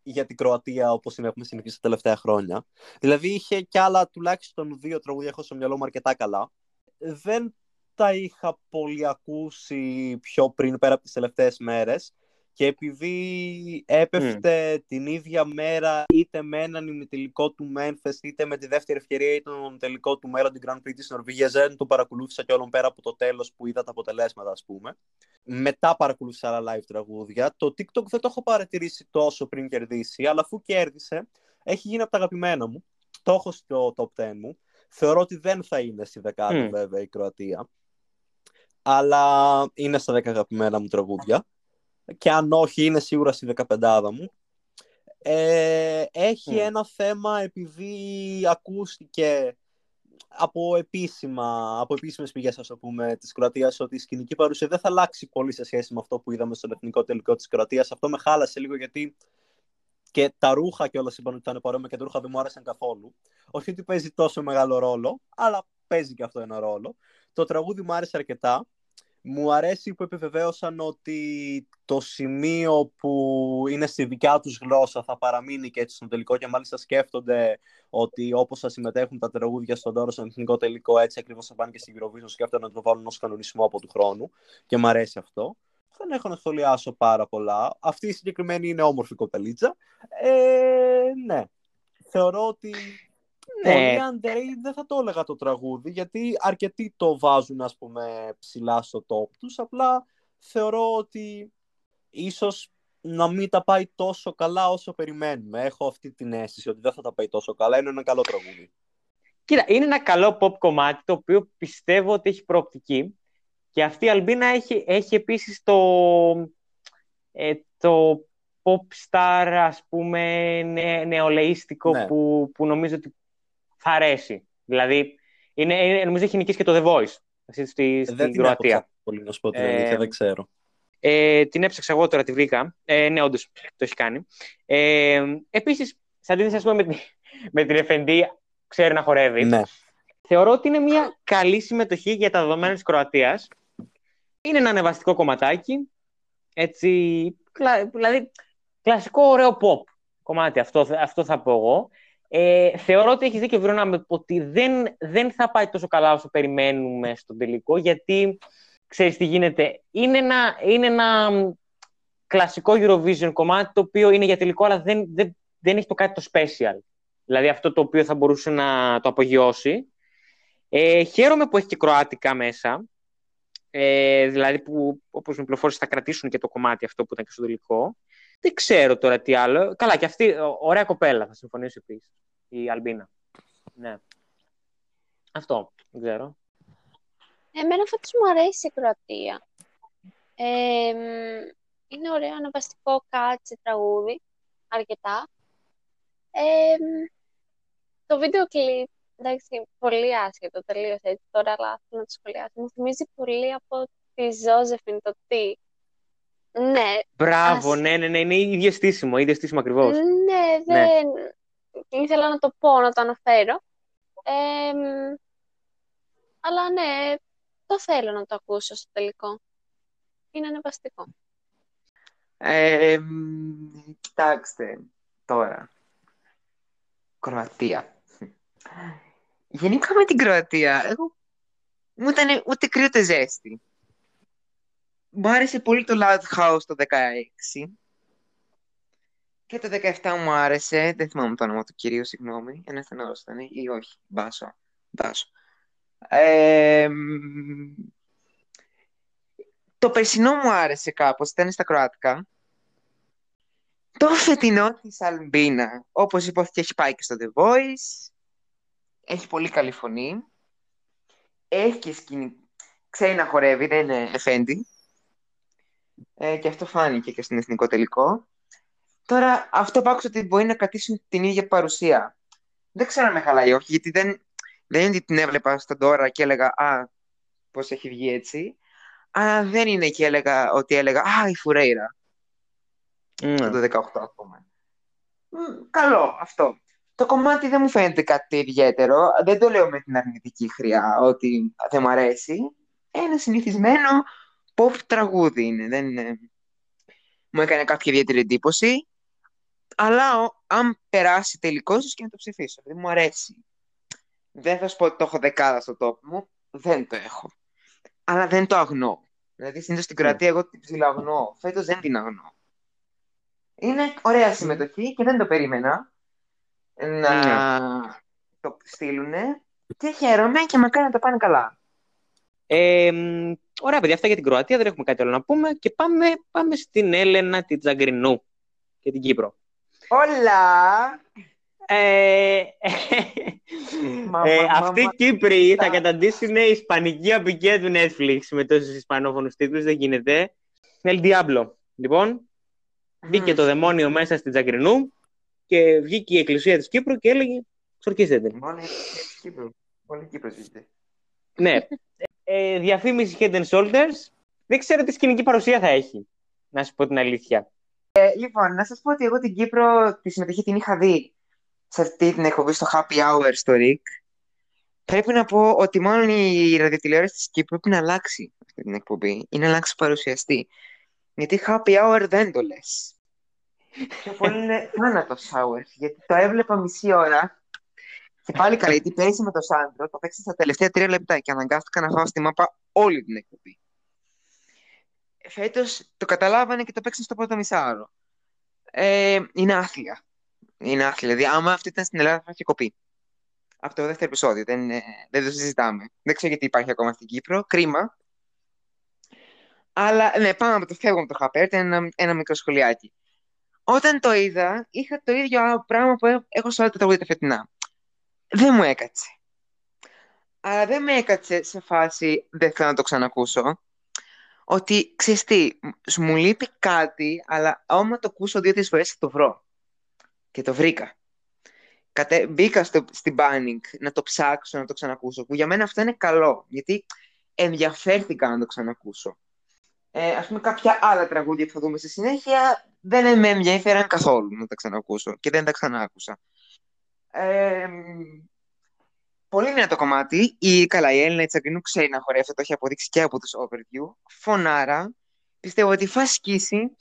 για την Κροατία όπως την έχουμε συνηθίσει τα τελευταία χρόνια. Δηλαδή είχε κι άλλα τουλάχιστον δύο τραγούδια έχω στο μυαλό μου αρκετά καλά. Δεν τα είχα πολύ ακούσει πιο πριν πέρα από τις τελευταίες μέρες και επειδή έπεφτε την ίδια μέρα είτε με έναν ημιτελικό του Memphis είτε με τη δεύτερη ευκαιρία ή τον τελικό του Μέλλον την Grand Prix της Νορβηγίας δεν το παρακολούθησα και όλων πέρα από το τέλος που είδα τα αποτελέσματα ας πούμε. Μετά παρακολούθησα άλλα live τραγούδια. Το TikTok δεν το έχω παρατηρήσει τόσο πριν κερδίσει αλλά αφού κέρδισε έχει γίνει από τα αγαπημένα μου. Το έχω στο top 10 μου. Θεωρώ ότι δεν θα είναι στη δεκάδα Μμ. βέβαια η Κροατία. Αλλά είναι στα 10 αγαπημένα μου τραγούδια. Και αν όχι, είναι σίγουρα στη 15 μου. Ε, έχει Μμ. ένα θέμα επειδή ακούστηκε από, επίσημα, από επίσημες πηγές, ας το πούμε, της Κροατίας ότι η σκηνική παρουσία δεν θα αλλάξει πολύ σε σχέση με αυτό που είδαμε στον εθνικό τελικό της Κροατίας. Αυτό με χάλασε λίγο γιατί και τα ρούχα και όλα είπαν ότι ήταν παρόμοια και τα ρούχα δεν μου άρεσαν καθόλου. Όχι ότι παίζει τόσο μεγάλο ρόλο, αλλά παίζει και αυτό ένα ρόλο. Το τραγούδι μου άρεσε αρκετά. Μου αρέσει που επιβεβαίωσαν ότι το σημείο που είναι στη δικιά τους γλώσσα θα παραμείνει και έτσι στο τελικό και μάλιστα σκέφτονται ότι όπως θα συμμετέχουν τα τραγούδια στον τόρο στον εθνικό τελικό έτσι ακριβώς θα πάνε και στην Eurovision σκέφτονται να το βάλουν ως κανονισμό από του χρόνου και μου αρέσει αυτό. Δεν έχω να σχολιάσω πάρα πολλά. Αυτή η συγκεκριμένη είναι όμορφη κοπελίτσα. Ε, ναι. Θεωρώ ότι Ναι. Πολύ underrated δεν θα το έλεγα το τραγούδι, γιατί αρκετοί το βάζουν, ας πούμε, ψηλά στο top τους. Απλά θεωρώ ότι ίσως να μην τα πάει τόσο καλά όσο περιμένουμε. Έχω αυτή την αίσθηση ότι δεν θα τα πάει τόσο καλά. Είναι ένα καλό τραγούδι. Κοίτα, είναι ένα καλό pop κομμάτι το οποίο πιστεύω ότι έχει προοπτική. Και αυτή η Αλμπίνα έχει, έχει επίσης το, ε, το pop star, ας πούμε, νε, νεολαίστικο Ναι. που, που νομίζω ότι θα αρέσει. Δηλαδή, είναι, είναι- νομίζω έχει νικήσει και το The Voice στη, στη, δεν στην την έχω Κροατία. ψάξει πολύ, να σου πω την Ε, αλήθεια, δεν ξέρω. Ε, την έψαξα εγώ τώρα, τη βρήκα. Ε, ναι, όντως το έχει κάνει. Ε, Επίσης, σε αντίθεση ας πούμε, με, την- με την FND, ξέρει να χορεύει. Ναι. Θεωρώ ότι είναι μια καλή συμμετοχή για τα δεδομένα της Κροατίας. Είναι ένα ανεβαστικό κομματάκι. Έτσι, κλα- δηλαδή, κλασικό ωραίο pop κομμάτι, αυτό, αυτό θα πω εγώ. Ε, θεωρώ ότι έχεις δίκιο Βίρονα με ότι δεν, δεν θα πάει τόσο καλά όσο περιμένουμε στον τελικό, γιατί ξέρεις τι γίνεται. Είναι ένα, είναι ένα μ, κλασικό Eurovision κομμάτι το οποίο είναι για τελικό, αλλά δεν, δεν, δεν έχει το κάτι το special. Δηλαδή αυτό το οποίο θα μπορούσε να το απογειώσει. Ε, χαίρομαι που έχει και κροάτικα μέσα. Ε, δηλαδή που όπως με πληροφόρησες θα κρατήσουν και το κομμάτι αυτό που ήταν και στο τελικό. Δεν ξέρω τώρα τι άλλο. Καλά, και αυτή, ω- ωραία κοπέλα, θα συμφωνήσω επίσης. Η Αλμπίνα. Ναι. Αυτό, δεν ξέρω. Εμένα φέτος μου αρέσει η Κροατία. Ε, μ, είναι ωραίο, αναβαστικό κάτσε τραγούδι, αρκετά. Ε, μ, το βίντεο κλιπ, εντάξει, πολύ άσχετο, τελείως έτσι τώρα, αλλά θέλω να το σχολιάσω. Μου θυμίζει πολύ από τη Ζώζεφιν το τι. Ναι, Μπράβο, Ας- ναι, ναι, ναι, είναι ίδιο στήσιμο, ίδιο στήσιμο ακριβώς. ναι, δεν... Ήθελα να το πω, να το αναφέρω. Ε, μ, αλλά ναι, το θέλω να το ακούσω στο τελικό. Είναι ανεβαστικό. Ε, μ, κοιτάξτε, τώρα. Κροατία. Γενικά με την Κροατία, εγώ μου ήταν ούτε κρύο ούτε ζέστη. Μου άρεσε πολύ το Loud House το 16. Και το 17 μου άρεσε, δεν θυμάμαι το όνομα του κυρίου, συγγνώμη. Ένα στενός ήταν ή όχι, Μπάσο. Μπάσο. Ε, μ, το περσινό μου άρεσε κάπως, ήταν στα κροάτικα. Το φετινό της Αλμπίνα, όπως υπόθηκε, έχει πάει και στο The Voice. Έχει πολύ καλή φωνή. Έχει και σκηνή. Ξέρει να χορεύει, δεν είναι εφέντη. Ε, και αυτό φάνηκε και στην εθνικό τελικό. Τώρα, αυτό που άκουσα ότι μπορεί να κρατήσουν την ίδια παρουσία. Δεν ξέρω αν με χαλάει ή όχι, γιατί δεν, δεν είναι ότι την έβλεπα στον τώρα και έλεγα Α, πως έχει βγει έτσι. Αλλά δεν είναι εκεί έλεγα, ότι έλεγα «Α, η Φουρέιρα». Ναι. Το 18 ας πούμε. Μ, Καλό αυτό. Το κομμάτι δεν μου φαίνεται κάτι ιδιαίτερο. Δεν το λέω με την αρνητική χρειά ότι δεν μου αρέσει. Ένα συνηθισμένο pop τραγούδι είναι. Δεν είναι... Μου έκανε κάποια ιδιαίτερη εντύπωση. Αλλά ο- αν περάσει τελικώς, ίσως και να το ψηφίσω. Δεν μου αρέσει. Δεν θα σου πω ότι το έχω δεκάδα στο top μου. Δεν το έχω. Αλλά δεν το αγνώ. Δηλαδή, συνήθως στην Κροατία εγώ την ψιλοαγνώ. Φέτος δεν την αγνώ. Είναι ωραία συμμετοχή και δεν το περίμενα να το στείλουνε. Και χαίρομαι και μακάρι να το πάνε καλά. Ε, μ, ωραία, παιδιά, αυτά για την Κροατία. Δεν έχουμε κάτι άλλο να πούμε. Και πάμε, πάμε στην Έλενα την Τζαγκρινού και την Κύπρο. Όλα! Ε, Μα, ε, μα, αυτοί μα, οι Κύπροι θα μα. καταντήσουν η ισπανική απικία του Netflix με τόσους ισπανόφωνους τίτλους, δεν γίνεται. El Diablo. Λοιπόν, μπήκε Μμμ. το δαιμόνιο μέσα στην Τζαγκρινού και βγήκε η εκκλησία της Κύπρου και έλεγε «Ξορκίστε την». Μόνο η Κύπρο. Μόνο η Κύπρος βγήκε. ναι. Ε, διαφήμιση Head and Shoulders. Δεν ξέρω τι σκηνική παρουσία θα έχει, να σου πω την αλήθεια. Ε, λοιπόν, να σας πω ότι εγώ την Κύπρο τη συμμετοχή την είχα δει σε αυτή την εκπομπή στο Happy Hour στο RIC. Πρέπει να πω ότι μάλλον η ραδιοτηλεόραση της Κύπρου πρέπει να αλλάξει αυτή την εκπομπή ή να αλλάξει παρουσιαστή. Γιατί Happy Hour δεν το λες. Πιο πολύ είναι θάνατος hour, γιατί το έβλεπα μισή ώρα και πάλι καλά, γιατί πέρυσι με το Σάντρο το παίξα στα τελευταία τρία λεπτά και αναγκάστηκα να φάω στη μάπα όλη την εκπομπή. Φέτος το καταλάβανε και το παίξαν στο πρώτο μισάωρο. Ε, είναι άθλια. Είναι άθλια. Δηλαδή, άμα αυτή ήταν στην Ελλάδα, θα είχε κοπεί. Από το δεύτερο επεισόδιο. Δεν, ε, δεν το συζητάμε. Δεν ξέρω γιατί υπάρχει ακόμα στην Κύπρο. Κρίμα. Αλλά ναι, πάμε από το φεύγω με το Χαπέρ. Ένα, ένα μικρό σχολιάκι. Όταν το είδα, είχα το ίδιο πράγμα που έχω- έχω σε όλα τα τραγούδια τα φετινά. Δεν μου έκατσε. Αλλά δεν με έκατσε σε φάση δεν θέλω να το ξανακούσω. Ότι ξέρεις τι, σ- μου λείπει κάτι, αλλά άμα το ακούσω δύο-τρεις φορές θα το βρω. Και το βρήκα. Κατε... Μπήκα στο... στην Banning να το ψάξω, να το ξανακούσω, που για μένα αυτό είναι καλό, γιατί ενδιαφέρθηκα να το ξανακούσω. Ε, ας πούμε κάποια άλλα τραγούδια που θα δούμε στη συνέχεια δεν με ενδιαφέραν καθόλου να τα ξανακούσω και δεν τα ξανάκουσα. Ε, πολύ δυνατό κομμάτι. Η, καλά, η Έλληνα Τσαγκρινού ξέρει να χορεύει, το έχει αποδείξει και από τους overview. Φωνάρα. Πιστεύω ότι θα σκίσει.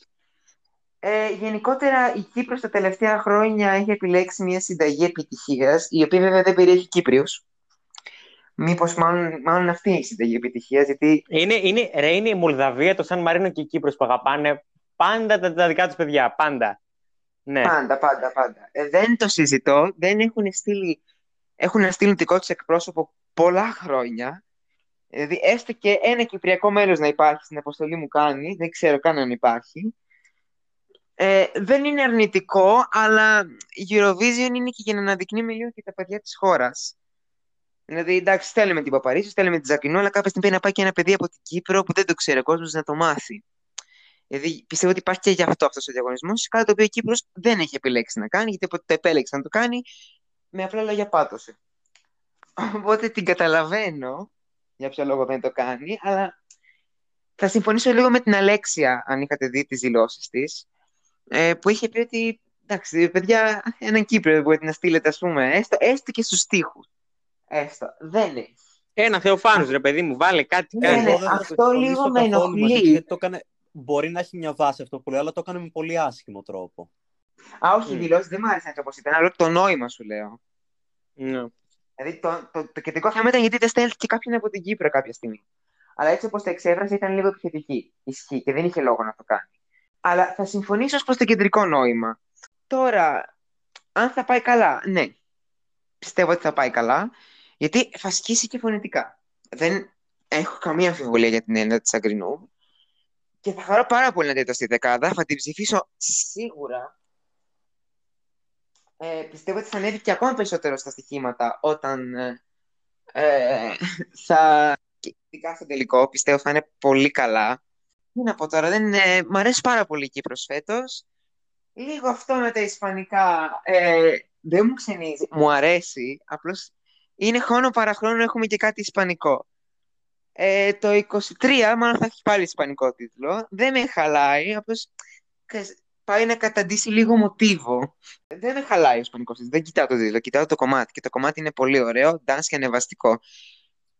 Ε, γενικότερα η Κύπρος τα τελευταία χρόνια έχει επιλέξει μια συνταγή επιτυχίας, η οποία βέβαια δεν περιέχει Κύπριους. Μήπως μάλλον, μάλλον αυτή είναι η συνταγή επιτυχίας, γιατί Είναι, είναι, ρε, είναι η Μολδαβία, το Σαν Μαρίνο και η Κύπρος που αγαπάνε πάντα τα, τα δικά τους παιδιά. Πάντα. Ναι. Πάντα, πάντα, πάντα. Ε, δεν το συζητώ. Δεν έχουν στείλει, έχουν στείλει δικό τους εκπρόσωπο πολλά χρόνια. Δηλαδή, έστω και ένα κυπριακό μέλος να υπάρχει στην αποστολή μου κάνει, δεν ξέρω καν αν υπάρχει. Ε, δεν είναι αρνητικό, αλλά η Eurovision είναι και για να αναδεικνύει λίγο και τα παιδιά της χώρας. Δηλαδή, εντάξει, στέλνουμε την Παπαρίσου, στέλνουμε την Ζακινό, αλλά κάποια στιγμή πρέπει να πάει και ένα παιδί από την Κύπρο που δεν το ξέρει ο κόσμος να το μάθει. Δηλαδή πιστεύω ότι υπάρχει και γι' αυτό αυτός ο διαγωνισμός. Κάτι το οποίο η Κύπρος δεν έχει επιλέξει να κάνει, γιατί όποτε το επέλεξε να το κάνει, με απλά λόγια πάτωσε. Οπότε την καταλαβαίνω για ποιο λόγο δεν το κάνει, αλλά θα συμφωνήσω λίγο με την Αλέξια, αν είχατε δει τις δηλώσεις της, ε, που είχε πει ότι, εντάξει, παιδιά, έναν Κύπρο δεν μπορείτε να στείλετε, ας πούμε, έστω, έστω και στους στίχους. Έστω. Δεν έχει. Ένα Θεοφάνους, ρε παιδί μου, βάλε κάτι. Ναι, κάνει. ναι, Εγώ δεν θα αυτό συμφωνήσω λίγο με καθόλου μαζί ενοχλεί. του, γιατί το έκανε... Μπορεί να έχει μια βάση αυτό που λέει, αλλά το έκανε με πολύ άσχημο τρόπο. Α, όχι, οι Μμ. δηλώσεις δεν μου άρεσαν έτσι όπως ήταν, αλλά το νόημα σου λέω. Ναι. Δηλαδή το, το, το κεντρικό θέμα ήταν γιατί δεν στέλνεις κάποιον από την Κύπρο κάποια στιγμή. Αλλά έτσι όπως το εξέφρασε ήταν λίγο επιθετική. Ισχύει και δεν είχε λόγο να το κάνει. Αλλά θα συμφωνήσω ως προς το κεντρικό νόημα. Τώρα, αν θα πάει καλά, ναι. Πιστεύω ότι θα πάει καλά, γιατί θα σκίσει και φωνητικά. Δεν έχω καμία αμφιβολία για την έννοια της Αγκρινού. Και θα χαρώ πάρα πολύ να τη δω στη δεκάδα. Θα την ψηφίσω σίγουρα. Ε, πιστεύω ότι θα ανέβει και ακόμα περισσότερο στα στοιχήματα όταν ε, ε, θα και ειδικά στο τελικό. Πιστεύω θα είναι πολύ καλά. Τι να πω τώρα, δεν, ε, μ' αρέσει πάρα πολύ η Κύπρος φέτος. Λίγο αυτό με τα ισπανικά ε, δεν μου ξενίζει. Μου αρέσει, απλώς είναι χρόνο παραχρόνου έχουμε και κάτι ισπανικό. Ε, το 23 μάλλον θα έχει πάλι ισπανικό τίτλο. Δεν με χαλάει, απλώς πάει να καταντήσει λίγο μοτίβο. Δεν με χαλάει ο ισπανικός τίτλος, δεν κοιτάω το τίτλο, κοιτάω το κομμάτι και το κομμάτι είναι πολύ ωραίο, dance και ανεβαστικό.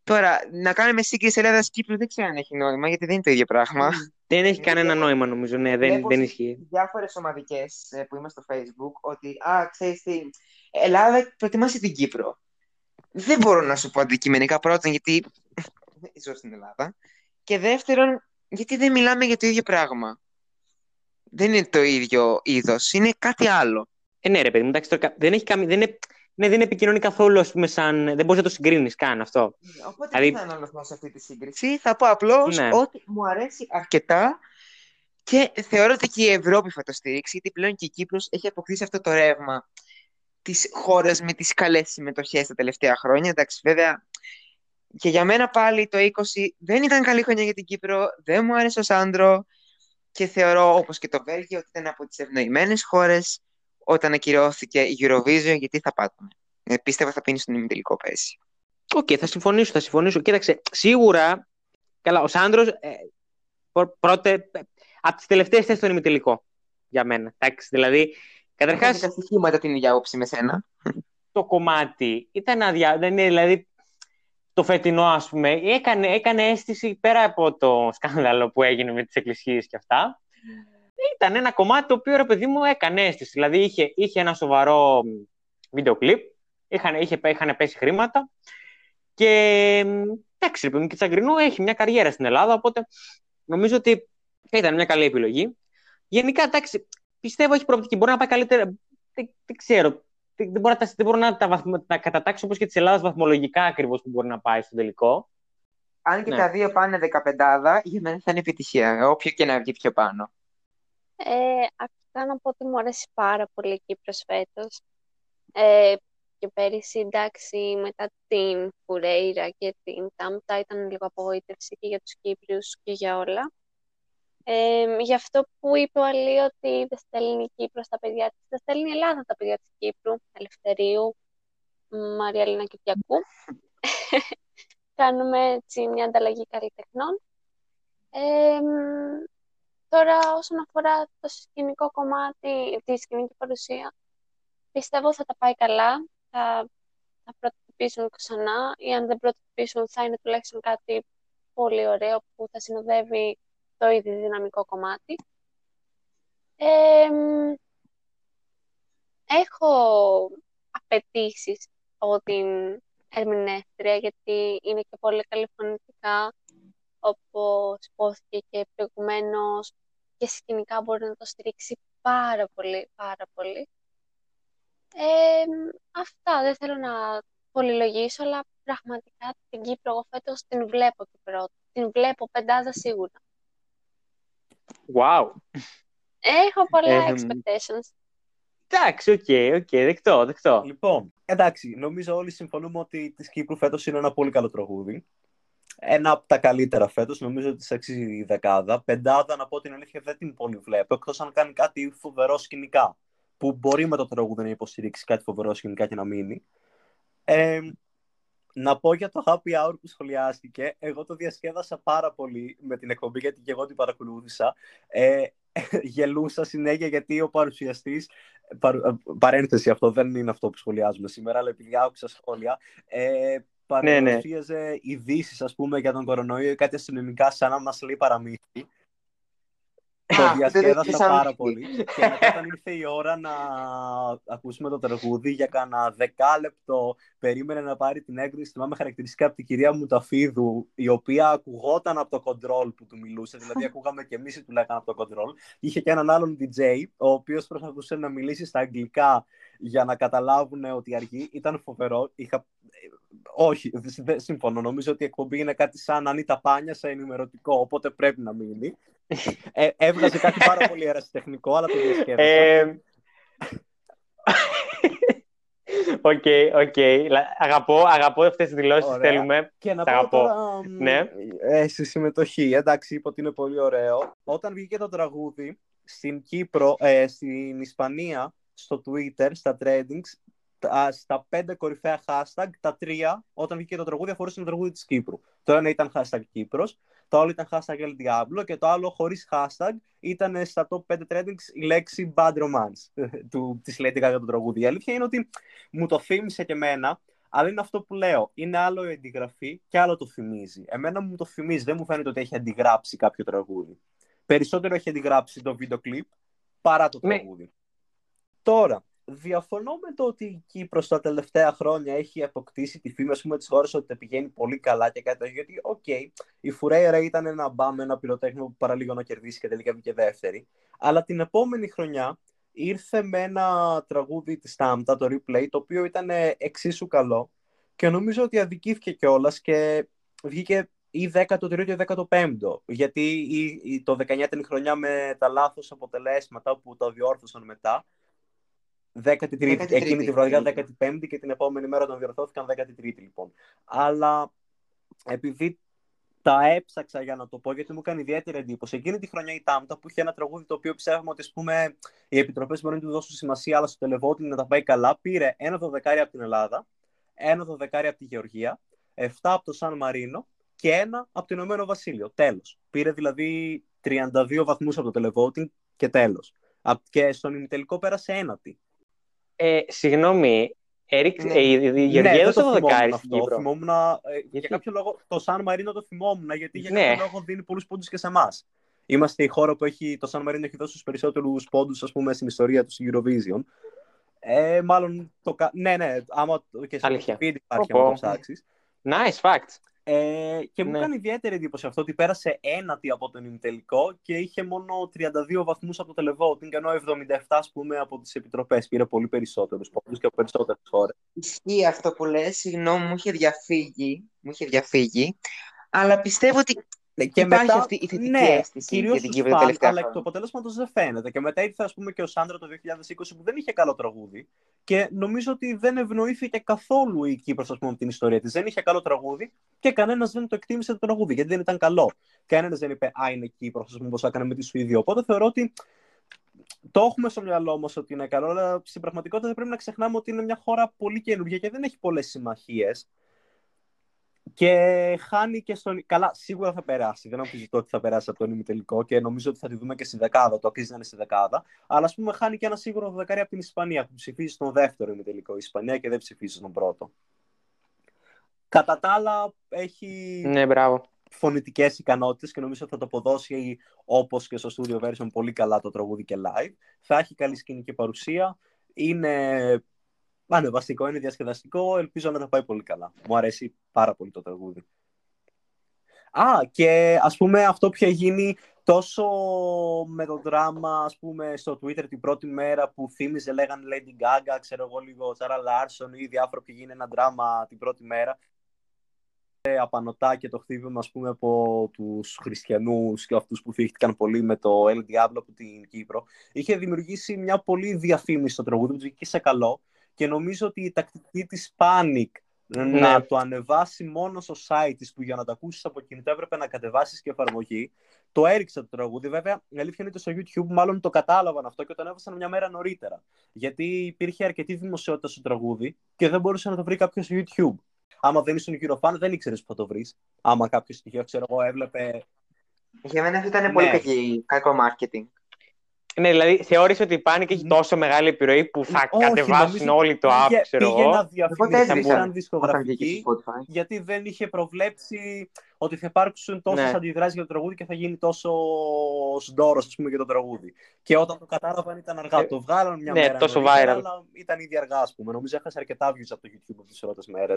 Τώρα, να κάνουμε σύγκριση Ελλάδα-Κύπρου δεν ξέρω αν έχει νόημα, γιατί δεν είναι το ίδιο πράγμα. Δεν έχει κανένα νόημα, νομίζω. Ναι, δεν, δεν ισχύει. Διάφορες ομαδικές ε, που είμαστε στο Facebook, ότι, α, ξέρεις τι, Ελλάδα προτιμάσει την Κύπρο. Δεν μπορώ να σου πω αντικειμενικά πρώτον, γιατί ζω στην Ελλάδα. Και δεύτερον, γιατί δεν μιλάμε για το ίδιο πράγμα. Δεν είναι το ίδιο είδος, είναι κάτι άλλο. Ε, ναι, ρε παιδί εντάξει, τώρα, δεν, έχει καμ... δεν, είναι... ναι, δεν επικοινωνεί καθόλου, ας πούμε, σαν. Δεν μπορείς να το συγκρίνεις καν αυτό. Ναι, οπότε δηλαδή... δεν θα αναλωθώ σε αυτή τη σύγκριση. Θα πω απλώς ναι. ότι μου αρέσει αρκετά και θεωρώ ότι και η Ευρώπη θα το στηρίξει, γιατί πλέον και η Κύπρος έχει αποκτήσει αυτό το ρεύμα της χώρας με τις καλές συμμετοχές τα τελευταία χρόνια. Εντάξει, βέβαια, και για μένα πάλι το 20 δεν ήταν καλή χρονιά για την Κύπρο, δεν μου άρεσε ο Σάντρο και θεωρώ όπως και το Βέλγιο ότι ήταν από τις ευνοημένες χώρες όταν ακυρώθηκε η Eurovision γιατί θα πάτωνε. Ε, πίστευα θα πίνει στον ημιτελικό πέσει. OK, okay, θα συμφωνήσω, θα συμφωνήσω. Κοίταξε, σίγουρα, καλά, ο Σάντρος ε, πρώτε, από τις τελευταίες θέσεις στον ημιτελικό για μένα. Εντάξει, δηλαδή, καταρχάς... Τα στοιχήματα την ίδια άποψη με σένα. Το κομμάτι ήταν αδια... Δεν είναι, δηλαδή, το φετινό, ας πούμε, έκανε, έκανε αίσθηση πέρα από το σκάνδαλο που έγινε με τις εκκλησίες και αυτά. Ήταν ένα κομμάτι το οποίο, ρε παιδί μου, έκανε αίσθηση. Δηλαδή, είχε, είχε ένα σοβαρό βίντεο κλιπ, είχαν, είχε, είχαν πέσει χρήματα και εντάξει, ρε παιδί και Τσαγκρινού έχει μια καριέρα στην Ελλάδα, οπότε νομίζω ότι ήταν μια καλή επιλογή. Γενικά, εντάξει, πιστεύω έχει προοπτική. Μπορεί να πάει καλύτερα. Δεν, δεν ξέρω δεν μπορώ, να, δεν μπορώ να τα, βαθμ, να κατατάξω όπως και της Ελλάδας βαθμολογικά ακριβώς που μπορεί να πάει στο τελικό. Αν και ναι. τα δύο πάνε 15, για μένα θα είναι επιτυχία, όποιο και να βγει πιο πάνω. Ε, αρχικά να πω ότι μου αρέσει πάρα πολύ η Κύπρος φέτος. Ε, και πέρυσι, εντάξει, μετά την Φουρέιρα και την Τάμπτα ήταν λίγο απογοήτευση και για τους Κύπριους και για όλα. Ε, γι' αυτό που είπε ο Αλή ότι δεν στέλνει η Κύπρο στα παιδιά της, δεν στέλνει η Ελλάδα τα παιδιά της Κύπρου, Ελευθερίου, Μαρία Λίνα Κυριακού. Κάνουμε έτσι μια ανταλλαγή καλλιτεχνών. Ε, τώρα, όσον αφορά το σκηνικό κομμάτι, τη σκηνική παρουσία, πιστεύω θα τα πάει καλά, θα, θα πρωτοτυπήσουν ξανά ή αν δεν πρωτοτυπήσουν θα είναι τουλάχιστον κάτι πολύ ωραίο που θα συνοδεύει το ήδη δυναμικό κομμάτι. έχω απαιτήσεις από την ερμηνεύτρια, γιατί είναι και πολύ καλή φωνητικά, όπως υπόθηκε και προηγουμένως και σκηνικά μπορεί να το στηρίξει πάρα πολύ, πάρα πολύ. αυτά, δεν θέλω να πολυλογήσω, αλλά πραγματικά την Κύπρο εγώ φέτος την βλέπω και πρώτη. Την βλέπω πεντάδα σίγουρα. Wow. Έχω πολλά expectations. Εντάξει, OK, okay, OK, δεκτό, δεκτό. Λοιπόν, εντάξει, νομίζω όλοι συμφωνούμε ότι της Κύπρου φέτος είναι ένα πολύ καλό τραγούδι. Ένα από τα καλύτερα φέτος, νομίζω ότι της αξίζει η δεκάδα. Πεντάδα, να πω την αλήθεια, δεν την πολύ βλέπω, εκτός αν κάνει κάτι φοβερό σκηνικά. Που μπορεί με το τραγούδι να υποστηρίξει κάτι φοβερό σκηνικά και να μείνει. Ε, να πω για το happy hour που σχολιάστηκε. Εγώ το διασκέδασα πάρα πολύ με την εκπομπή γιατί και εγώ την παρακολούθησα. Ε, γελούσα συνέχεια γιατί ο παρουσιαστής. Παρ, παρένθεση, αυτό δεν είναι αυτό που σχολιάζουμε σήμερα, αλλά επειδή άκουσα σχόλια. Ε, παρουσίαζε ναι, ναι. ειδήσεις, ας πούμε, για τον κορονοϊό ή κάτι αστυνομικά, σαν να μας λέει παραμύθι. Το διασκέδασα πάρα πολύ. και μετά όταν ήρθε η ώρα να ακούσουμε το τραγούδι για κάνα δεκάλεπτο περίμενε να πάρει την έγκριση. Θυμάμαι χαρακτηριστικά από την κυρία Μουταφίδου, η οποία ακουγόταν από το κοντρόλ που του μιλούσε. Δηλαδή, ακούγαμε και εμείς που λέγανε από το κοντρόλ. Είχε και έναν άλλον DJ, ο οποίος προσπαθούσε να μιλήσει στα αγγλικά για να καταλάβουν ότι αργεί. Ήταν φοβερό. Είχα... Όχι, δεν συμφωνώ. Νομίζω ότι η εκπομπή είναι κάτι σαν Ανίτα Πάνια σε ενημερωτικό, οπότε πρέπει να μείνει. Ε, έβγαζε κάτι πάρα πολύ ερασιτεχνικό, αλλά το διασκέδασα. OK, OK. Αγαπώ, αγαπώ αυτές τις δηλώσεις, θέλουμε. Και να πω αγαπώ. Τώρα, ναι. ε, στη συμμετοχή, εντάξει, είπα ότι είναι πολύ ωραίο. Όταν βγήκε το τραγούδι στην Κύπρο, ε, στην Ισπανία, στο Twitter, στα trendings, στα πέντε κορυφαία hashtag, τα τρία, όταν βγήκε το τραγούδι, αφορούσαν το τραγούδι της Κύπρου. Το ένα ήταν hashtag Κύπρος, το άλλο ήταν hashtag El Diablo και το άλλο χωρίς hashtag ήταν στα top 5 trendings η λέξη Bad Romance του, της Lady Gaga το τραγούδι. Η αλήθεια είναι ότι μου το θύμισε και εμένα, αλλά είναι αυτό που λέω. Είναι άλλο η αντιγραφή και άλλο το θυμίζει. Εμένα μου το θυμίζει, δεν μου φαίνεται ότι έχει αντιγράψει κάποιο τραγούδι. Περισσότερο έχει αντιγράψει το βίντεο κλιπ παρά το ναι. τραγούδι. Τώρα, διαφωνώ με το ότι η Κύπρος τα τελευταία χρόνια έχει αποκτήσει τη φήμη πούμε, της χώρας ότι τα πηγαίνει πολύ καλά και κάτι τέτοιο. Γιατί, OK, okay, η Φουρέιρα ήταν ένα μπαμ, ένα πυροτέχνημα που παραλίγο να κερδίσει και τελικά βγήκε δεύτερη. Αλλά την επόμενη χρονιά ήρθε με ένα τραγούδι της Τάμτα, το Replay, το οποίο ήταν εξίσου καλό και νομίζω ότι αδικήθηκε κιόλας και βγήκε ή 13ο ή 15ο. Γιατί η, η, το 19 ήταν η χρονιά με τα λάθος αποτελέσματα που το διόρθωσαν μετά 13η, εκείνη τη βραδιά 15η και την επόμενη μέρα τον διορθώθηκαν 13η λοιπόν. Αλλά επειδή τα έψαξα για να το πω, γιατί μου έκανε ιδιαίτερη εντύπωση. Εκείνη τη χρονιά η Τάμτα που είχε ένα τραγούδι το οποίο πιστεύαμε ότι ας πούμε, οι επιτροπές μπορεί να του δώσουν σημασία, αλλά στο τελεβότη να τα πάει καλά. Πήρε ένα δωδεκάρι από την Ελλάδα, ένα δωδεκάρι από τη Γεωργία, 7 από το Σαν Μαρίνο και ένα από το Ηνωμένο Βασίλειο. Τέλος. Πήρε δηλαδή 32 βαθμούς από το τελεβότη και τέλος. Και στον ημιτελικό πέρασε ένατη. Ε, συγγνώμη, Έριξ, ναι. ε, η Γεωργία ναι, έδωσε το δεκάρι στην Κύπρο. Θυμόμουν, ε, Για κάποιο λόγο, το Σαν Μαρίνο το θυμόμουν, γιατί για ναι. κάποιο λόγο δίνει πολλούς πόντους και σε εμάς. Είμαστε η χώρα που έχει, το Σαν Μαρίνο έχει δώσει τους περισσότερους πόντους στην ιστορία του Eurovision. Ε, μάλλον το. Ναι, ναι, άμα και σε Wikipedia υπάρχει να το ψάξεις. Nice fact. Ε, και μου ναι. κάνει ιδιαίτερη εντύπωση αυτό ότι πέρασε ένατη από τον ημιτελικό και είχε μόνο 32 βαθμούς από το televoting, ενώ 77 ας πούμε, από τις επιτροπές. Πήρε πολύ περισσότερους πόντους και από περισσότερες χώρες. Ισχύει αυτό που λες, συγγνώμη, μου είχε διαφύγει, μου είχε διαφύγει, αλλά πιστεύω ότι ναι, και Υπάρχει μετά, αυτή η θετική ναι, αίσθηση κυρίως για την Κύπρο τελευταία αλλά το αποτέλεσμα τους δεν φαίνεται. Και μετά ήρθε ας πούμε, και ο Σάντρα το 2020 που δεν είχε καλό τραγούδι και νομίζω ότι δεν ευνοήθηκε καθόλου η Κύπρος ας πούμε, από την ιστορία της. Δεν είχε καλό τραγούδι και κανένας δεν το εκτίμησε το τραγούδι γιατί δεν ήταν καλό. Κανένας δεν είπε «Α, είναι Κύπρος», ας πούμε, όπως έκανε με τη Σουηδία. Οπότε θεωρώ ότι το έχουμε στο μυαλό μας ότι είναι καλό, αλλά στην πραγματικότητα δεν πρέπει να ξεχνάμε ότι είναι μια χώρα πολύ καινούργια και δεν έχει πολλές συμμαχίες. Και χάνει και στον. Καλά, σίγουρα θα περάσει. Δεν αμφισβητώ ότι θα περάσει από τον ημιτελικό και νομίζω ότι θα τη δούμε και στη δεκάδα. Το αξίζει να είναι στη δεκάδα. Αλλά ας πούμε, χάνει και ένα σίγουρο δεκάρι από την Ισπανία που ψηφίζει στον δεύτερο ημιτελικό η Ισπανία και δεν ψηφίζει στον πρώτο. Κατά τα άλλα, έχει ναι, μπράβο. φωνητικές ικανότητες και νομίζω ότι θα το αποδώσει όπως και στο studio version πολύ καλά το τραγούδι και live. Θα έχει καλή σκηνική παρουσία. Είναι ανεβαστικό, είναι διασκεδαστικό. Ελπίζω να τα πάει πολύ καλά. Μου αρέσει πάρα πολύ το τραγούδι. Α, και ας πούμε αυτό που έχει γίνει τόσο με το δράμα, ας πούμε, στο Twitter την πρώτη μέρα που θύμιζε, λέγανε Lady Gaga, ξέρω εγώ λίγο, Sarah Larson ή διάφορα που γίνει ένα δράμα την πρώτη μέρα. Απανοτά και το χτύπημα, ας πούμε, από τους χριστιανούς και αυτούς που φύχτηκαν πολύ με το El Diablo από την Κύπρο. Είχε δημιουργήσει μια πολύ διαφήμιση στο τραγούδι, που βγήκε σε καλό και νομίζω ότι η τακτική της Panic ναι. να το ανεβάσει μόνο στο site της που για να το ακούσεις από κινητό έπρεπε να κατεβάσεις και εφαρμογή. Το έριξε το τραγούδι. Βέβαια, η αλήθεια είναι ότι στο YouTube μάλλον το κατάλαβαν αυτό και το ανέβασαν μια μέρα νωρίτερα. Γιατί υπήρχε αρκετή δημοσιότητα στο τραγούδι και δεν μπορούσε να το βρει κάποιος στο YouTube. Άμα δεν ήσουν Eurofan, δεν ήξερες που θα το βρεις. Άμα κάποιο στοιχείο, ξέρω εγώ, έβλεπε. Για μένα αυτό ήταν πολύ ναι. κακό marketing. Ναι, δηλαδή θεώρησε ότι η Panic έχει τόσο μεγάλη επιρροή που θα Όχι, κατεβάσουν όλοι το app, ξέρω εγώ. Πήγε να διαφημίσει σαν δισκογραφική, γιατί δεν είχε προβλέψει ότι θα υπάρξουν τόσες ναι. αντιδράσεις για το τραγούδι και θα γίνει τόσο σντόρο, ας πούμε, για το τραγούδι. Και όταν το κατάλαβαν ήταν αργά. Ε, το βγάλαν μια ναι, μέρα. τόσο viral. Αλλά ήταν ήδη αργά, ας πούμε. Νομίζω έχασε αρκετά views από το YouTube από τις πρώτε μέρε.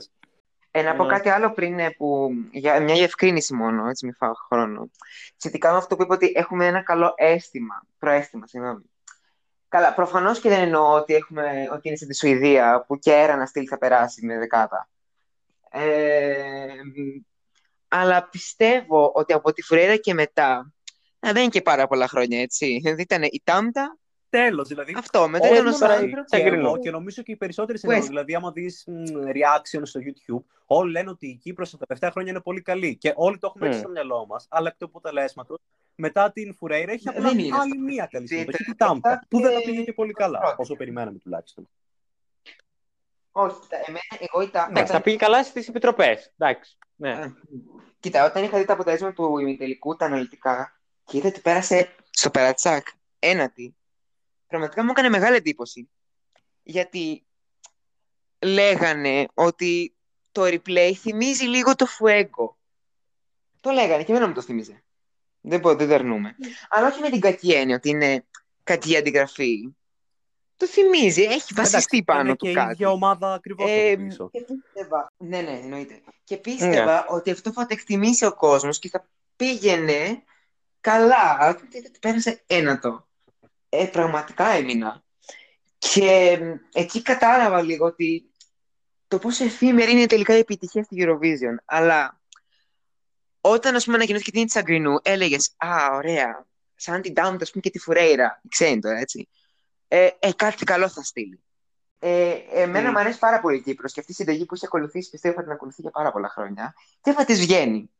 Ε, να πω ναι. κάτι άλλο πριν, ε, που, για μια διευκρίνηση μόνο, έτσι μην φάω χρόνο. Σχετικά με αυτό που είπα ότι έχουμε ένα καλό αίσθημα, προαίσθημα, συγγνώμη. Καλά, προφανώς και δεν εννοώ ότι, έχουμε, ότι είναι στη Σουηδία που και ένα στυλ θα περάσει με δεκάτα. Ε, αλλά πιστεύω ότι από τη Φουρέρα και μετά, δεν είναι και πάρα πολλά χρόνια, έτσι. Δηλαδή ήταν η Τάμτα, τέλος. Δηλαδή, Αυτό, μετά ήταν ο Και νομίζω και οι περισσότεροι συνεργοί, δηλαδή, άμα δεις reaction στο YouTube, όλοι λένε ότι η Κύπρος τα τελευταία χρόνια είναι πολύ καλή. Και όλοι το έχουμε mm. στο μυαλό μας. Αλλά εκ του αποτελέσματος, μετά την Φουρέιρα έχει απλά άλλη μία καλή συμμετοχή. Τη Τάμπα, που δεν τα πήγε και πολύ καλά, όσο περιμέναμε τουλάχιστον. Όχι, κοίτα, εμένα, εγώ τα... Εντάξει, τα πήγε καλά στις επιτροπές. Εντάξει. Ναι. Ε, Κοίτα, όταν είχα δει τα αποτέλεσμα του ημιτελικού, τα αναλυτικά, και είδα ότι πέρασε στο Περατσάκ ένατη, πραγματικά μου έκανε μεγάλη εντύπωση. Γιατί λέγανε ότι το replay θυμίζει λίγο το Fuego. Το λέγανε και εμένα μου το θυμίζε. Δεν, πω, δεν το αρνούμε. Αλλά όχι με την κακή έννοια ότι είναι κακή αντιγραφή. Το θυμίζει, έχει βασιστεί πάνω του και κάτι. η ίδια ομάδα ακριβώς Ε, από πίσω. και πίστευα, ναι, ναι, εννοείται. Και πίστευα ότι αυτό θα το εκτιμήσει ο κόσμος και θα πήγαινε καλά. Αλλά τότε πέρασε ένατο. Ε, πραγματικά έμεινα. Και ε, εκεί κατάλαβα λίγο ότι το πόσο εφήμερη είναι τελικά η επιτυχία στη Eurovision. Αλλά όταν, ας πούμε, ανακοινώθηκε την της Αγκρινού, έλεγες «Α, ωραία, σαν την Down, ας πούμε, και τη Φουρέιρα». Ξέρει τώρα, έτσι. Ε, ε, κάτι καλό θα στείλει. Ε, εμένα Mm. μου αρέσει πάρα πολύ η Κύπρος και αυτή η συνταγή που έχει ακολουθήσει πιστεύω θα την ακολουθεί για πάρα πολλά χρόνια και θα της βγαίνει.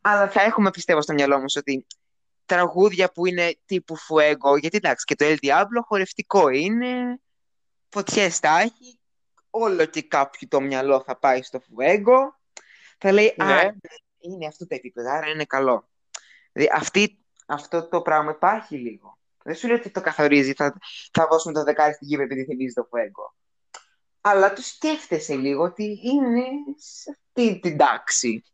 Αλλά θα έχουμε πιστεύω στο μυαλό μας ότι τραγούδια που είναι τύπου Fuego, γιατί εντάξει και το El Diablo χορευτικό είναι, φωτιές τα έχει, όλο και κάποιο το μυαλό θα πάει στο Fuego, θα λέει Ναι. «Α, είναι αυτό το επίπεδο, άρα είναι καλό». Δηλαδή αυτή, αυτό το πράγμα υπάρχει λίγο. Δεν σου λέω ότι το καθορίζει, θα, θα δώσουμε το δεκάρι στην Κύπρο επειδή θυμίζει το Fuego. Αλλά το σκέφτεσαι λίγο ότι είναι σε αυτή την τάξη.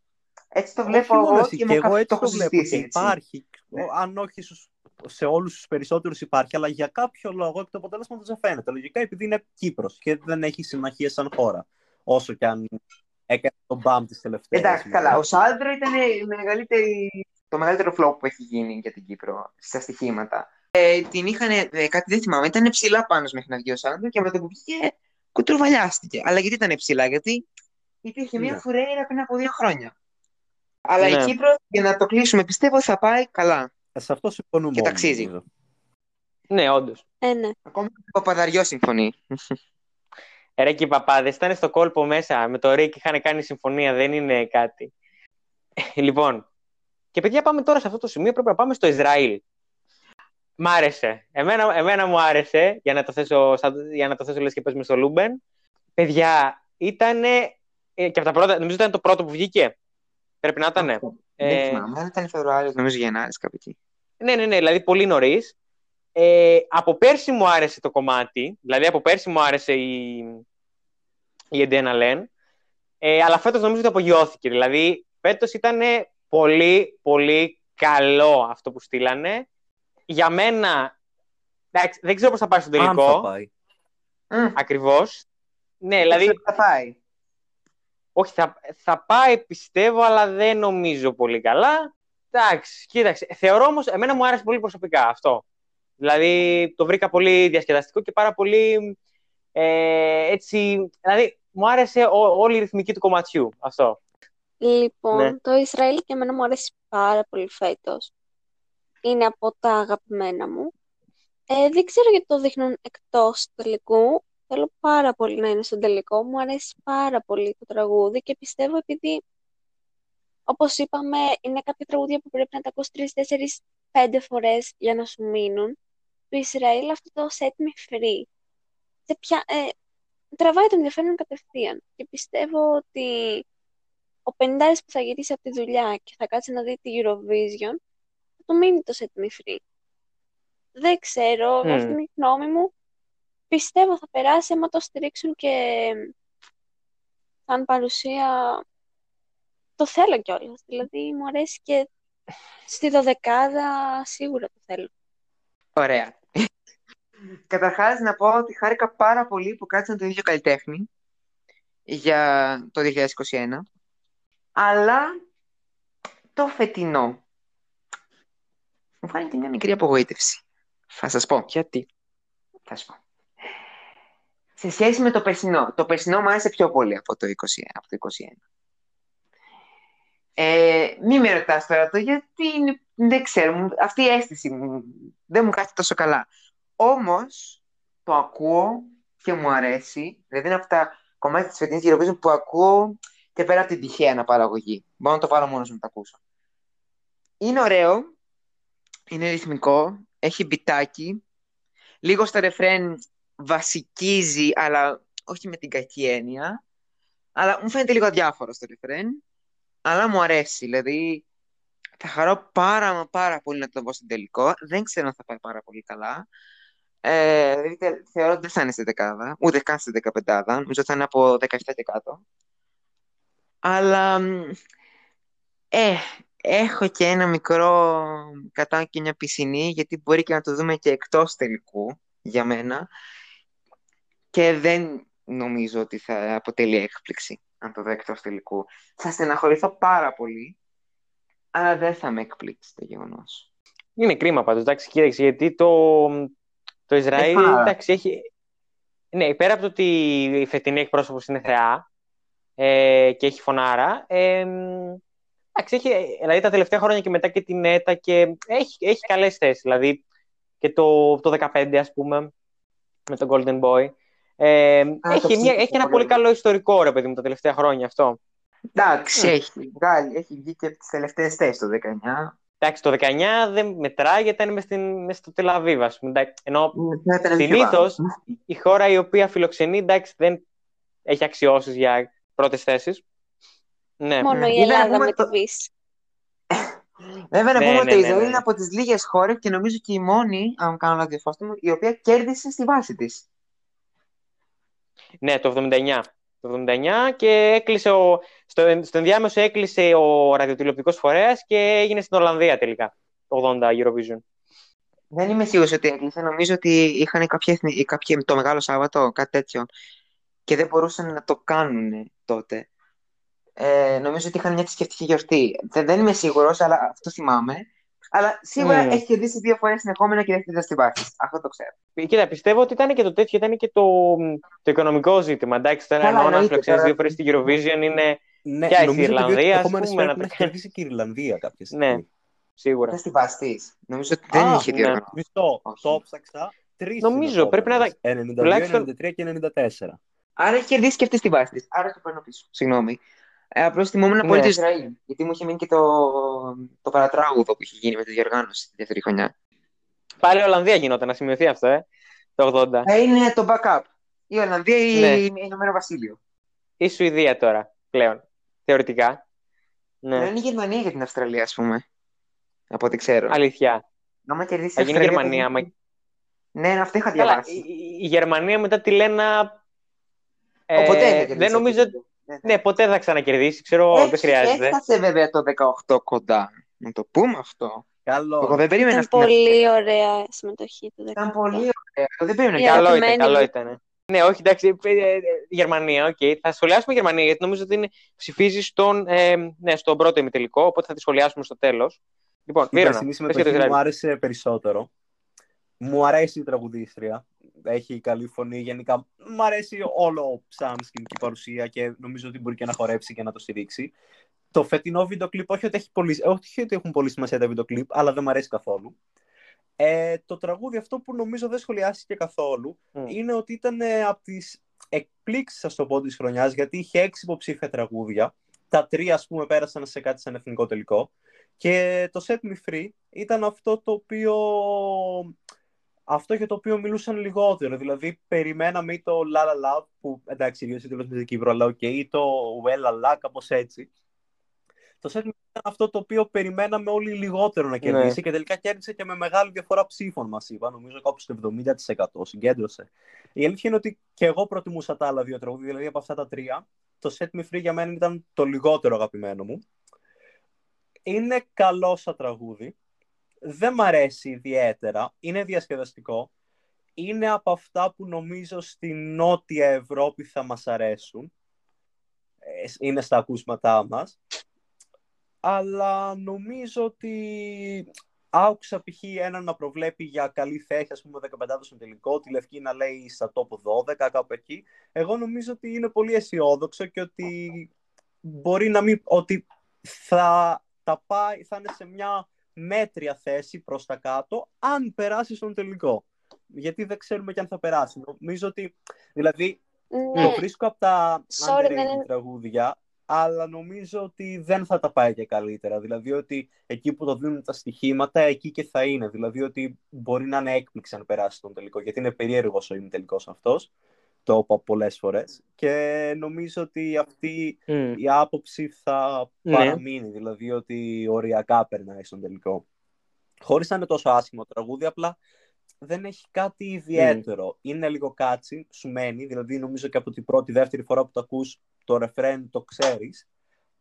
Έτσι το βλέπω όχι μόνος εγώ εσύ, και, και με εγώ κάποιον έτσι το το έχω βλέπω συζητήσει. και έτσι. υπάρχει, Ναι. αν όχι στους- σε όλους τους περισσότερους υπάρχει, αλλά για κάποιο λόγο το αποτέλεσμα του δεν φαίνεται. Λογικά επειδή είναι Κύπρος και δεν έχει συμμαχία σαν χώρα. Όσο και αν έκανε τον μπαμ της τελευταίας. Εντάξει, ημέρας. καλά. Ο Σάλντρο ήταν η μεγαλύτερη, το μεγαλύτερο flop που έχει γίνει για την Κύπρο στα στοιχήματα. Ε, την είχαν, ε, κάτι δεν θυμάμαι, ήταν ψηλά πάνω μέχρι να βγει ο Σάλντρο και με το που βγήκε κουτρουβαλιάστηκε. Αλλά γιατί ήταν ψηλά, γιατί υπήρχε μια Ναι. φουρέιρα πριν από δύο χρόνια. Αλλά Ναι. η Κύπρο, για να το κλείσουμε, πιστεύω θα πάει καλά. Ε, Σε αυτό συμφωνούμε Και όλοι, ταξίζει. νομίζω. Ναι, όντως. Ε, ναι. Ακόμα και ο Παπαδαριός συμφωνεί. Ρε και οι παπάδες ήταν στο κόλπο μέσα. Με το Ρίκ είχαν κάνει συμφωνία, δεν είναι κάτι. λοιπόν, και παιδιά πάμε τώρα σε αυτό το σημείο. Πρέπει να πάμε στο Ισραήλ. Μ' άρεσε. Εμένα, εμένα μου άρεσε, για να το θέσω, σαν- για να το θέσω λες και πες με στο Λούμπεν. Παιδιά, ήταν και από τα πρώτα, νομίζω ήταν το πρώτο που βγήκε. Πρέπει να ήταν. Δεν Ε, θυμάμαι, αλλά ήταν Φεβρουάριος, νομίζω Γενάρης κάπου εκεί. ναι, ναι, ναι, δηλαδή πολύ νωρίς. Ε, από πέρσι μου άρεσε το κομμάτι, δηλαδή από πέρσι μου άρεσε η, η Eden Alene, ε, αλλά φέτος νομίζω ότι απογειώθηκε. Δηλαδή φέτος ήταν πολύ, πολύ καλό αυτό που στείλανε. Για μένα, εντάξει, δεν ξέρω πώς θα πάει στο Αν θα τελικό, πάει. Μμ, ακριβώς. Ναι, δηλαδή, θα πάει. Όχι, θα, θα πάει πιστεύω, αλλά δεν νομίζω πολύ καλά. Εντάξει, κοίταξε. Θεωρώ όμως, εμένα μου άρεσε πολύ προσωπικά αυτό. Δηλαδή, το βρήκα πολύ διασκεδαστικό και πάρα πολύ ε, έτσι... Δηλαδή, μου άρεσε ό- όλη η ρυθμική του κομματιού αυτό. Λοιπόν, Ναι. το Ισραήλ και εμένα μου αρέσει πάρα πολύ φέτος. Είναι από τα αγαπημένα μου. Ε, δεν ξέρω γιατί το δείχνουν εκτός του τελικού. Θέλω πάρα πολύ να είναι στον τελικό. Μου αρέσει πάρα πολύ το τραγούδι και πιστεύω επειδή, όπως είπαμε, είναι κάποια τραγούδια που πρέπει να τα ακούς τρεις, τέσσερις, πέντε φορές για να σου μείνουν. Το Ισραήλ αυτό το set me free. Σε ποια, ε, τραβάει το ενδιαφέρον κατευθείαν. Και πιστεύω ότι ο πενηντάρης που θα γυρίσει από τη δουλειά και θα κάτσει να δει τη Eurovision, θα του μείνει το set me free. Δεν ξέρω, Μμ. αυτή είναι η γνώμη μου. Πιστεύω θα περάσει άμα το στηρίξουν και σαν παρουσία το θέλω κιόλας. Δηλαδή μου αρέσει και στη δωδεκάδα σίγουρα το θέλω. Ωραία. Καταρχάς να πω ότι χάρηκα πάρα πολύ που κάτσαν το ίδιο καλλιτέχνη για το 2021. Αλλά το φετινό μου φάνηκε μια μικρή απογοήτευση. Θα σας πω. Γιατί; Θα σου πω. Σε σχέση με το περσινό. Το περσινό μου άρεσε πιο πολύ από το 20, από το 21. Ε, μη με ρωτάς τώρα το γιατί είναι- δεν ξέρω, μου- αυτή η αίσθηση μου δεν μου κάθεται τόσο καλά. Όμως το ακούω και μου αρέσει, δηλαδή είναι από τα κομμάτια της φετινής Eurovision που ακούω και πέρα από την τυχαία αναπαραγωγή. Μπορώ να το πάρω μόνος μου να το ακούσω. Είναι ωραίο, είναι ρυθμικό, έχει μπιτάκι, λίγο στο ρεφρέν βασικίζει, αλλά όχι με την κακή έννοια, αλλά μου φαίνεται λίγο αδιάφορο στο ρεφρέν, αλλά μου αρέσει, δηλαδή θα χαρώ πάρα μα πάρα πολύ να το δω στην τελικό, δεν ξέρω αν θα πάει πάρα πολύ καλά. Ε, δηλαδή, θεωρώ ότι δεν θα είναι στη δεκάδα, ούτε καν στη δεκαπεντάδα, νομίζω θα είναι από 17 και κάτω. Αλλά, ε, έχω και ένα μικρό κατά και μια πισινή, γιατί μπορεί και να το δούμε και εκτός τελικού, για μένα. Και δεν νομίζω ότι θα αποτελεί έκπληξη, αν το δω εκτός τελικού. Θα στεναχωρηθώ πάρα πολύ, αλλά δεν θα με εκπλήξει το γεγονός. Είναι κρίμα πάντως, εντάξει, κοίταξε, γιατί το, το Ισραήλ, εντάξει, έχει... Ναι, πέρα από το ότι η φετινή εκπρόσωπος είναι θεά ε, και έχει φωνάρα, ε, εντάξει, έχει, δηλαδή τα τελευταία χρόνια και μετά και την ΕΤΑ και έχει, έχει καλές θέσεις, δηλαδή και το, το 15 ας πούμε, με τον Golden Boy. Ε, έχει, μια, έχει ένα πολύ καλό ιστορικό, ρε παιδί μου, τα τελευταία χρόνια αυτό. Εντάξει, mm. έχει βγάλει, έχει βγει και από τις τελευταίες θέσεις το 19. Εντάξει, το 19 δεν μετράει γιατί ήταν μες, στο Τελαβίβ, ας πούμε. Ενώ συνήθως η χώρα η οποία φιλοξενεί, εντάξει, δεν έχει αξιώσεις για πρώτες θέσεις. Ναι. Μόνο η Ελλάδα με το Βύση. Βέβαια, να ναι, πούμε ότι ναι, η Ισραήλ ναι, είναι από τις λίγες χώρες και νομίζω και η μόνη, αν κάνω λάθος μου, η οποία κέρδισε στη βάση της. Ναι, το 79 το 79 και έκλεισε ο, στο, στο ενδιάμεσο έκλεισε ο ραδιοτηλεοπτικός φορέας και έγινε στην Ολλανδία τελικά, το 80 Eurovision. Δεν είμαι σίγουρος ότι έκλεισε. Νομίζω ότι είχαν κάποιοι, κάποιοι το Μεγάλο Σάββατο, κάτι τέτοιο, και δεν μπορούσαν να το κάνουν τότε. Ε, νομίζω ότι είχαν μια θρησκευτική γιορτή. Δεν, δεν είμαι σίγουρος, αλλά αυτό θυμάμαι. Αλλά σίγουρα mm. έχει κερδίσει δύο φορές συνεχόμενα και δεν έχει στη βάση. Αυτό το ξέρω. Κοίτα, πιστεύω ότι ήταν και το τέτοιο, ήταν και το, το οικονομικό ζήτημα. Εντάξει, τώρα ενώ να φιλοξενήσει δύο φορές στην Eurovision είναι. Ναι, και η Ιρλανδία. Ότι πούμε, να έχει κερδίσει και η Ιρλανδία κάποια στιγμή. Ναι, σίγουρα. Ήταν στη βάση τη. Νομίζω ότι δεν είχε δύο. Ναι. Μισό, το ψάξα. Τρεις. Νομίζω πρέπει να. 92, 93 και 94. Άρα έχει κερδίσει και αυτή στη βάση τη. Άρα το παίρνω πίσω. Συγγνώμη. Ε, Απλώς θυμόμουν πολύ ναι. το Ισραήλ. Γιατί μου είχε μείνει και το, το παρατράγουδο που είχε γίνει με τη διοργάνωση τη δεύτερη χρονιά. Πάλι η Ολλανδία γινόταν, να σημειωθεί αυτό, ε, το 80. Θα είναι το backup. Η Ολλανδία ή ναι. η Ηνωμένο Βασίλειο. Η Σουηδία τώρα πλέον. Θεωρητικά. Ναι. είναι η Γερμανία για την Αυστραλία, ας πούμε. Από ό,τι ξέρω. Αλήθεια. Να κερδίσει Θα γίνει η Γερμανία. Μα... Ναι, αυτό είχα διαβάσει. η, η Γερμανία μετά τη λένε. Ε, δεν νομίζω ότι ναι, ναι, ποτέ δεν θα ξανακερδίσει. Ξέρω, Έτσι, δεν χρειάζεται. Έφτασε βέβαια το 18 κοντά. Να το πούμε αυτό. Καλό. Εγώ δεν περίμενα ήταν πολύ ωραία συμμετοχή του 18. Ήταν πολύ ωραία. Δεν περίμενα. Καλό ήταν, καλό ήταν. Ναι, όχι, εντάξει, ε, ε, Γερμανία, OK. Okay. Θα σχολιάσουμε Γερμανία, γιατί νομίζω ότι είναι, ψηφίζεις στον, ε, ναι, στον πρώτο ημιτελικό, οπότε θα τη σχολιάσουμε στο τέλος. Λοιπόν, Βύρωνα, η συμμετοχή μου άρεσε περισσότερο. Μου αρέσει η τραγουδίστρια έχει καλή φωνή. Γενικά μου αρέσει όλο σαν σκηνική παρουσία και νομίζω ότι μπορεί και να χορέψει και να το στηρίξει. Το φετινό βίντεο κλιπ, όχι ότι, έχει πολύ, όχι ότι έχουν πολύ σημασία τα βίντεο κλιπ, αλλά δεν μου αρέσει καθόλου. Ε, το τραγούδι αυτό που νομίζω δεν σχολιάστηκε καθόλου είναι ότι ήταν ε, από τις εκπλήξεις, ας το πω, της χρονιάς, γιατί είχε έξι υποψήφια τραγούδια. Τα τρία, ας πούμε, πέρασαν σε κάτι σαν εθνικό τελικό. Και το Set Me Free ήταν αυτό το οποίο αυτό για το οποίο μιλούσαν λιγότερο. Δηλαδή, περιμέναμε ή το La La La, που εντάξει, ιδίω η τελείω με αλλά οκ, ή το Well La La, κάπως έτσι. Το set ήταν αυτό το οποίο περιμέναμε όλοι λιγότερο να κερδίσει ναι. και τελικά κέρδισε και με μεγάλη διαφορά ψήφων μας είπα. Νομίζω κάπου στο 70% συγκέντρωσε. Η αλήθεια είναι ότι και εγώ προτιμούσα τα άλλα δύο τραγούδια, δηλαδή από αυτά τα τρία. Το Set Me Free για μένα ήταν το λιγότερο αγαπημένο μου. Είναι καλό σαν τραγούδι δεν μ' αρέσει ιδιαίτερα. Είναι διασκεδαστικό. Είναι από αυτά που νομίζω στη Νότια Ευρώπη θα μας αρέσουν. Ε, είναι στα ακούσματά μας. Αλλά νομίζω ότι άκουσα π.χ. έναν να προβλέπει για καλή θέση, ας πούμε, 15 στον τελικό, τη Λευκή να λέει στα τόπο 12, κάπου εκεί. Εγώ νομίζω ότι είναι πολύ αισιόδοξο και ότι μπορεί να μην... ότι θα, τα πάει, θα είναι σε μια μέτρια θέση προς τα κάτω, αν περάσει στον τελικό. Γιατί δεν ξέρουμε και αν θα περάσει. Νομίζω ότι, δηλαδή, ναι. το βρίσκω από τα Sorry, τραγούδια, αλλά νομίζω ότι δεν θα τα πάει και καλύτερα. Δηλαδή ότι εκεί που το δίνουν τα στοιχήματα, εκεί και θα είναι. Δηλαδή ότι μπορεί να είναι έκπληξη αν περάσει τον τελικό, γιατί είναι περίεργος ο τελικό αυτός. Το είπα πολλές φορές και νομίζω ότι αυτή η άποψη θα ναι. παραμείνει, δηλαδή ότι οριακά περνάει στον τελικό. Χωρίς να είναι τόσο άσχημο το τραγούδι, απλά δεν έχει κάτι ιδιαίτερο. Είναι λίγο κάτσι, σου μένει, δηλαδή νομίζω και από την πρώτη, δεύτερη φορά που το ακούς το ρεφρέν το ξέρεις,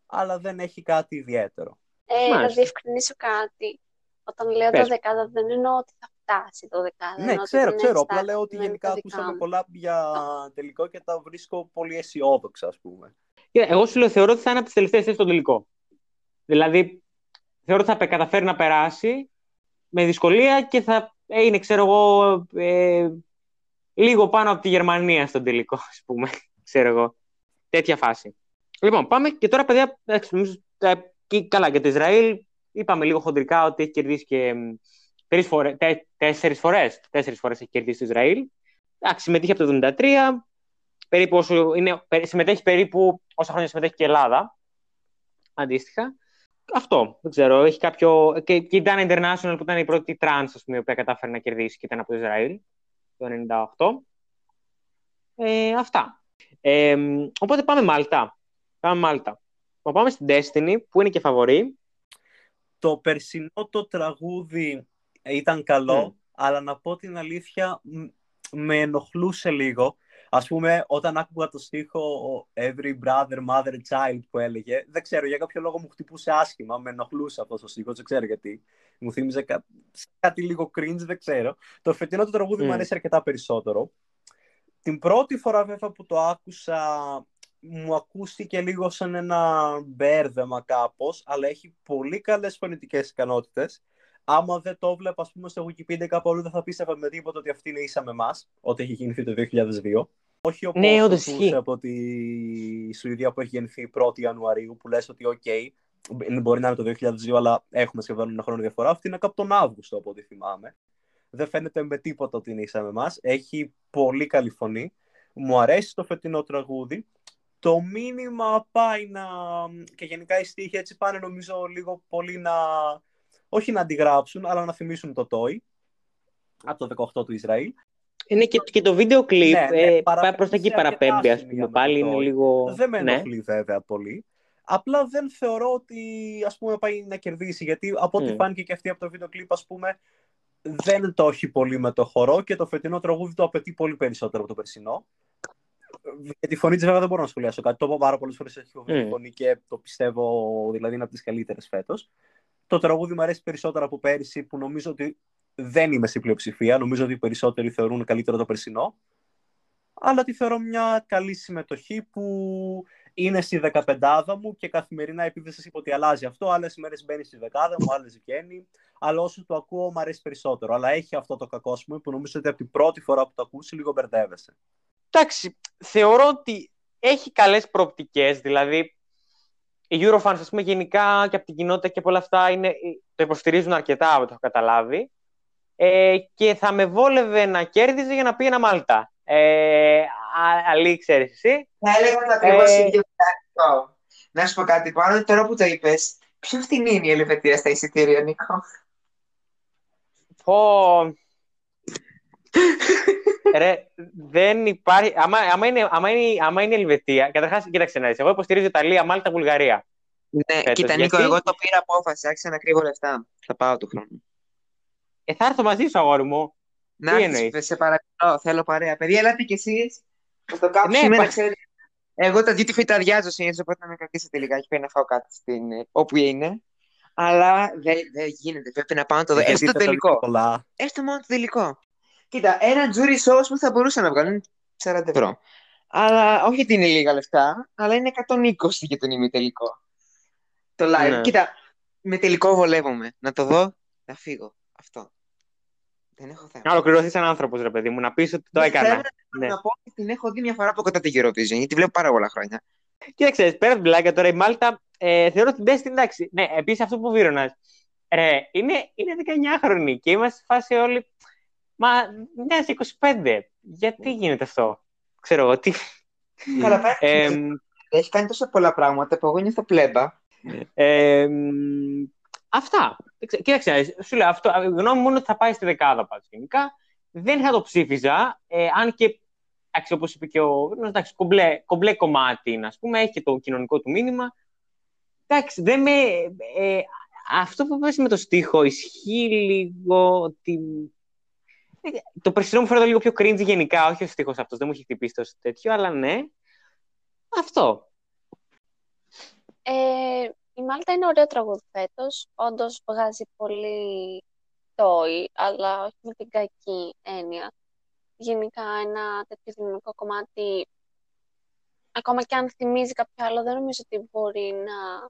αλλά δεν έχει κάτι ιδιαίτερο. Ε, να διευκρινίσω κάτι. Όταν λέω το δεκάδα δεν εννοώ ότι θα φτάσει το δεκάδα. Ναι, ξέρω, ξέρω. Απλά λέω ότι γενικά ακούσαμε πολλά για τελικό και τα βρίσκω πολύ αισιόδοξα, ας πούμε. Εγώ σου λέω, θεωρώ ότι θα είναι από τις τελευταίες θέσεις στο τελικό. Δηλαδή, θεωρώ ότι θα καταφέρει να περάσει με δυσκολία και θα είναι, ξέρω εγώ, ε, λίγο πάνω από τη Γερμανία στον τελικό, ας πούμε. ξέρω εγώ. Τέτοια φάση. Λοιπόν, πάμε και τώρα, παιδιά, νομίζω, καλά, για το Ισραήλ είπαμε λίγο χοντρικά ότι έχει κερδίσει και τρεις φορές, τέσσερις φορές, τέσσερις φορές έχει κερδίσει το Ισραήλ. Εντάξει, συμμετείχε από το 1973, περίπου όσο είναι, συμμετέχει περίπου όσα χρόνια συμμετέχει και η Ελλάδα, αντίστοιχα. Αυτό, δεν ξέρω, έχει κάποιο... Και, και η Dana International που ήταν η πρώτη τρανς, ας πούμε, η οποία κατάφερε να κερδίσει και ήταν από το Ισραήλ, το 1998. Ε, αυτά. Ε, οπότε πάμε Μάλτα. Πάμε Μάλτα. Πάμε στην Destiny, που είναι και φαβορή. Το περσινό το τραγούδι ήταν καλό, mm. αλλά να πω την αλήθεια, με ενοχλούσε λίγο. Ας πούμε, όταν άκουγα το στίχο Every brother, mother, child που έλεγε, δεν ξέρω, για κάποιο λόγο μου χτυπούσε άσχημα, με ενοχλούσε αυτό το στίχο, δεν ξέρω γιατί. Μου θύμιζε κα... κάτι λίγο cringe, δεν ξέρω. Το φετινό το τραγούδι mm. μου αρέσει αρκετά περισσότερο. Την πρώτη φορά βέβαια που το άκουσα, μου ακούστηκε λίγο σαν ένα μπέρδεμα κάπως, αλλά έχει πολύ καλές φωνητικές ικανότητες άμα δεν το βλέπα, ας πούμε, στο Wikipedia κάπου αλλού, δεν θα πίστευα με τίποτα ότι αυτή είναι ίσα με εμάς, ότι έχει γεννηθεί το 2002. Όχι ο ναι, από τη Σουηδία που έχει γεννηθεί 1η Ιανουαρίου, που λες ότι, OK, μπορεί να είναι το 2002, αλλά έχουμε σχεδόν ένα χρόνο διαφορά. Αυτή είναι κάπου τον Αύγουστο, από ό,τι θυμάμαι. Δεν φαίνεται με τίποτα ότι είναι ίσα με εμάς. Έχει πολύ καλή φωνή. Μου αρέσει το φετινό τραγούδι. Το μήνυμα πάει να. και γενικά οι στίχοι έτσι πάνε νομίζω λίγο πολύ να όχι να αντιγράψουν, αλλά να θυμίσουν το Toy από το 18 του Ισραήλ. Είναι και, και το βίντεο κλιπ, ναι, ναι, ε, παρα... προς τα εκεί παραπέμπει, ας πούμε, πάλι είναι λίγο... Δεν με ναι. ενοχλεί ναι. βέβαια πολύ. Απλά δεν θεωρώ ότι ας πούμε πάει να κερδίσει, γιατί από ό,τι mm. φάνηκε και αυτή από το βίντεο κλιπ, ας πούμε, δεν το έχει πολύ με το χορό και το φετινό τραγούδι το απαιτεί πολύ περισσότερο από το περσινό. Για τη φωνή της, βέβαια, δεν μπορώ να σχολιάσω κάτι. Το είπα πάρα πολλές φορές. Έχει mm. φωνή και το πιστεύω, δηλαδή, είναι από τις καλύτερες φέτος. Το τραγούδι μου αρέσει περισσότερο από πέρυσι που νομίζω ότι δεν είμαι στην πλειοψηφία. Νομίζω ότι οι περισσότεροι θεωρούν καλύτερο το περσινό. Αλλά τη θεωρώ μια καλή συμμετοχή που είναι στη δεκαπεντάδα μου και καθημερινά επειδή σας είπα ότι αλλάζει αυτό. Άλλες μέρες μπαίνει στη δεκάδα μου, άλλες βγαίνει. Αλλά όσο το ακούω μου αρέσει περισσότερο. Αλλά έχει αυτό το κακό μου που νομίζω ότι από την πρώτη φορά που το ακούσει λίγο μπερδεύεσαι. Εντάξει, θεωρώ ότι έχει καλές προοπτικές, δηλαδή οι Eurofans, ας πούμε, γενικά και από την κοινότητα και από όλα αυτά είναι, το υποστηρίζουν αρκετά, από το έχω καταλάβει. Ε, και θα με βόλευε να κέρδιζε για να πει ένα Μάλτα. Ε, Αλή, ξέρεις εσύ. Θα έλεγα το ακριβώς ε... ίδιο Να σου πω κάτι πάνω, τώρα που το είπες, ποιο φτηνή είναι η Ελβετία στα εισιτήρια, Νίκο; Πω... Ρε, δεν υπάρχει. Άμα, άμα, είναι, άμα, είναι, άμα είναι Ελβετία, καταρχάς, κοίταξε να δεις. Εγώ υποστηρίζω Ιταλία, Μάλτα, Βουλγαρία. Ναι, Φέτος, κοίτα, Νίκο, εγώ το πήρα απόφαση. Άρχισα να κρύβω λεφτά. Θα πάω του χρόνου. Ε, θα έρθω μαζί σου, αγόρι μου. Να έρθεις, σε παρακαλώ. Θέλω παρέα. Παιδιά, ελάτε κι εσείς. Θα το κάψουμε ναι, να ξέρετε. Εγώ τα duty free τα αδειάζω συνήθως, οπότε να με κρατήσετε λιγάκι. Πρέπει να φάω κάτι στην, όπου είναι. Αλλά δεν δε γίνεται. Πρέπει να πάω να το δω. Έστω το τελικό. Έστω μόνο το τελικό. Κοίτα, ένα jury show που θα μπορούσαν να βγάλουν 40 ευρώ. Αλλά όχι ότι είναι λίγα λεφτά, αλλά είναι 120 για τον ημιτελικό. Το live. Ναι. Κοίτα, με τελικό βολεύομαι. Να το δω, να φύγω. Αυτό. Δεν έχω θέμα. Να ολοκληρωθείς σαν άνθρωπος, ρε παιδί μου, να πεις ότι το έκανα. Θέλω ναι. να πω ότι την έχω δει μια φορά από κοντά τη Eurovision, γιατί βλέπω πάρα πολλά χρόνια. Κοίταξε, πέρας από την πλάκα τώρα η Μάλτα, ε, θεωρώ την Destiny εντάξει. Ναι, επίσης αυτό που βίρονα. Ρε, είναι, είναι 19χρονη και είμαστε σε φάση όλοι. Μα μια 25. Γιατί γίνεται αυτό; Ξέρω εγώ τι. Καλά, Έχει κάνει τόσα πολλά πράγματα που εγώ νιώθω πλέμπα. αυτά. Κοίταξε, σου λέω αυτό. Γνώμη μου είναι ότι θα πάει στη δεκάδα πάλι γενικά. Δεν θα το ψήφιζα, ε, αν και εντάξει, όπως είπε και ο εντάξει, κομπλέ, κομπλέ κομμάτι είναι, ας πούμε, έχει και το κοινωνικό του μήνυμα. Εντάξει, δεν με, ε, αυτό που πες με το στίχο ισχύει λίγο ότι... Ε, το περσινό μου φαίνεται λίγο πιο cringe γενικά, όχι ο στίχος αυτός, δεν μου έχει χτυπήσει τόσο τέτοιο, αλλά ναι, αυτό. Ε, η Μάλτα είναι ωραίο τραγούδι φέτος. Όντως βγάζει πολύ τόη, αλλά όχι με την κακή έννοια. Γενικά ένα τέτοιο δυναμικό κομμάτι, ακόμα και αν θυμίζει κάποιο άλλο, δεν νομίζω ότι μπορεί να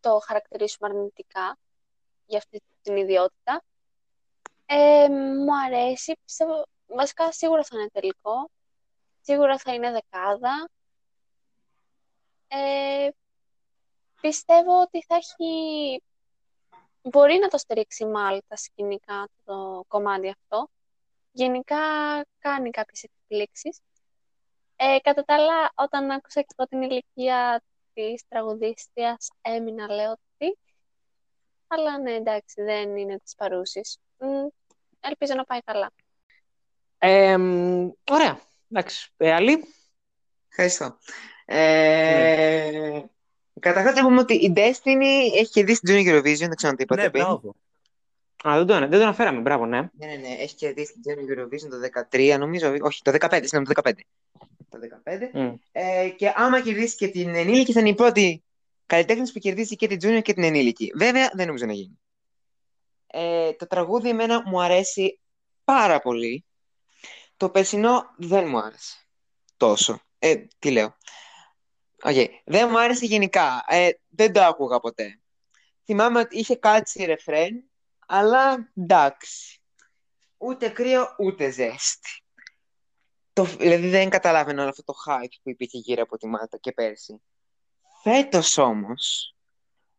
το χαρακτηρίσουμε αρνητικά για αυτή την ιδιότητα. Ε, μου αρέσει, πιστεύω, βασικά σίγουρα θα είναι τελικό, σίγουρα θα είναι δεκάδα. Ε, πιστεύω ότι θα έχει... Μπορεί να το στηρίξει η Μάλτα σκηνικά το κομμάτι αυτό. Γενικά κάνει κάποιες εκπλήξεις. Ε, κατά τα άλλα, όταν άκουσα και από την ηλικία της τραγουδίστριας, έμεινα λέω ότι... Αλλά ναι, εντάξει, δεν είναι της παρούσης. Ελπίζω να πάει καλά. Ε, ωραία. Εντάξει. Ε, άλλη. Ευχαριστώ. Ε, ναι. Καταρχάς, να πούμε ότι η Destiny έχει κερδίσει την Junior Eurovision, δεν ξέρω αν το είπατε Ναι, μπράβο. Α, δεν το, δεν το αναφέραμε, μπράβο, ναι. Ναι, ναι, ναι, έχει κερδίσει την Junior Eurovision το 2013, νομίζω, όχι, το 2015, συγγνώμη, το 2015. Το 2015. Mm. Ε, και άμα κερδίσει και την ενήλικη, θα είναι η πρώτη καλλιτέχνη που κερδίσει και την Junior και την ενήλικη. Βέβαια, δεν νομίζω να γίνει. Ε, το τραγούδι εμένα μου αρέσει πάρα πολύ. Το περσινό δεν μου άρεσε τόσο. Ε, τι λέω. Okay. Δεν μου άρεσε γενικά. Ε, δεν το άκουγα ποτέ. Θυμάμαι ότι είχε κάτσει ρεφρέν, αλλά εντάξει. Ούτε κρύο, ούτε ζέστη. Το, δηλαδή δεν καταλάβαινα όλο αυτό το hype που υπήρχε γύρω από τη Μάλτα και πέρσι. Φέτος όμως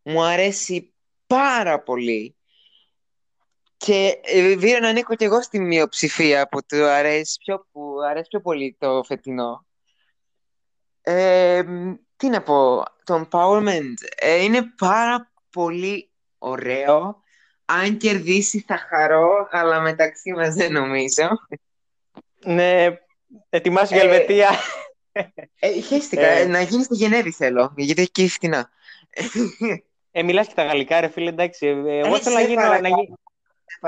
μου αρέσει πάρα πολύ και ε, να ανήκω και εγώ στη μειοψηφία που του αρέσει πιο, που αρέσει πιο πολύ το φετινό. Ε, τι να πω, το empowerment ε, είναι πάρα πολύ ωραίο. Αν κερδίσει θα χαρώ, αλλά μεταξύ μας δεν νομίζω. Ναι, ετοιμάσου για Ελβετία. Ε, χαίστηκα, ε, να γίνει στη Γενέβη θέλω, γιατί έχει και φτηνά. Ε, μιλάς και τα γαλλικά ρε φίλε, εντάξει. Εγώ θέλω να γίνω, να,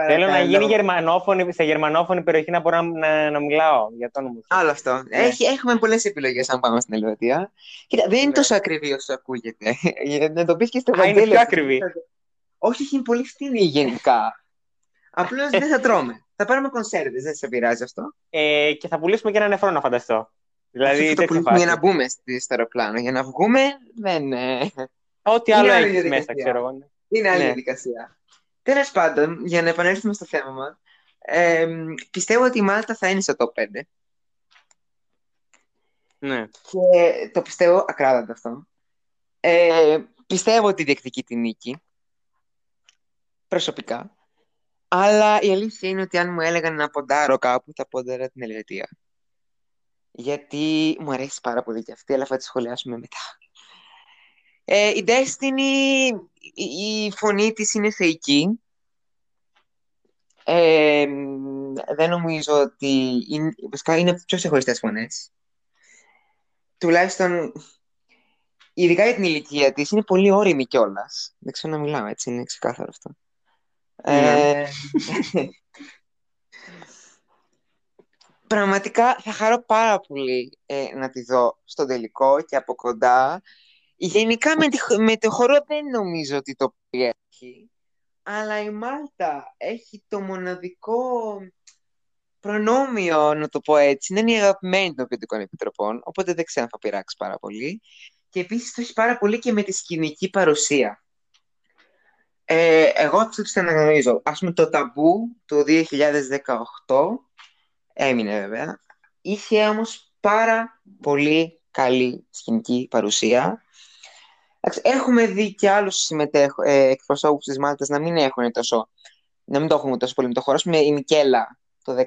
Θέλω να γίνει γερμανόφωνη, σε γερμανόφωνη περιοχή να μπορώ να, να, μιλάω για το όνομα Άλλο αυτό. Ναι. Έχει, έχουμε πολλές επιλογές αν πάμε στην Ελβετία. Κοίτα, δεν είναι ναι. τόσο ακριβή όσο ακούγεται. να το πεις και στο Βαγγέλη. Είναι πιο ακριβή. Όχι, έχει πολύ φτηνή γενικά. Απλώς δεν θα τρώμε. Θα πάρουμε κονσέρβες, δεν σε πειράζει αυτό. Ε, και θα πουλήσουμε και ένα νεφρό να φανταστώ. Δηλαδή, θα πουλήσουμε για να μπούμε στο αεροπλάνο. Για να βγούμε, δεν. Ό,τι άλλο έχεις μέσα, ξέρω εγώ. Ναι. Είναι άλλη διαδικασία. Τέλος πάντων, για να επανέλθουμε στο θέμα μας, ε, πιστεύω ότι η Μάλτα θα είναι στο top 5. Ναι. Και το πιστεύω ακράδαντα αυτό. Ε, πιστεύω ότι διεκδικεί τη νίκη. Προσωπικά. Αλλά η αλήθεια είναι ότι αν μου έλεγαν να ποντάρω κάπου, θα ποντάρω την Ελβετία. Γιατί μου αρέσει πάρα πολύ και αυτή, αλλά θα τη σχολιάσουμε μετά. Ε, η Destiny, η φωνή της είναι θεϊκή. Ε, δεν νομίζω ότι... Είναι, βασικά είναι πιο ξεχωριστές φωνές. Τουλάχιστον, ειδικά για την ηλικία της, είναι πολύ όρημη κιόλας. Δεν ξέρω να μιλάω, έτσι, είναι ξεκάθαρο αυτό. Ε, ναι. πραγματικά θα χαρώ πάρα πολύ ε, να τη δω στο τελικό και από κοντά Γενικά με, τη, με το χορό δεν νομίζω ότι το έχει. Αλλά η Μάλτα έχει το μοναδικό προνόμιο, να το πω έτσι. Είναι η αγαπημένη των ποιοτικών επιτροπών, οπότε δεν ξέρω αν θα πειράξει πάρα πολύ. Και επίσης το έχει πάρα πολύ και με τη σκηνική παρουσία. Ε, εγώ αυτό το αναγνωρίζω. Ας πούμε το ταμπού το 2018 έμεινε βέβαια. Είχε όμως πάρα πολύ καλή σκηνική παρουσία Έχουμε δει και άλλους ε, εκπροσώπους της Μάλτας να μην έχουν τόσο. Να μην το έχουμε τόσο πολύ με το χώρο. Με η Μικέλα το 19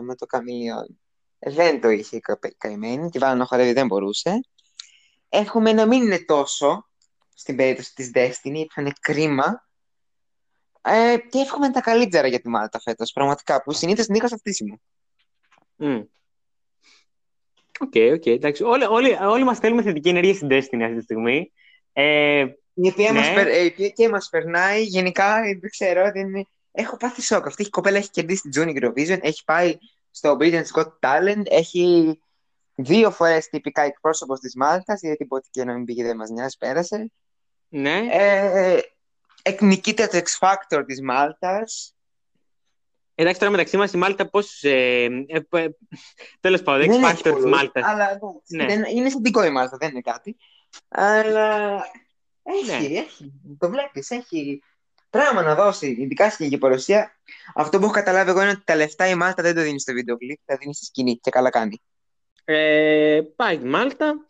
με το Καμίλιον δεν το είχε καημένη και βάλει να χορεύει δεν μπορούσε. Έχουμε να μην είναι τόσο στην περίπτωση της Destiny, θα είναι κρίμα. Ε, και εύχομαι τα καλύτερα για τη Μάλτα φέτος, πραγματικά, που συνήθως νίκα στο φτύσιμο. Μμ. OK, OK, εντάξει. Όλοι, όλοι, όλοι μας θέλουμε θετική ενέργεια στην Destiny αυτή τη στιγμή. Ε, Η οποία, Ναι. μας, περ- ε, η οποία και μας περνάει γενικά, ε, δεν ξέρω, δεν είναι... έχω πάθει σοκ. Αυτή η κοπέλα έχει κερδίσει την Junior Eurovision, έχει πάει στο Britain's Got Talent, έχει δύο φορές τυπικά εκπρόσωπος της Μάλτας, γιατί είπε ότι και να μην πήγε δεν μας νοιάζει, πέρασε. ναι. Ε, έχει νικήσει το X Factor της Μάλτας. Εντάξει, τώρα μεταξύ μας η Μάλτα πώς... Ε, ε, ε, τέλος πάντων, Δεν X έχει Factor της πολλούς, Μάλτας. Αλλά εντάξει, Ναι. δεν- είναι θετικό η Μάλτα, δεν είναι κάτι. Αλλά έχει, Ναι. έχει, το βλέπεις, έχει πράγμα να δώσει, ειδικά στην γηγεπορωσία. Αυτό που έχω καταλάβει εγώ είναι ότι τα λεφτά η Μάλτα δεν το δίνει στο βίντεο κλιπ, τα δίνει στη σκηνή και καλά κάνει. Ε, πάει η Μάλτα.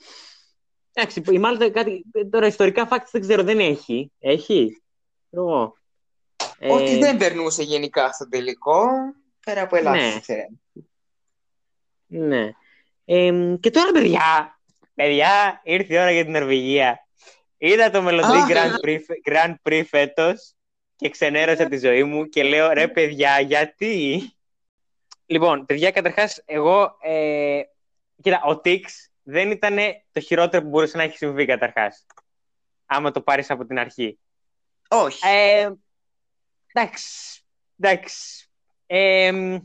Εντάξει, η Μάλτα κάτι... Τώρα ιστορικά facts δεν ξέρω, δεν έχει. Έχει; Εγώ. Ε, Ότι δεν περνούσε γενικά στο τελικό, πέρα από Ελλάδα. Ναι. ξέρω. Ναι. Ε, και τώρα, παιδιά, παιδιά, ήρθε η ώρα για την Νορβηγία. Είδα το μελλοντή Α. Grand Prix, Grand Prix φέτος και ξενέρωσα τη ζωή μου και λέω, ρε παιδιά, γιατί; Λοιπόν, παιδιά, καταρχάς, εγώ, ε, κοίτα, ο Τix δεν ήταν το χειρότερο που μπορούσε να έχει συμβεί, καταρχάς. Άμα το πάρεις από την αρχή. Όχι. Ε, εντάξει. Εντάξει. Ε,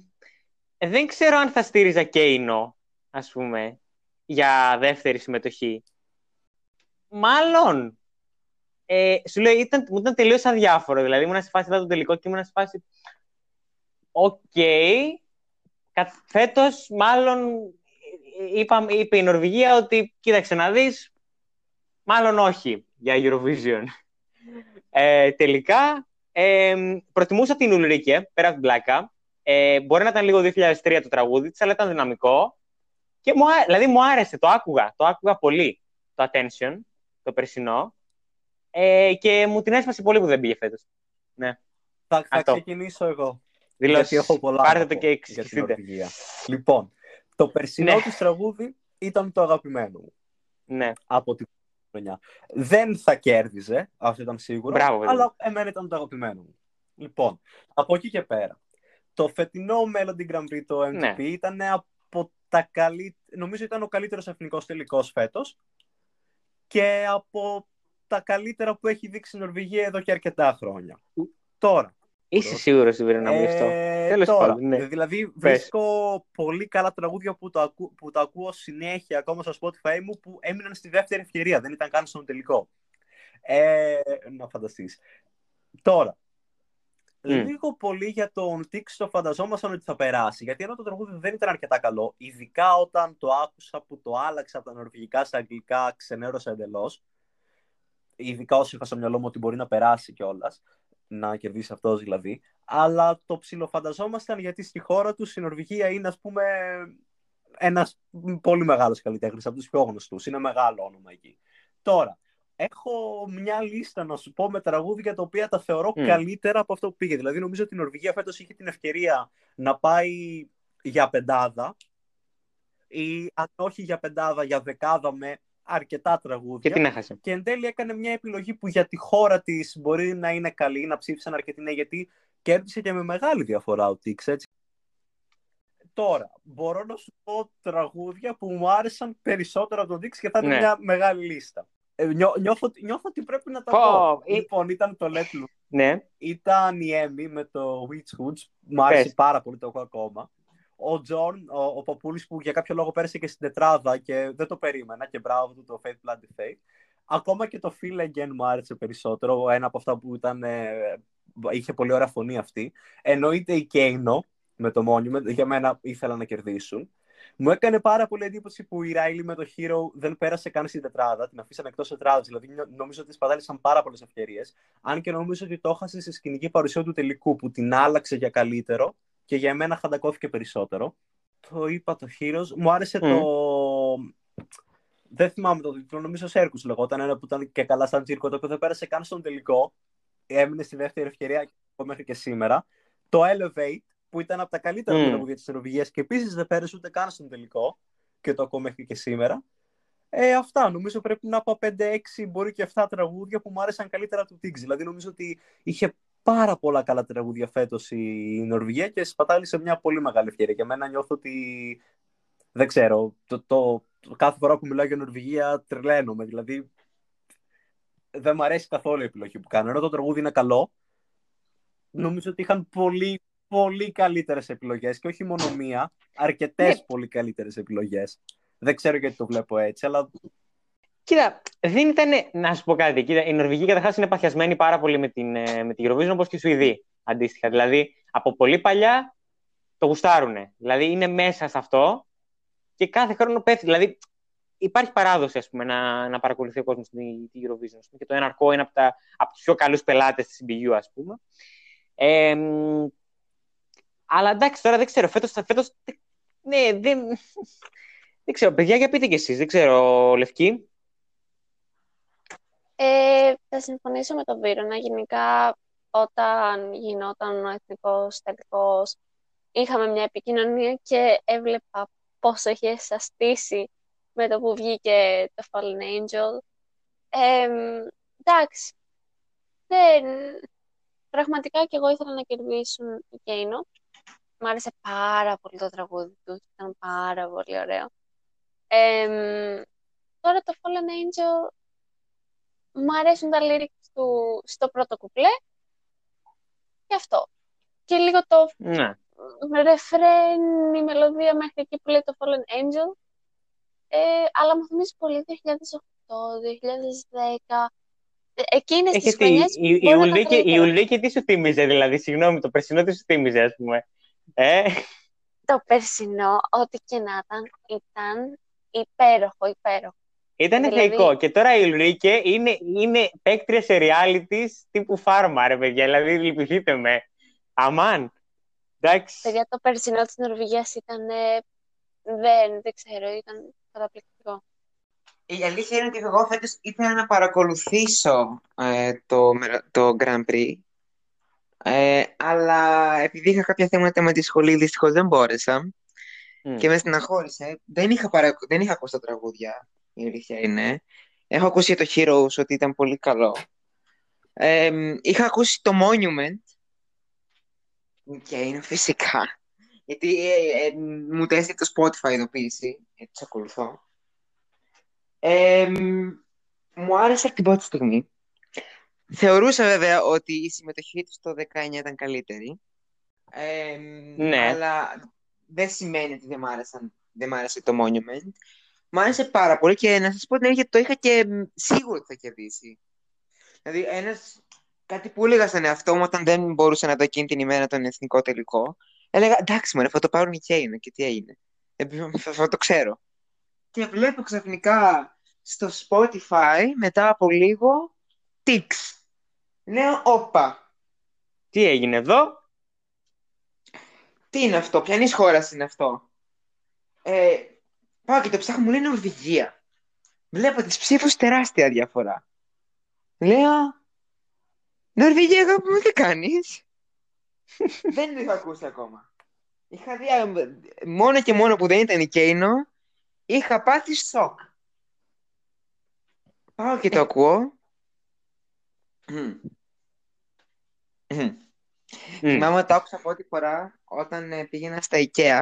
δεν ξέρω αν θα στήριζα KEiiNO, ας πούμε, για δεύτερη συμμετοχή. Μάλλον. Ε, σου λέω, ήταν, μου ήταν τελείως αδιάφορο. Δηλαδή, ήμουν σε φάση είδα το τελικό και ήμουν σε φάση... Οκ. Κα- Φέτος, μάλλον, ε, είπα, είπε η Νορβηγία ότι, κοίταξε να δεις, μάλλον όχι για Eurovision. Ε, τελικά, ε, προτιμούσα την Ουλρίκε, πέρα από την πλάκα. Ε, μπορεί να ήταν λίγο 2003 το τραγούδι της, αλλά ήταν δυναμικό. Και μου, άρε- δηλαδή μου άρεσε, το άκουγα, το άκουγα πολύ, το Attention, το περσινό. Ε, και μου την έσπασε πολύ που δεν πήγε φέτος. Ναι. Θα, θα Αυτό. ξεκινήσω εγώ. Δηλώσεις. Γιατί έχω πολλά Πάρτε να το πω και για την εξηγηθείτε. Νορβηγία. Λοιπόν, το περσινό Ναι. της τραγούδι ήταν το αγαπημένο μου Ναι. από την χρονιά. Δεν θα κέρδιζε, αυτό ήταν σίγουρο, Μπράβο, παιδί. αλλά εμένα ήταν το αγαπημένο μου. Λοιπόν, από εκεί και πέρα. Το φετινό Melody Grand Prix, το MTP, Ναι. ήταν από τα καλύτερα, νομίζω ήταν ο καλύτερος εθνικός τελικός φέτος και από τα καλύτερα που έχει δείξει η Νορβηγία εδώ και αρκετά χρόνια. Τώρα, Είσαι σίγουρος, Ιβρένα, μου γι' αυτό; ε, Τέλος τώρα, πάντων, ναι. Δηλαδή Πες. βρίσκω πολύ καλά τραγούδια που, το ακού, που τα ακούω συνέχεια ακόμα στο Spotify μου που έμειναν στη δεύτερη ευκαιρία, δεν ήταν καν στον τελικό. Ε, να φανταστείς. Τώρα, Μμ. λίγο πολύ για τον Tix το φανταζόμασταν ότι θα περάσει, γιατί ενώ το τραγούδι δεν ήταν αρκετά καλό, ειδικά όταν το άκουσα που το άλλαξα από τα νορβηγικά στα αγγλικά, ξενέρωσα εντελώς. Ειδικά όσο είχα στο μυαλό μου ότι μπορεί να περάσει κιόλας, να κερδίσει αυτός δηλαδή. Αλλά το ψιλοφανταζόμασταν γιατί στη χώρα τους η Νορβηγία είναι, ας πούμε, ένας πολύ μεγάλος καλλιτέχνης από τους πιο γνωστούς. Είναι μεγάλο όνομα εκεί. Τώρα, έχω μια λίστα να σου πω με τραγούδια τα οποία τα θεωρώ Μμ. καλύτερα από αυτό που πήγε. Δηλαδή, νομίζω ότι η Νορβηγία φέτος είχε την ευκαιρία να πάει για πεντάδα ή αν όχι για πεντάδα, για δεκάδα με αρκετά τραγούδια. Και την έχασε. Και εν τέλει έκανε μια επιλογή που για τη χώρα της μπορεί να είναι καλή, να ψήφισαν αρκετοί ναι, γιατί κέρδισε και με μεγάλη διαφορά ο Τίξ, έτσι. Τώρα, μπορώ να σου πω τραγούδια που μου άρεσαν περισσότερο από τον Τίξ και θα είναι Ναι. μια μεγάλη λίστα. Ε, νιώ, νιώθω, νιώθω ότι πρέπει να τα Πω, πω. ε- Λοιπόν, ήταν το Let Loose. Ναι. Ήταν η Έμι με το Witch Hoods. Μου άρεσε Πες. πάρα πολύ, το έχω ακόμα. Ο Τζον, ο, ο Παπούλης που για κάποιο λόγο πέρασε και στην τετράδα και δεν το περίμενα και μπράβο του το Faith Bloody Faith. Ακόμα και το Feel Again μου άρεσε περισσότερο. Ένα από αυτά που ήταν, ε, είχε πολύ ωραία φωνή αυτή. Εννοείται η KEiiNO με το Monument. Για μένα ήθελα να κερδίσουν. Μου έκανε πάρα πολύ εντύπωση που η Raylee με το Hero δεν πέρασε καν στην τετράδα. Την αφήσαν εκτός τετράδας. Δηλαδή νο- νομίζω ότι σπατάλησαν πάρα πολλές ευκαιρίες. Αν και νομίζω ότι το έχασε στη σκηνική παρουσία του τελικού που την άλλαξε για καλύτερο και για μένα χαντακώθηκε περισσότερο. Το είπα το Heroes. Μου άρεσε Μμ. το. Δεν θυμάμαι το τίτλο, νομίζω Σέρκου λεγόταν. Ένα που ήταν και καλά σαν τσίρκο, το οποίο δεν πέρασε καν στον τελικό. Έμεινε στη δεύτερη ευκαιρία και μέχρι και σήμερα. Το Elevate, που ήταν από τα καλύτερα Μμ. τραγούδια της Νορβηγία και επίσης δεν πέρασε ούτε καν στον τελικό. Και το ακούω μέχρι και σήμερα. Ε, αυτά. Νομίζω πρέπει να πω 5-6, μπορεί και 7 τραγούδια που μου άρεσαν καλύτερα του Τίξ. Δηλαδή νομίζω ότι είχε πάρα πολλά καλά τραγούδια φέτος η Νορβηγία και σπατάλησε μια πολύ μεγάλη ευκαιρία. Και εμένα νιώθω ότι. Δεν ξέρω. Το, το, το κάθε φορά που μιλάω για Νορβηγία τρελαίνομαι. Δηλαδή. Δεν μου αρέσει καθόλου η επιλογή που κάνω. Ενώ το τραγούδι είναι καλό. Νομίζω ότι είχαν πολύ, πολύ καλύτερες επιλογές. Και όχι μόνο μία. Αρκετές ναι. πολύ καλύτερες επιλογές. Δεν ξέρω γιατί το βλέπω έτσι, αλλά Κοίτα, δεν ήταν. Να σου πω κάτι. Κοίτα, η Νορβηγία καταρχάς είναι παθιασμένη πάρα πολύ με την, ε, με την Eurovision όπως και η Σουηδοί αντίστοιχα. Δηλαδή, από πολύ παλιά το γουστάρουν. Δηλαδή, είναι μέσα σε αυτό και κάθε χρόνο πέφτει. Δηλαδή, υπάρχει παράδοση ας πούμε, να, να παρακολουθεί ο κόσμος την, την Eurovision. Και το Εναρκό είναι από, τα, από τους πιο καλούς πελάτες της CBU, ας πούμε. Ε, αλλά εντάξει, τώρα δεν ξέρω. Φέτος, φέτος ναι, δεν, δεν ξέρω. Παιδιά, για πείτε κι εσείς. Δεν ξέρω, Λευκή. Ε, θα συμφωνήσω με τον Βίρονα. Γενικά, όταν γινόταν ο εθνικός τελικός, είχαμε μια επικοινωνία και έβλεπα πόσο είχε εσαστήσει με το που βγήκε το Fallen Angel. Ε, εντάξει, δεν... πραγματικά και εγώ ήθελα να κερδίσουν η Κέινο. Μ' άρεσε πάρα πολύ το τραγούδι του, ήταν πάρα πολύ ωραίο. Ε, τώρα το Fallen Angel μου αρέσουν τα lyrics του στο πρώτο κουπλέ και αυτό. Και λίγο το ναι. ρεφρέν, η μελωδία μέχρι εκεί που λέει το Fallen Angel. Ε, αλλά μου θυμίζει πολύ 2008, 2010. Εκείνες τις χρονιές η, η, η Ουλδίκη τι σου θύμιζε, δηλαδή, συγγνώμη, το περσινό τι σου θύμιζε, ας πούμε. Ε. Το περσινό, ό,τι και να ήταν, ήταν υπέροχο, υπέροχο. Ήταν δηλαδή... θεϊκό. Και τώρα η Ουλρίκε είναι, είναι παίκτρια σε reality τύπου φάρμα, ρε παιδιά. Δηλαδή, λυπηθείτε με. Αμάν. Εντάξει. Παιδιά, το περσινό της Νορβηγίας ήταν... Δεν, δεν ξέρω, ήταν καταπληκτικό. Η αλήθεια είναι ότι εγώ φέτος ήθελα να παρακολουθήσω ε, το, το Grand Prix. Ε, αλλά επειδή είχα κάποια θέματα με τη σχολή, δυστυχώς δεν μπόρεσα. Mm. Και με στεναχώρησε. Δεν είχα, παρα... δεν είχα ακούσει τα τραγούδια η αλήθεια είναι. Έχω ακούσει το Heroes ότι ήταν πολύ καλό. Ε, είχα ακούσει το Monument και είναι φυσικά. Γιατί ε, ε, μου το έστειλε το Spotify ειδοποίηση, γιατί σε ακολουθώ. Ε, μου άρεσε την πρώτη στιγμή. Θεωρούσα βέβαια ότι η συμμετοχή του στο 19 ήταν καλύτερη. Ε, ναι. Αλλά δεν σημαίνει ότι δεν μ' δεν μ' άρεσε το Monument. Μ' άρεσε πάρα πολύ και να σας πω την αλήθεια, το είχα και σίγουρο ότι θα κερδίσει. Δηλαδή, ένας, κάτι που έλεγα στον εαυτό μου όταν δεν μπορούσα να δω εκείνη την ημέρα τον εθνικό τελικό, έλεγα εντάξει, μωρέ, θα το πάρουν οι Κέινο και τι έγινε. Ε, θα, θα το ξέρω. Και βλέπω ξαφνικά στο Spotify μετά από λίγο Tix. Λέω, όπα. Τι έγινε εδώ; Τι είναι αυτό, ποιανής χώρας είναι αυτό; Ε, Πάω και το ψάχνω, μου λέει Νορβηγία. Βλέπω τις ψήφους τεράστια διαφορά. Λέω, Νορβηγία, αγάπη μου, τι κάνεις; δεν το είχα ακούσει ακόμα. Είχα δει, μόνο και μόνο που δεν ήταν η Κέινο, είχα πάθει σοκ. Πάω και το ακούω. Θυμάμαι ότι το άκουσα πρώτη φορά όταν ε, πήγαινα στα IKEA,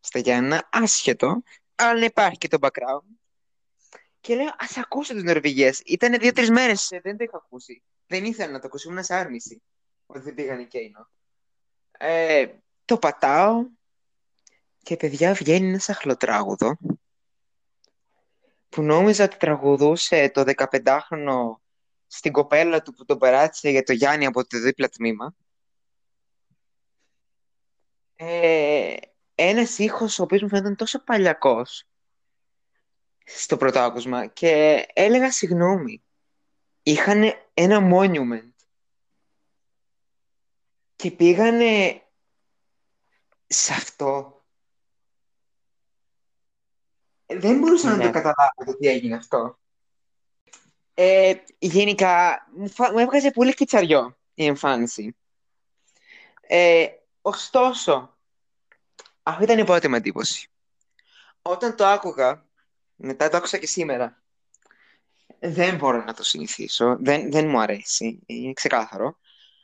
στα Γιάννα, άσχετο, αλλά υπάρχει και το background. Και λέω, ας ακούσω τις Νορβηγίε. Ήταν δύο-τρεις μέρες, ε, δεν το είχα ακούσει. Δεν ήθελα να το ακούσω, ήμουν σε άρνηση. Ότι δεν πήγανε Κέινο. Ε, το πατάω και παιδιά βγαίνει ένας σαχλοτράγουδο που νόμιζα ότι τραγουδούσε το 15χρονο στην κοπέλα του που τον περάτησε για το Γιάννη από το δίπλα τμήμα. Ε, ένας ήχος ο οποίος μου φαίνεται τόσο παλιακός στο πρώτο άκουσμα και έλεγα συγγνώμη. Είχαν ένα monument και πήγανε σε αυτό. Δεν μπορούσα να το ναι. καταλάβω τι έγινε αυτό. Ε, γενικά, μου, έβγαζε πολύ κιτσαριό η εμφάνιση. Ε, ωστόσο, αυτή ήταν η πρώτη μου εντύπωση. Όταν το άκουγα, μετά το άκουσα και σήμερα, δεν μπορώ να το συνηθίσω, δεν, δεν μου αρέσει, είναι ξεκάθαρο.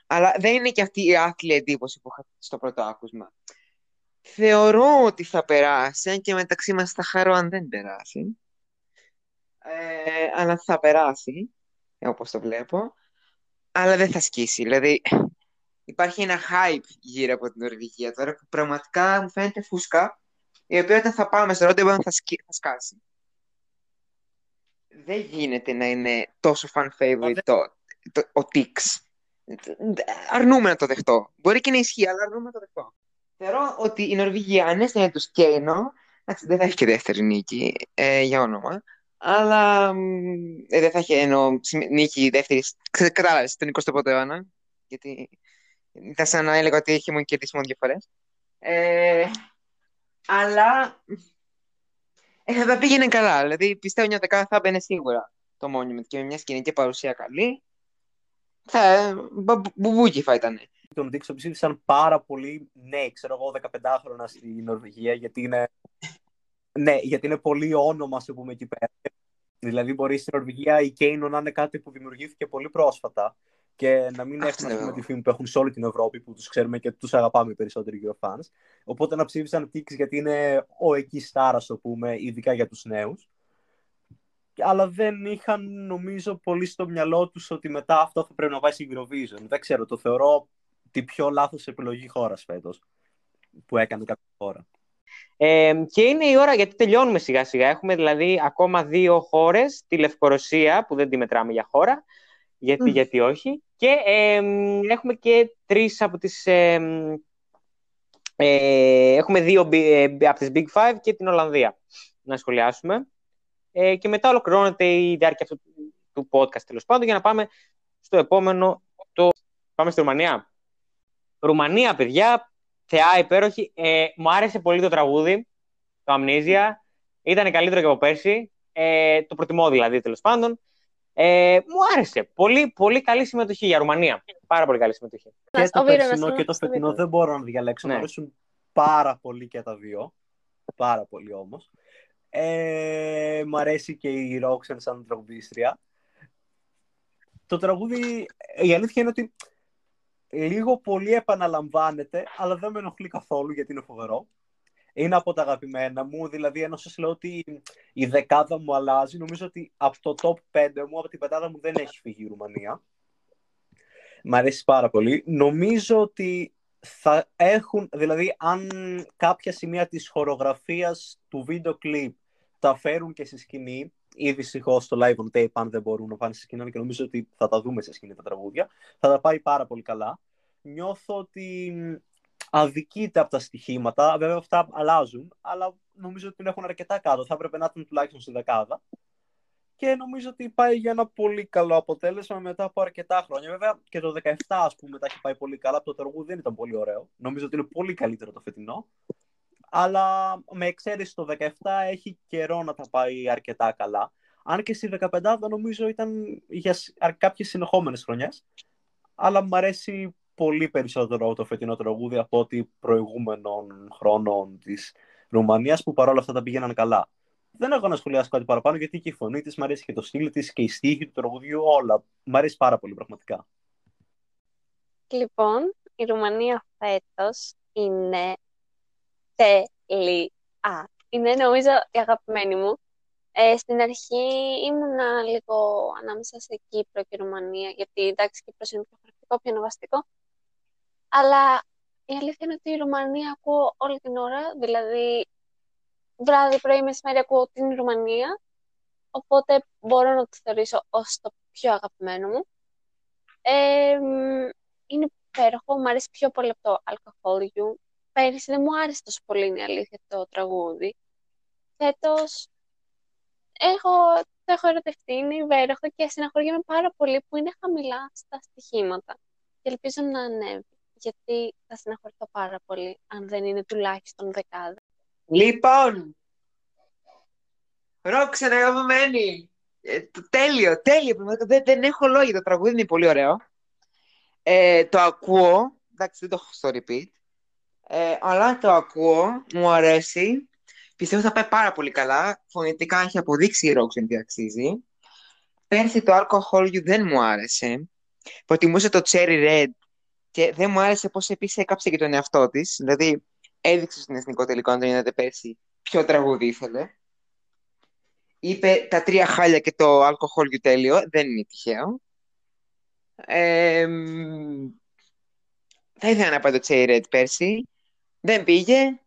Αλλά δεν είναι και αυτή η άθλια εντύπωση που είχα στο πρώτο άκουσμα. Θεωρώ ότι θα περάσει, αν και μεταξύ μας θα χαρώ αν δεν περάσει. Ε, αλλά θα περάσει, όπως το βλέπω. Αλλά δεν θα σκίσει. Δηλαδή, υπάρχει ένα hype γύρω από την Νορβηγία τώρα που πραγματικά μου φαίνεται φούσκα, η οποία όταν θα πάμε στο ρόντεβο θα, θα σκάσει. Δεν γίνεται να είναι τόσο fan favorite το, το, ο Tix. Αρνούμε να το δεχτώ. Μπορεί και να ισχύει, αλλά αρνούμε να το δεχτώ. Θεωρώ ότι η Νορβηγία, αν έστειλε τους Κέινο, δεν θα έχει και δεύτερη νίκη ε, για όνομα, αλλά ε, δεν θα έχει ενώ νίκη δεύτερη. Κατάλαβες τον 21ο αιώνα. Γιατί ήταν σαν να έλεγα ότι έχει μόνο κερδίσει μόνο δύο φορές. Ε, αλλά ε, θα πήγαινε καλά. Δηλαδή πιστεύω ότι δεκάδα θα μπαίνει σίγουρα το Monument και με μια σκηνική παρουσία καλή. Θα, μπουμπούκι θα ήταν. Τον TIX ψήφισαν πάρα πολύ ναι, ξέρω εγώ, 15 στη Νορβηγία, γιατί είναι, ναι, γιατί είναι πολύ όνομα, ας πούμε, εκεί πέρα. Δηλαδή, μπορεί στην Νορβηγία η KEiiNO να είναι κάτι που δημιουργήθηκε πολύ πρόσφατα και να μην έχουν πούμε, τη φήμη που έχουν σε όλη την Ευρώπη που τους ξέρουμε και τους αγαπάμε περισσότεροι Eurofans. Οπότε να ψήφισαν Tix γιατί είναι ο εκεί στάρα, ας πούμε, ειδικά για τους νέους. Αλλά δεν είχαν, νομίζω, πολύ στο μυαλό τους ότι μετά αυτό θα πρέπει να πάει στην Eurovision. Δεν ξέρω, το θεωρώ τη πιο λάθος επιλογή χώρας φέτος που έκανε κάποια χώρα. Ε, και είναι η ώρα, γιατί τελειώνουμε σιγά σιγά. Έχουμε δηλαδή ακόμα δύο χώρες, τη Λευκορωσία που δεν τη μετράμε για χώρα, γιατί, γιατί όχι, και έχουμε και τρεις από τις... Ε, έχουμε δύο ε, από τις Big Five και την Ολλανδία να σχολιάσουμε. Ε, και μετά ολοκληρώνεται η διάρκεια αυτού του podcast τέλος πάντων για να πάμε στο επόμενο. Το... Πάμε στη Ρουμανία. Ρουμανία, παιδιά, θεά υπέροχη. Ε, μου άρεσε πολύ το τραγούδι, το Αμνίζια. Ήταν καλύτερο και από πέρσι. Ε, το προτιμώ δηλαδή τέλος πάντων. Ε, μου άρεσε. Πολύ, πολύ καλή συμμετοχή για Ρουμανία. Πάρα πολύ καλή συμμετοχή. Και το περσινό και το φετινό δεν μπορώ να διαλέξω. Ναι. Μου αρέσουν πάρα πολύ και τα δύο. Πάρα πολύ όμως. Ε, μου αρέσει και η Ρόξεν σαν τραγουδίστρια. Το τραγούδι, η αλήθεια είναι ότι λίγο πολύ επαναλαμβάνεται, αλλά δεν με ενοχλεί καθόλου γιατί είναι φοβερό. Είναι από τα αγαπημένα μου, δηλαδή ενώ σας λέω ότι η δεκάδα μου αλλάζει, νομίζω ότι από το top 5 μου, από την πεντάδα μου δεν έχει φύγει η Ρουμανία. Μ' αρέσει πάρα πολύ. Νομίζω ότι θα έχουν, δηλαδή αν κάποια σημεία της χορογραφίας του βίντεο κλιπ τα φέρουν και στη σκηνή, ή δυστυχώ στο live on tape, αν δεν μπορούν να πάνε σε σκηνή, και νομίζω ότι θα τα δούμε σε σκηνή τα τραγούδια, θα τα πάει πάρα πολύ καλά. Νιώθω ότι αδικείται από τα στοιχήματα. Βέβαια, αυτά αλλάζουν, αλλά νομίζω ότι την έχουν αρκετά κάτω. Θα έπρεπε να ήταν τουλάχιστον στη δεκάδα. Και νομίζω ότι πάει για ένα πολύ καλό αποτέλεσμα μετά από αρκετά χρόνια. Βέβαια και το 17, ας πούμε, τα έχει πάει πολύ καλά. Το τραγούδι δεν ήταν πολύ ωραίο. Νομίζω ότι είναι πολύ καλύτερο το φετινό. Αλλά με εξαίρεση το 17 έχει καιρό να τα πάει αρκετά καλά. Αν και στη 15 νομίζω ήταν για κάποιες συνεχόμενες χρονιές. Αλλά μου αρέσει πολύ περισσότερο το φετινό τραγούδι από ότι προηγούμενων χρόνων της Ρουμανίας που παρόλα αυτά τα πήγαιναν καλά. Δεν έχω να σχολιάσω κάτι παραπάνω γιατί και η φωνή της, μου αρέσει και το στυλ της και η στίχη του τραγουδιού, όλα. Μου αρέσει πάρα πολύ πραγματικά. Λοιπόν, η Ρουμανία φέτος είναι τέλεια. Είναι νομίζω η αγαπημένη μου. Ε, στην αρχή ήμουνα λίγο ανάμεσα σε Κύπρο και Ρουμανία, γιατί εντάξει Κύπρος είναι πιο πρακτικό, πιο αναβαστικό. Αλλά η αλήθεια είναι ότι η Ρουμανία ακούω όλη την ώρα, δηλαδή βράδυ, πρωί, μεσημέρι ακούω την Ρουμανία, οπότε μπορώ να το θεωρήσω ως το πιο αγαπημένο μου. Ε, είναι υπέροχο, μου αρέσει πιο πολύ από το Alcohol You, πέρυσι δεν μου άρεσε τόσο πολύ, είναι η αλήθεια, το τραγούδι. Φέτος έχω, το έχω ερωτευτεί, είναι υπέροχο και συναχωριέμαι πάρα πολύ που είναι χαμηλά στα στοιχήματα. Και ελπίζω να ανέβει, γιατί θα συναχωρηθώ πάρα πολύ, αν δεν είναι τουλάχιστον δεκάδα. Λοιπόν, Ρόξεν, αγαπημένη. Ε, τέλειο, τέλειο. Δεν, δεν έχω λόγια. Το τραγούδι είναι πολύ ωραίο. Ε, το ακούω. Εντάξει, δεν το έχω στο repeat. Ε, αλλά το ακούω, μου αρέσει. Πιστεύω θα πάει πάρα πολύ καλά. Φωνητικά έχει αποδείξει η Roxanne τι αξίζει. Πέρσι το Alcohol You δεν μου άρεσε. Προτιμούσα το Cherry Red Και δεν μου άρεσε πώς επίσης έκαψε και τον εαυτό της. Δηλαδή, έδειξε στην εθνικό τελικό, αν το είδατε πέρσι, ποιο τραγούδι ήθελε. Είπε τα τρία χάλια και το αλκοόλ τέλειο. Δεν είναι τυχαίο. Ε, θα ήθελα να πάει το Cherry Red πέρσι. Δεν πήγε.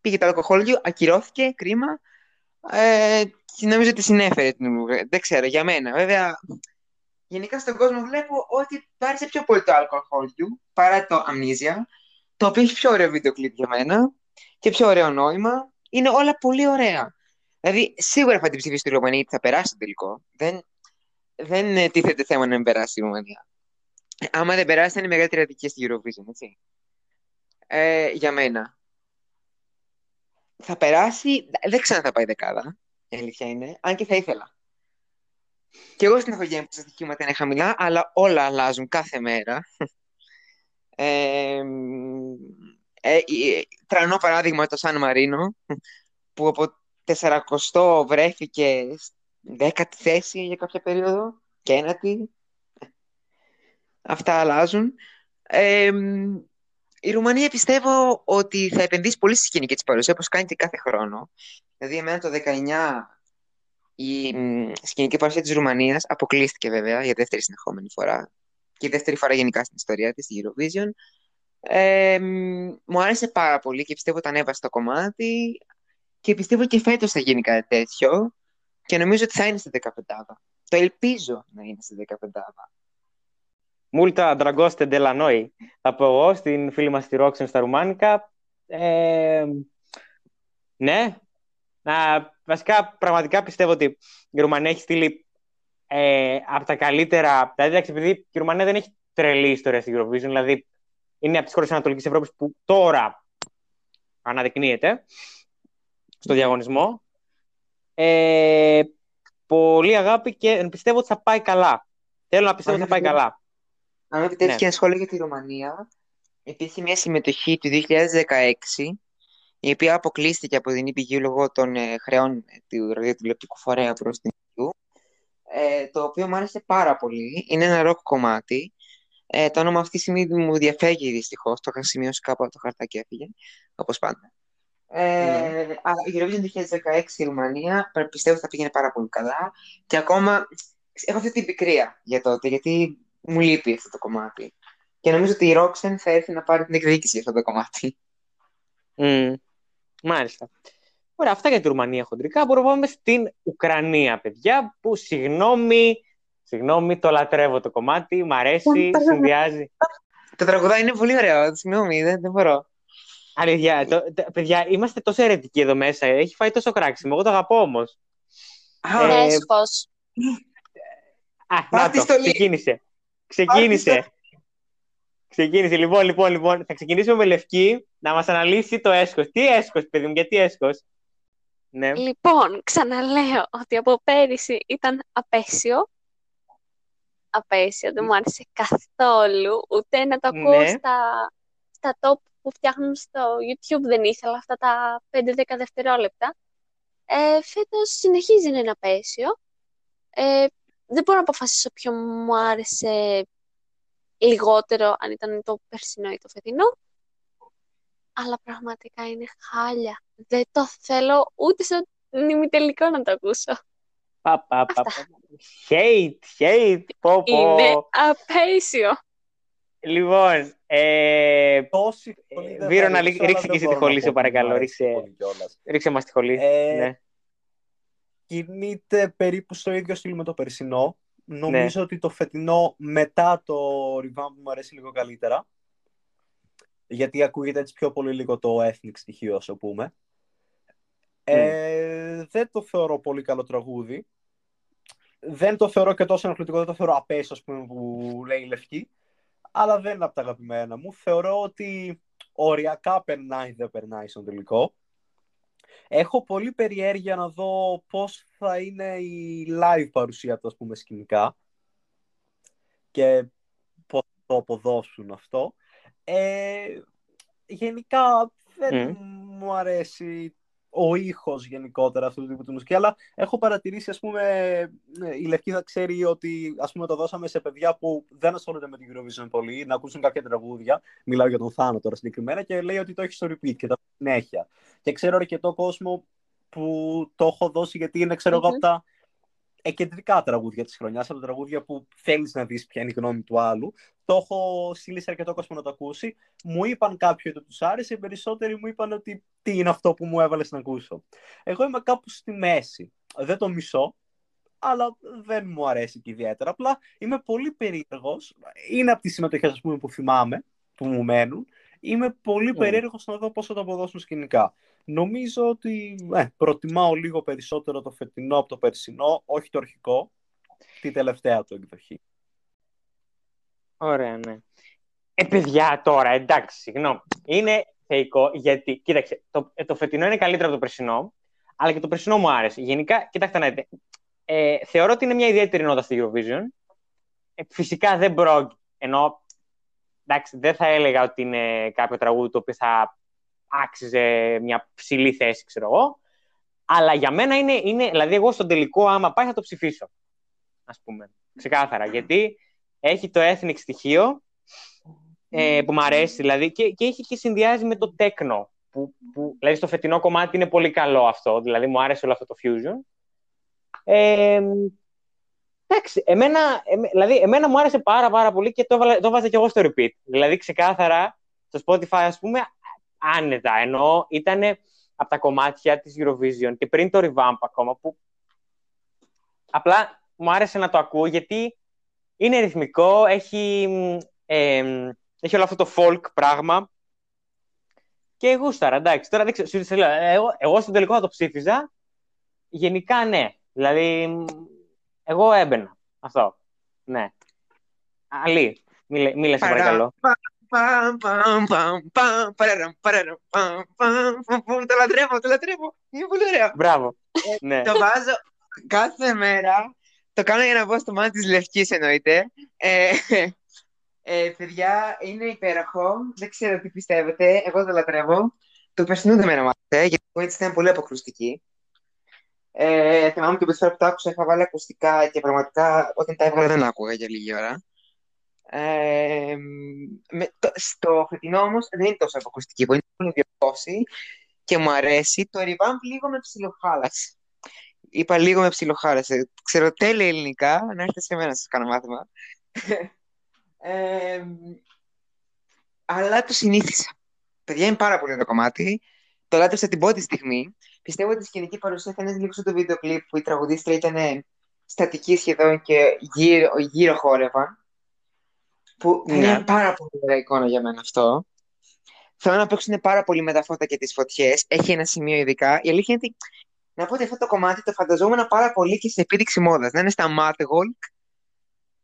Πήγε το αλκοόλ ακυρώθηκε, κρίμα. Ε, και νομίζω ότι συνέφερε την Δεν ξέρω, για μένα. Βέβαια, γενικά στον κόσμο βλέπω ότι του άρεσε πιο πολύ το αλκοόλ παρά το Amnesia, το οποίο έχει πιο ωραίο βίντεο κλιπ για μένα και πιο ωραίο νόημα. Είναι όλα πολύ ωραία. Δηλαδή, σίγουρα θα την ψηφίσει τη Ρουμανία γιατί θα περάσει το τελικό. Δεν, δεν τίθεται θέμα να μην περάσει η Ρουμανία. Άμα δεν περάσει, θα είναι η μεγαλύτερη αδικία στη Eurovision, έτσι. Ε, για μένα. Θα περάσει, δεν ξέρω αν θα πάει δεκάδα, η αλήθεια είναι, αν και θα ήθελα. Και εγώ στην εφογένεια που τα στοιχήματα είναι χαμηλά, αλλά όλα αλλάζουν κάθε μέρα. Ε, ε, τρανό παράδειγμα το Σαν Μαρίνο, που από 400 βρέθηκε δέκατη θέση για κάποια περίοδο και ένατη. Αυτά αλλάζουν. Ε, η Ρουμανία πιστεύω ότι θα επενδύσει πολύ στη σκηνική της παρουσία, όπως κάνει και κάθε χρόνο. Δηλαδή, εμένα το 19 η σκηνική παρουσία της Ρουμανίας αποκλείστηκε βέβαια για δεύτερη συνεχόμενη φορά και δεύτερη φορά γενικά στην ιστορία της, στη Eurovision. Ε, μου άρεσε πάρα πολύ και πιστεύω ότι ανέβασε το κομμάτι και πιστεύω και φέτος θα γίνει κάτι τέτοιο και νομίζω ότι θα είναι στη 15 Το ελπίζω να είναι στη 15 Μούλτα Ντραγκώστε Ντελανόη. Θα πω εγώ στην φίλη μας τη Ρόξεν στα Ρουμάνικα. Ε, ναι. Να, βασικά, πραγματικά πιστεύω ότι η Ρουμανία έχει στείλει ε, από τα καλύτερα. Δηλαδή, επειδή η Ρουμανία δεν έχει τρελή ιστορία στην Eurovision, δηλαδή είναι από τις χώρες της Ανατολικής Ευρώπης που τώρα αναδεικνύεται στο διαγωνισμό. Ε, πολύ αγάπη και πιστεύω ότι θα πάει καλά. Θέλω να πιστεύω ότι θα πάει καλά. Αν επιτρέψεις ναι. και ένα σχόλιο για τη Ρουμανία, υπήρχε μια συμμετοχή του 2016, η οποία αποκλείστηκε από την EPU λόγω των ε, χρεών του ραδιοτηλεοπτικού φορέα προς την EU, ε, το οποίο μου άρεσε πάρα πολύ. Είναι ένα ροκ κομμάτι. Ε, το όνομα αυτή τη στιγμή μου διαφεύγει δυστυχώς. Το είχα σημειώσει κάπου από το χαρτάκι έφυγε, όπως πάντα. Ε, mm. η Eurovision 2016 η Ρουμανία πιστεύω ότι θα πήγαινε πάρα πολύ καλά και ακόμα έχω αυτή την πικρία για τότε γιατί μου λείπει αυτό το κομμάτι. Και νομίζω ότι η Ρόξεν θα έρθει να πάρει την εκδίκηση για αυτό το κομμάτι. Mm. Μάλιστα. Ωραία, αυτά για τη Ρουμανία χοντρικά. Μπορούμε να πάμε στην Ουκρανία, παιδιά, που συγγνώμη, συγγνώμη, το λατρεύω το κομμάτι, μ' αρέσει, συνδυάζει. Το τραγουδά είναι πολύ ωραίο, συγγνώμη, δεν, δεν μπορώ. Αλήθεια, το, το, παιδιά, είμαστε τόσο αιρετικοί εδώ μέσα. Έχει φάει τόσο κράξιμο. Εγώ το αγαπώ όμως. Ε, Α, να το, ξεκίνησε. Ξεκίνησε. Ξεκίνησε. Λοιπόν, λοιπόν, λοιπόν. Θα ξεκινήσουμε με Λευκή να μας αναλύσει το έσχος. Τι έσχος, παιδί μου, γιατί έσχος; Ναι. Λοιπόν, ξαναλέω ότι από πέρυσι ήταν απέσιο. Απέσιο, δεν μου άρεσε καθόλου. Ούτε να το ακούω ναι. στα, στα top που φτιάχνουν στο YouTube δεν ήθελα αυτά τα 5-10 δευτερόλεπτα. Ε, φέτος συνεχίζει να είναι απέσιο. Ε, δεν μπορώ να αποφασίσω ποιο μου άρεσε λιγότερο αν ήταν το περσινό ή το φετινό. Αλλά πραγματικά είναι χάλια. Δεν το θέλω ούτε στο νημιτελικό να το ακούσω. Πα, πα, πα, Hate, hate, πω, πω. Είναι απέσιο. Λοιπόν, ε, Βίρο να ρίξει και εσύ τη χολή σου παρακαλώ. Ρίξε, ρίξε μας τη χολή. Ε, ναι κινείται περίπου στο ίδιο στυλ με το περσινό. Νομίζω ναι. ότι το φετινό μετά το revamp μου αρέσει λίγο καλύτερα. Γιατί ακούγεται έτσι πιο πολύ λίγο το ethnic στοιχείο, όσο πούμε. Ε, δεν το θεωρώ πολύ καλό τραγούδι. Δεν το θεωρώ και τόσο ενοχλητικό, δεν το θεωρώ απέσιο, ας πούμε, που λέει η Λευκή. Αλλά δεν είναι από τα αγαπημένα μου. Θεωρώ ότι οριακά περνάει, δεν περνάει στον τελικό. Έχω πολύ περιέργεια να δω πώς θα είναι η live παρουσία του, ας πούμε, σκηνικά και πώς θα το αποδώσουν αυτό. Ε, γενικά δεν μου αρέσει ο ήχος γενικότερα αυτού του τύπου του μουσική, αλλά έχω παρατηρήσει, ας πούμε, ναι, η Λευκή ξέρει ότι ας πούμε, το δώσαμε σε παιδιά που δεν ασχολούνται με την Eurovision πολύ, να ακούσουν κάποια τραγούδια. Μιλάω για τον Θάνο τώρα συγκεκριμένα και λέει ότι το έχει στο repeat και τα συνέχεια. Και ξέρω αρκετό κόσμο που το έχω δώσει γιατί είναι, ξέρω εγώ, από τα εκεντρικά τραγούδια της χρονιάς, από τα τραγούδια που θέλεις να δεις ποια είναι η γνώμη του άλλου. Το έχω στείλει σε αρκετό κόσμο να το ακούσει. Μου είπαν κάποιοι ότι τους άρεσε, οι περισσότεροι μου είπαν ότι τι είναι αυτό που μου έβαλες να ακούσω. Εγώ είμαι κάπου στη μέση. Δεν το μισώ, αλλά δεν μου αρέσει και ιδιαίτερα. Απλά είμαι πολύ περίεργος. Είναι από τις συμμετοχές που θυμάμαι, που μου μένουν. Είμαι πολύ mm. περίεργος να δω πώς θα το αποδώσουν σκηνικά. Νομίζω ότι ε, προτιμάω λίγο περισσότερο το φετινό από το περσινό, όχι το αρχικό, τη τελευταία του εκδοχή. Ωραία, ναι. Ε, παιδιά, τώρα, εντάξει, συγγνώμη. Είναι θεϊκό, γιατί, κοίταξε, το, ε, το φετινό είναι καλύτερο από το περσινό, αλλά και το περσινό μου άρεσε. Γενικά, κοιτάξτε να δείτε, ε, θεωρώ ότι είναι μια ιδιαίτερη νότα στη Eurovision. Ε, φυσικά δεν πρόκειται, ενώ, εντάξει, δεν θα έλεγα ότι είναι κάποιο τραγούδι το οποίο θα άξιζε μια ψηλή θέση, ξέρω εγώ. Αλλά για μένα είναι, είναι, δηλαδή εγώ στον τελικό άμα πάει θα το ψηφίσω, ας πούμε, ξεκάθαρα. Γιατί έχει το ethnic στοιχείο ε, που μου αρέσει, δηλαδή, και, και έχει και συνδυάζει με το τέκνο. Που, που, δηλαδή στο φετινό κομμάτι είναι πολύ καλό αυτό, δηλαδή μου άρεσε όλο αυτό το fusion. Ε, εντάξει, εμένα, δηλαδή, εμένα μου άρεσε πάρα πάρα πολύ και το, το βάζα και εγώ στο repeat. Δηλαδή ξεκάθαρα στο Spotify ας πούμε άνετα, ενώ ήταν από τα κομμάτια της Eurovision και πριν το revamp ακόμα, που απλά μου άρεσε να το ακούω γιατί είναι ρυθμικό, έχει, ε, έχει όλο αυτό το folk πράγμα και γούσταρα, εντάξει. Τώρα δεν ξέρω, εγώ, εγώ στο τελικό θα το ψήφιζα, γενικά ναι, δηλαδή εγώ έμπαινα, αυτό, ναι. Αλή, μίλε, μίλε παρακαλώ. Το λατρεύω, το λατρεύω. Είναι πολύ ωραίο. Μπράβο. Ναι. Το βάζω κάθε μέρα. Το κάνω για να βγω στο μάτι της Λευκής εννοείται. Ε, παιδιά, είναι υπέροχο. Δεν ξέρω τι πιστεύετε. Εγώ το λατρεύω. Το περσινού δεν με αναμάθετε, γιατί η έτσι ήταν πολύ αποκρουστική. Ε, θυμάμαι και την φορά που το άκουσα, είχα βάλει ακουστικά και πραγματικά όταν τα έβγαλα δεν άκουγα για λίγη ώρα. Ε, με, το, στο φετινό όμως δεν είναι τόσο αποκουστική, που είναι πολύ διορθώσει και μου αρέσει. Το revamp λίγο με ψιλοχάλασε. Είπα λίγο με ψιλοχάλασε. Ξέρω τέλεια ελληνικά, να έρθετε σε μένα να σας κάνω μάθημα. ε, αλλά το συνήθισα. Παιδιά, είναι πάρα πολύ το κομμάτι. Το λάτρεψα την πρώτη στιγμή. Πιστεύω ότι η σκηνική παρουσία θα είναι λίγο στο βίντεο κλιπ που η τραγουδίστρια ήταν στατική σχεδόν και γύρω, γύρω χόρευαν που ναι. είναι πάρα πολύ ωραία εικόνα για μένα αυτό. Θέλω να παίξουν πάρα πολύ με τα φώτα και τις φωτιές. Έχει ένα σημείο ειδικά. Η αλήθεια είναι ότι να πω ότι αυτό το κομμάτι το φανταζόμουν πάρα πολύ και σε επίδειξη μόδας. Να είναι στα catwalk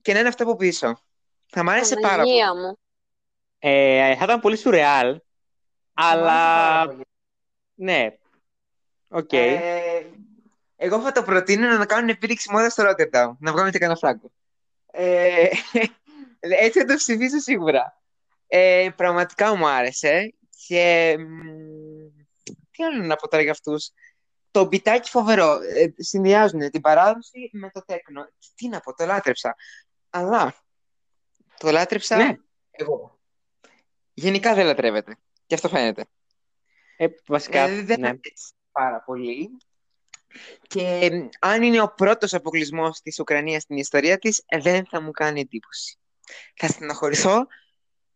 και να είναι αυτό από πίσω. Θα μ' άρεσε πάρα πολύ. Μου. Ε, θα ήταν πολύ σουρεάλ. Αλλά. Ναι. OK. Okay. Ε, εγώ θα το προτείνω να κάνουν επίδειξη μόδας στο Rotterdam. Να βγάλουμε και κανένα φράγκο. Ε, έτσι θα το ψηφίσω σίγουρα. Ε, πραγματικά μου άρεσε. Και τι άλλο να πω τώρα για αυτούς. Το μπιτάκι φοβερό. Ε, συνδυάζουν την παράδοση με το τέκνο. Τι να πω, το λάτρεψα. Αλλά το λάτρεψα ναι. εγώ. Γενικά δεν λατρεύεται. Και αυτό φαίνεται. Ε, βασικά, ε, δεν ναι. πάρα πολύ. Και αν είναι ο πρώτος αποκλεισμός της Ουκρανίας στην ιστορία της, δεν θα μου κάνει εντύπωση. Θα στεναχωρηθώ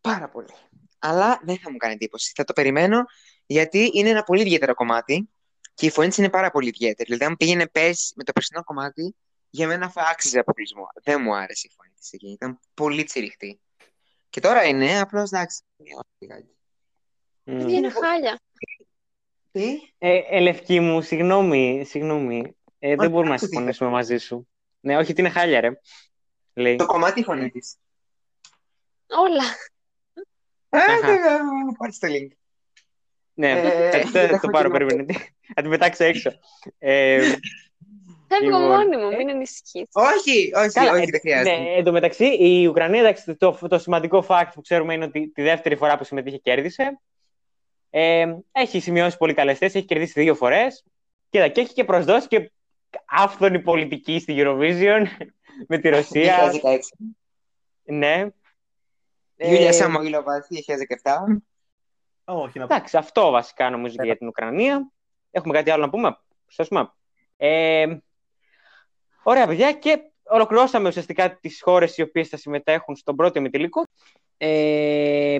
πάρα πολύ. Αλλά δεν θα μου κάνει εντύπωση. Θα το περιμένω γιατί είναι ένα πολύ ιδιαίτερο κομμάτι και η φωνή της είναι πάρα πολύ ιδιαίτερη. Δηλαδή, αν πήγαινε πέρσι με το περσινό κομμάτι, για μένα θα άξιζε αποκλεισμό. Δεν μου άρεσε η φωνή της εκεί. Ήταν πολύ τσιριχτή. Και τώρα είναι, απλώς εντάξει. Mm. Είναι χάλια; Τι; Ε, ελευκή μου, συγγνώμη, συγγνώμη. Ε, δεν μπορούμε να συμφωνήσουμε μαζί σου. Ναι, όχι, τι είναι χάλια, ρε. Λέει. Το κομμάτι φωνή της. Όλα. Πάρει το link. Ναι, ε, θα το πάρω, περίμενε. Θα την πετάξω έξω. Ε, Φεύγω λοιπόν, μόνη μου, μην ανησυχείς. Όχι, όχι, όχι, δεν χρειάζεται. Ναι, εν τω μεταξύ, η Ουκρανία, το, το σημαντικό fact που ξέρουμε είναι ότι τη δεύτερη φορά που συμμετείχε κέρδισε. Ε, έχει σημειώσει πολύ καλές θέσεις, έχει κερδίσει δύο φορές. Και, και έχει και προσδώσει και άφθονη πολιτική στη Eurovision με τη Ρωσία. 2016. ναι. Γιούλια Ε, Σαμογιλοβά 2017. Όχι, να πω. Εντάξει, αυτό βασικά νομίζω και για την Ουκρανία. Έχουμε κάτι άλλο να πούμε; Σωστά. Ε, ωραία, παιδιά. Και ολοκληρώσαμε ουσιαστικά τις χώρες οι οποίες θα συμμετέχουν στον πρώτο ημιτελικό. Ε,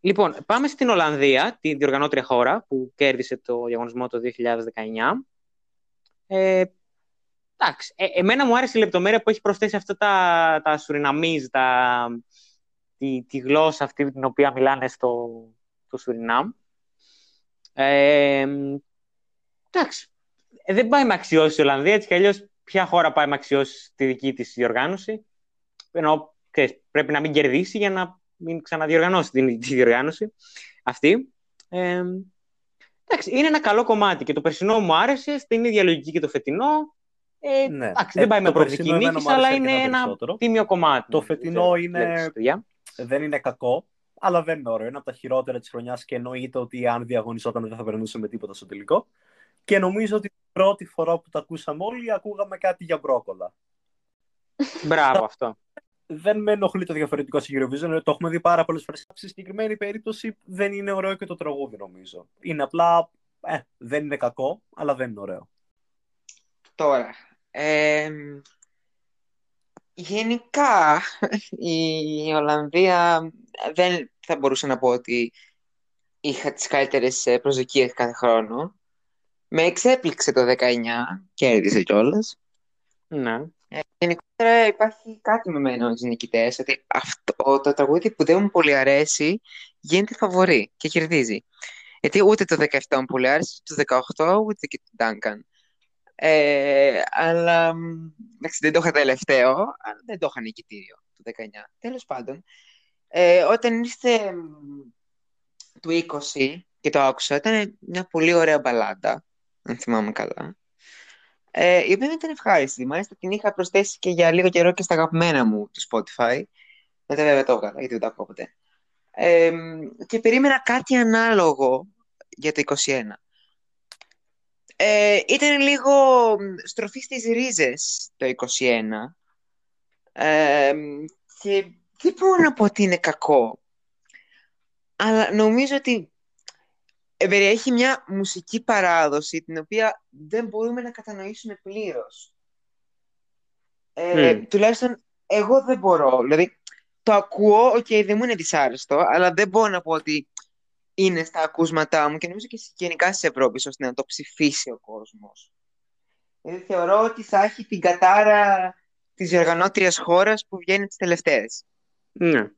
λοιπόν, πάμε στην Ολλανδία, τη διοργανώτρια χώρα που κέρδισε το διαγωνισμό το 2019. Ε, εντάξει, ε, εμένα μου άρεσε η λεπτομέρεια που έχει προσθέσει αυτά τα, τα Σουριναμίζ, τα, τη, τη γλώσσα αυτή την οποία μιλάνε στο, στο Σουρινάμ. Ε, εντάξει, ε, δεν πάει με αξιώσεις η Ολλανδία, έτσι κι αλλιώς ποια χώρα πάει με αξιώσεις τη δική της διοργάνωση. Ενώ ξέρεις, πρέπει να μην κερδίσει για να μην ξαναδιοργανώσει την, τη διοργάνωση αυτή. Ε, εντάξει, είναι ένα καλό κομμάτι και το περσινό μου άρεσε, στην ίδια λογική και το φετινό. Ε, Ναι. εντάξει, Ε, δεν πάει το με προοπτική περσινό εμένα νίκης, μου άρεσε αλλά είναι αρκετά ένα περισσότερο. τίμιο κομμάτι. Το φετινό Δεν ξέρω, είναι- βλέπεις, παιδιά. Δεν είναι κακό, αλλά δεν είναι ωραίο. Είναι από τα χειρότερα της χρονιάς και εννοείται ότι αν διαγωνιζόταν δεν θα περνούσε με τίποτα στο τελικό. Και νομίζω ότι την πρώτη φορά που το ακούσαμε όλοι, ακούγαμε κάτι για μπρόκολα. Μπράβο αυτό. Δεν με ενοχλεί το διαφορετικό στη Eurovision, δηλαδή το έχουμε δει πάρα πολλές φορές. Στη συγκεκριμένη περίπτωση δεν είναι ωραίο και το τραγούδι, νομίζω. Είναι απλά. Ε, δεν είναι κακό, αλλά δεν είναι ωραίο. Τώρα, ε, γενικά η Ολλανδία δεν θα μπορούσα να πω ότι είχα τις καλύτερες ε, προσδοκίες κάθε χρόνο. Με εξέπληξε το 19, κέρδισε κιόλας. Ναι. Ε, γενικότερα υπάρχει κάτι με μένα με τους νικητές, ότι αυτό το τραγούδι που δεν μου πολύ αρέσει γίνεται φαβορί και κερδίζει. Γιατί ούτε το 17 μου πολύ άρεσε, ούτε το 18, ούτε και το Duncan. Ε, αλλά μ, εντάξει, δεν το είχα τελευταίο, αλλά δεν το είχα νικητήριο το 19. Τέλος πάντων, ε, όταν ήρθε μ, του 20 και το άκουσα, ήταν μια πολύ ωραία μπαλάντα, αν θυμάμαι καλά. Ε, η οποία ήταν ευχάριστη. Μάλιστα την είχα προσθέσει και για λίγο καιρό και στα αγαπημένα μου του Spotify. Μετά βέβαια το έβγαλα, γιατί δεν το ακούω ποτέ. Ε, και περίμενα κάτι ανάλογο για το 21. Ε, ήταν λίγο μ, στροφή στις ρίζες το 21. Ε, και δεν μπορώ να πω ότι είναι κακό. Αλλά νομίζω ότι ε, περιέχει μια μουσική παράδοση την οποία δεν μπορούμε να κατανοήσουμε πλήρως. Ε, Μμ. Τουλάχιστον εγώ δεν μπορώ. Δηλαδή, το ακούω, οκ, δεν μου είναι δυσάρεστο, αλλά δεν μπορώ να πω ότι είναι στα ακούσματά μου και νομίζω και γενικά στις Ευρώπη, ώστε να το ψηφίσει ο κόσμος. Δηλαδή, θεωρώ ότι θα έχει την κατάρα της διοργανώτριας χώρας που βγαίνει τις τελευταίες. ναι.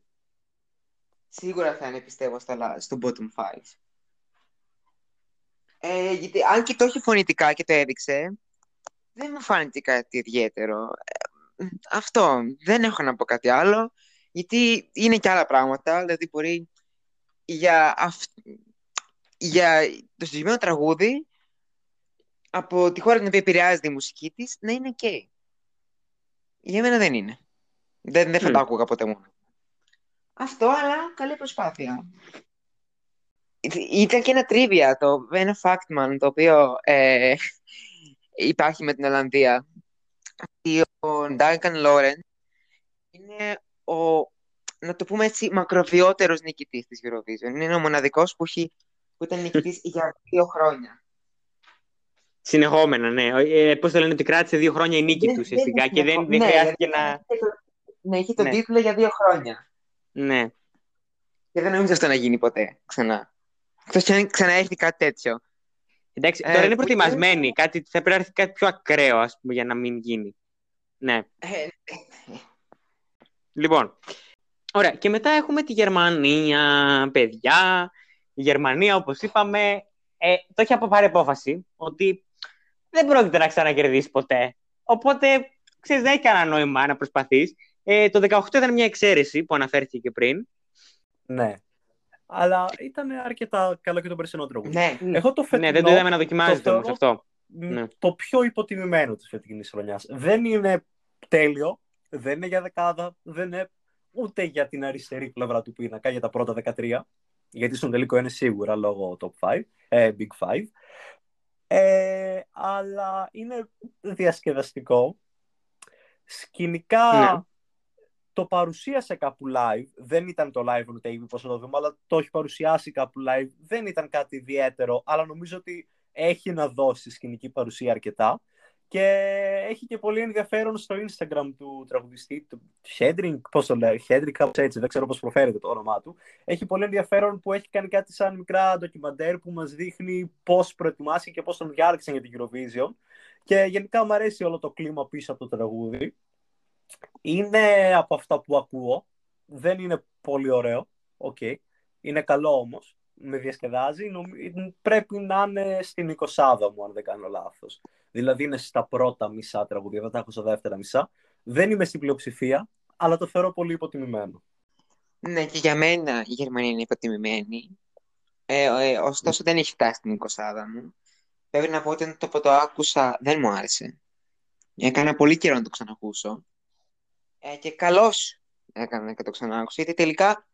Σίγουρα θα είναι, πιστεύω, στα, λα- στο bottom 5. Ε, γιατί αν και το έχει φωνητικά και το έδειξε, δεν μου φάνηκε κάτι ιδιαίτερο. Ε, αυτό, δεν έχω να πω κάτι άλλο, γιατί είναι και άλλα πράγματα, δηλαδή μπορεί για, αυ- για το συγκεκριμένο τραγούδι, από τη χώρα την οποία επηρεάζεται η μουσική της, να είναι ok. Για μένα δεν είναι. Δεν, δεν θα Μμ. το άκουγα ποτέ μόνο. Αυτό, αλλά καλή προσπάθεια. Ήταν και ένα τρίβια, το ένα factman, το οποίο ε, υπάρχει με την Ολλανδία. Ότι ο Duncan Lawrence είναι ο, να το πούμε έτσι, μακροβιότερος νικητής της Eurovision. Είναι ο μοναδικός που, έχει, που ήταν νικητής για δύο χρόνια. Συνεχόμενα, ναι. Ε, Πώς το λένε, ότι κράτησε δύο χρόνια η νίκη Δεν- του δεν ουσιαστικά είναι και δεν, δεν συνεχό- ναι, χρειάστηκε δηλαδή, να. είχε το- Ναι, είχε τον Ναι. τίτλο για δύο χρόνια. Ναι. Και δεν νομίζω αυτό να γίνει ποτέ ξανά. Εκτός κι αν ξαναέρθει κάτι τέτοιο. Εντάξει, Ε, τώρα είναι που- προετοιμασμένοι. Κάτι, θα πρέπει να έρθει κάτι πιο ακραίο, ας πούμε, για να μην γίνει. Ναι. Ε, Λοιπόν. Ωραία. Και μετά έχουμε τη Γερμανία, παιδιά. Η Γερμανία, όπως είπαμε, ε, το έχει αποπάρει απόφαση ότι δεν πρόκειται να ξανακερδίσει ποτέ. Οπότε, ξέρεις, δεν έχει κανένα νόημα να προσπαθείς. Ε, το 18 ήταν μια εξαίρεση που αναφέρθηκε και πριν. Ναι. Αλλά ήταν αρκετά καλό και το περσινό τραγούδι. ναι. Εγώ το φετινό, Ναι, δεν το είδαμε να δοκιμάζεται το όμως θεωρώ αυτό. μ, Ναι. το πιο υποτιμημένο της φετινής χρονιάς. Δεν είναι τέλειο, δεν είναι για δεκάδα, δεν είναι ούτε για την αριστερή πλευρά του πίνακα, για τα πρώτα 13. γιατί στον τελικό είναι σίγουρα λόγω top 5, ε, big 5. Ε, αλλά είναι διασκεδαστικό. Σκηνικά Ναι. το παρουσίασε κάπου live. Δεν ήταν το live on TV, πώς θα το δούμε, αλλά το έχει παρουσιάσει κάπου live. Δεν ήταν κάτι ιδιαίτερο, αλλά νομίζω ότι έχει να δώσει σκηνική παρουσία αρκετά. Και έχει και πολύ ενδιαφέρον στο Instagram του τραγουδιστή, του Χέντρινγκ, πώς το λέει, Χέντρινγκ, κάπως έτσι, δεν ξέρω πώς προφέρεται το όνομά του. Έχει πολύ ενδιαφέρον που έχει κάνει κάτι σαν μικρά ντοκιμαντέρ που μας δείχνει πώς προετοιμάστηκε και πώς τον διάλεξαν για την Eurovision. Και γενικά μου αρέσει όλο το κλίμα πίσω από το τραγούδι. Είναι από αυτά που ακούω. Δεν είναι πολύ ωραίο. Οκ. Είναι καλό όμως. Με διασκεδάζει. Νομ- Πρέπει να είναι στην εικοσάδα μου, αν δεν κάνω λάθος. Δηλαδή είναι στα πρώτα μισά τραγούδια, δεν τα έχω στα δεύτερα μισά. Δεν είμαι στην πλειοψηφία, αλλά το θεωρώ πολύ υποτιμημένο. Ναι, και για μένα η Γερμανία είναι υποτιμημένη. Ε, ε, ωστόσο δεν έχει φτάσει στην εικοσάδα μου. Πρέπει να πω ότι όταν το, το άκουσα δεν μου άρεσε. Έκανα πολύ καιρό να το ξανακούσω. Ε, και καλώς έκανα και το ξανάκουσα, γιατί τελικά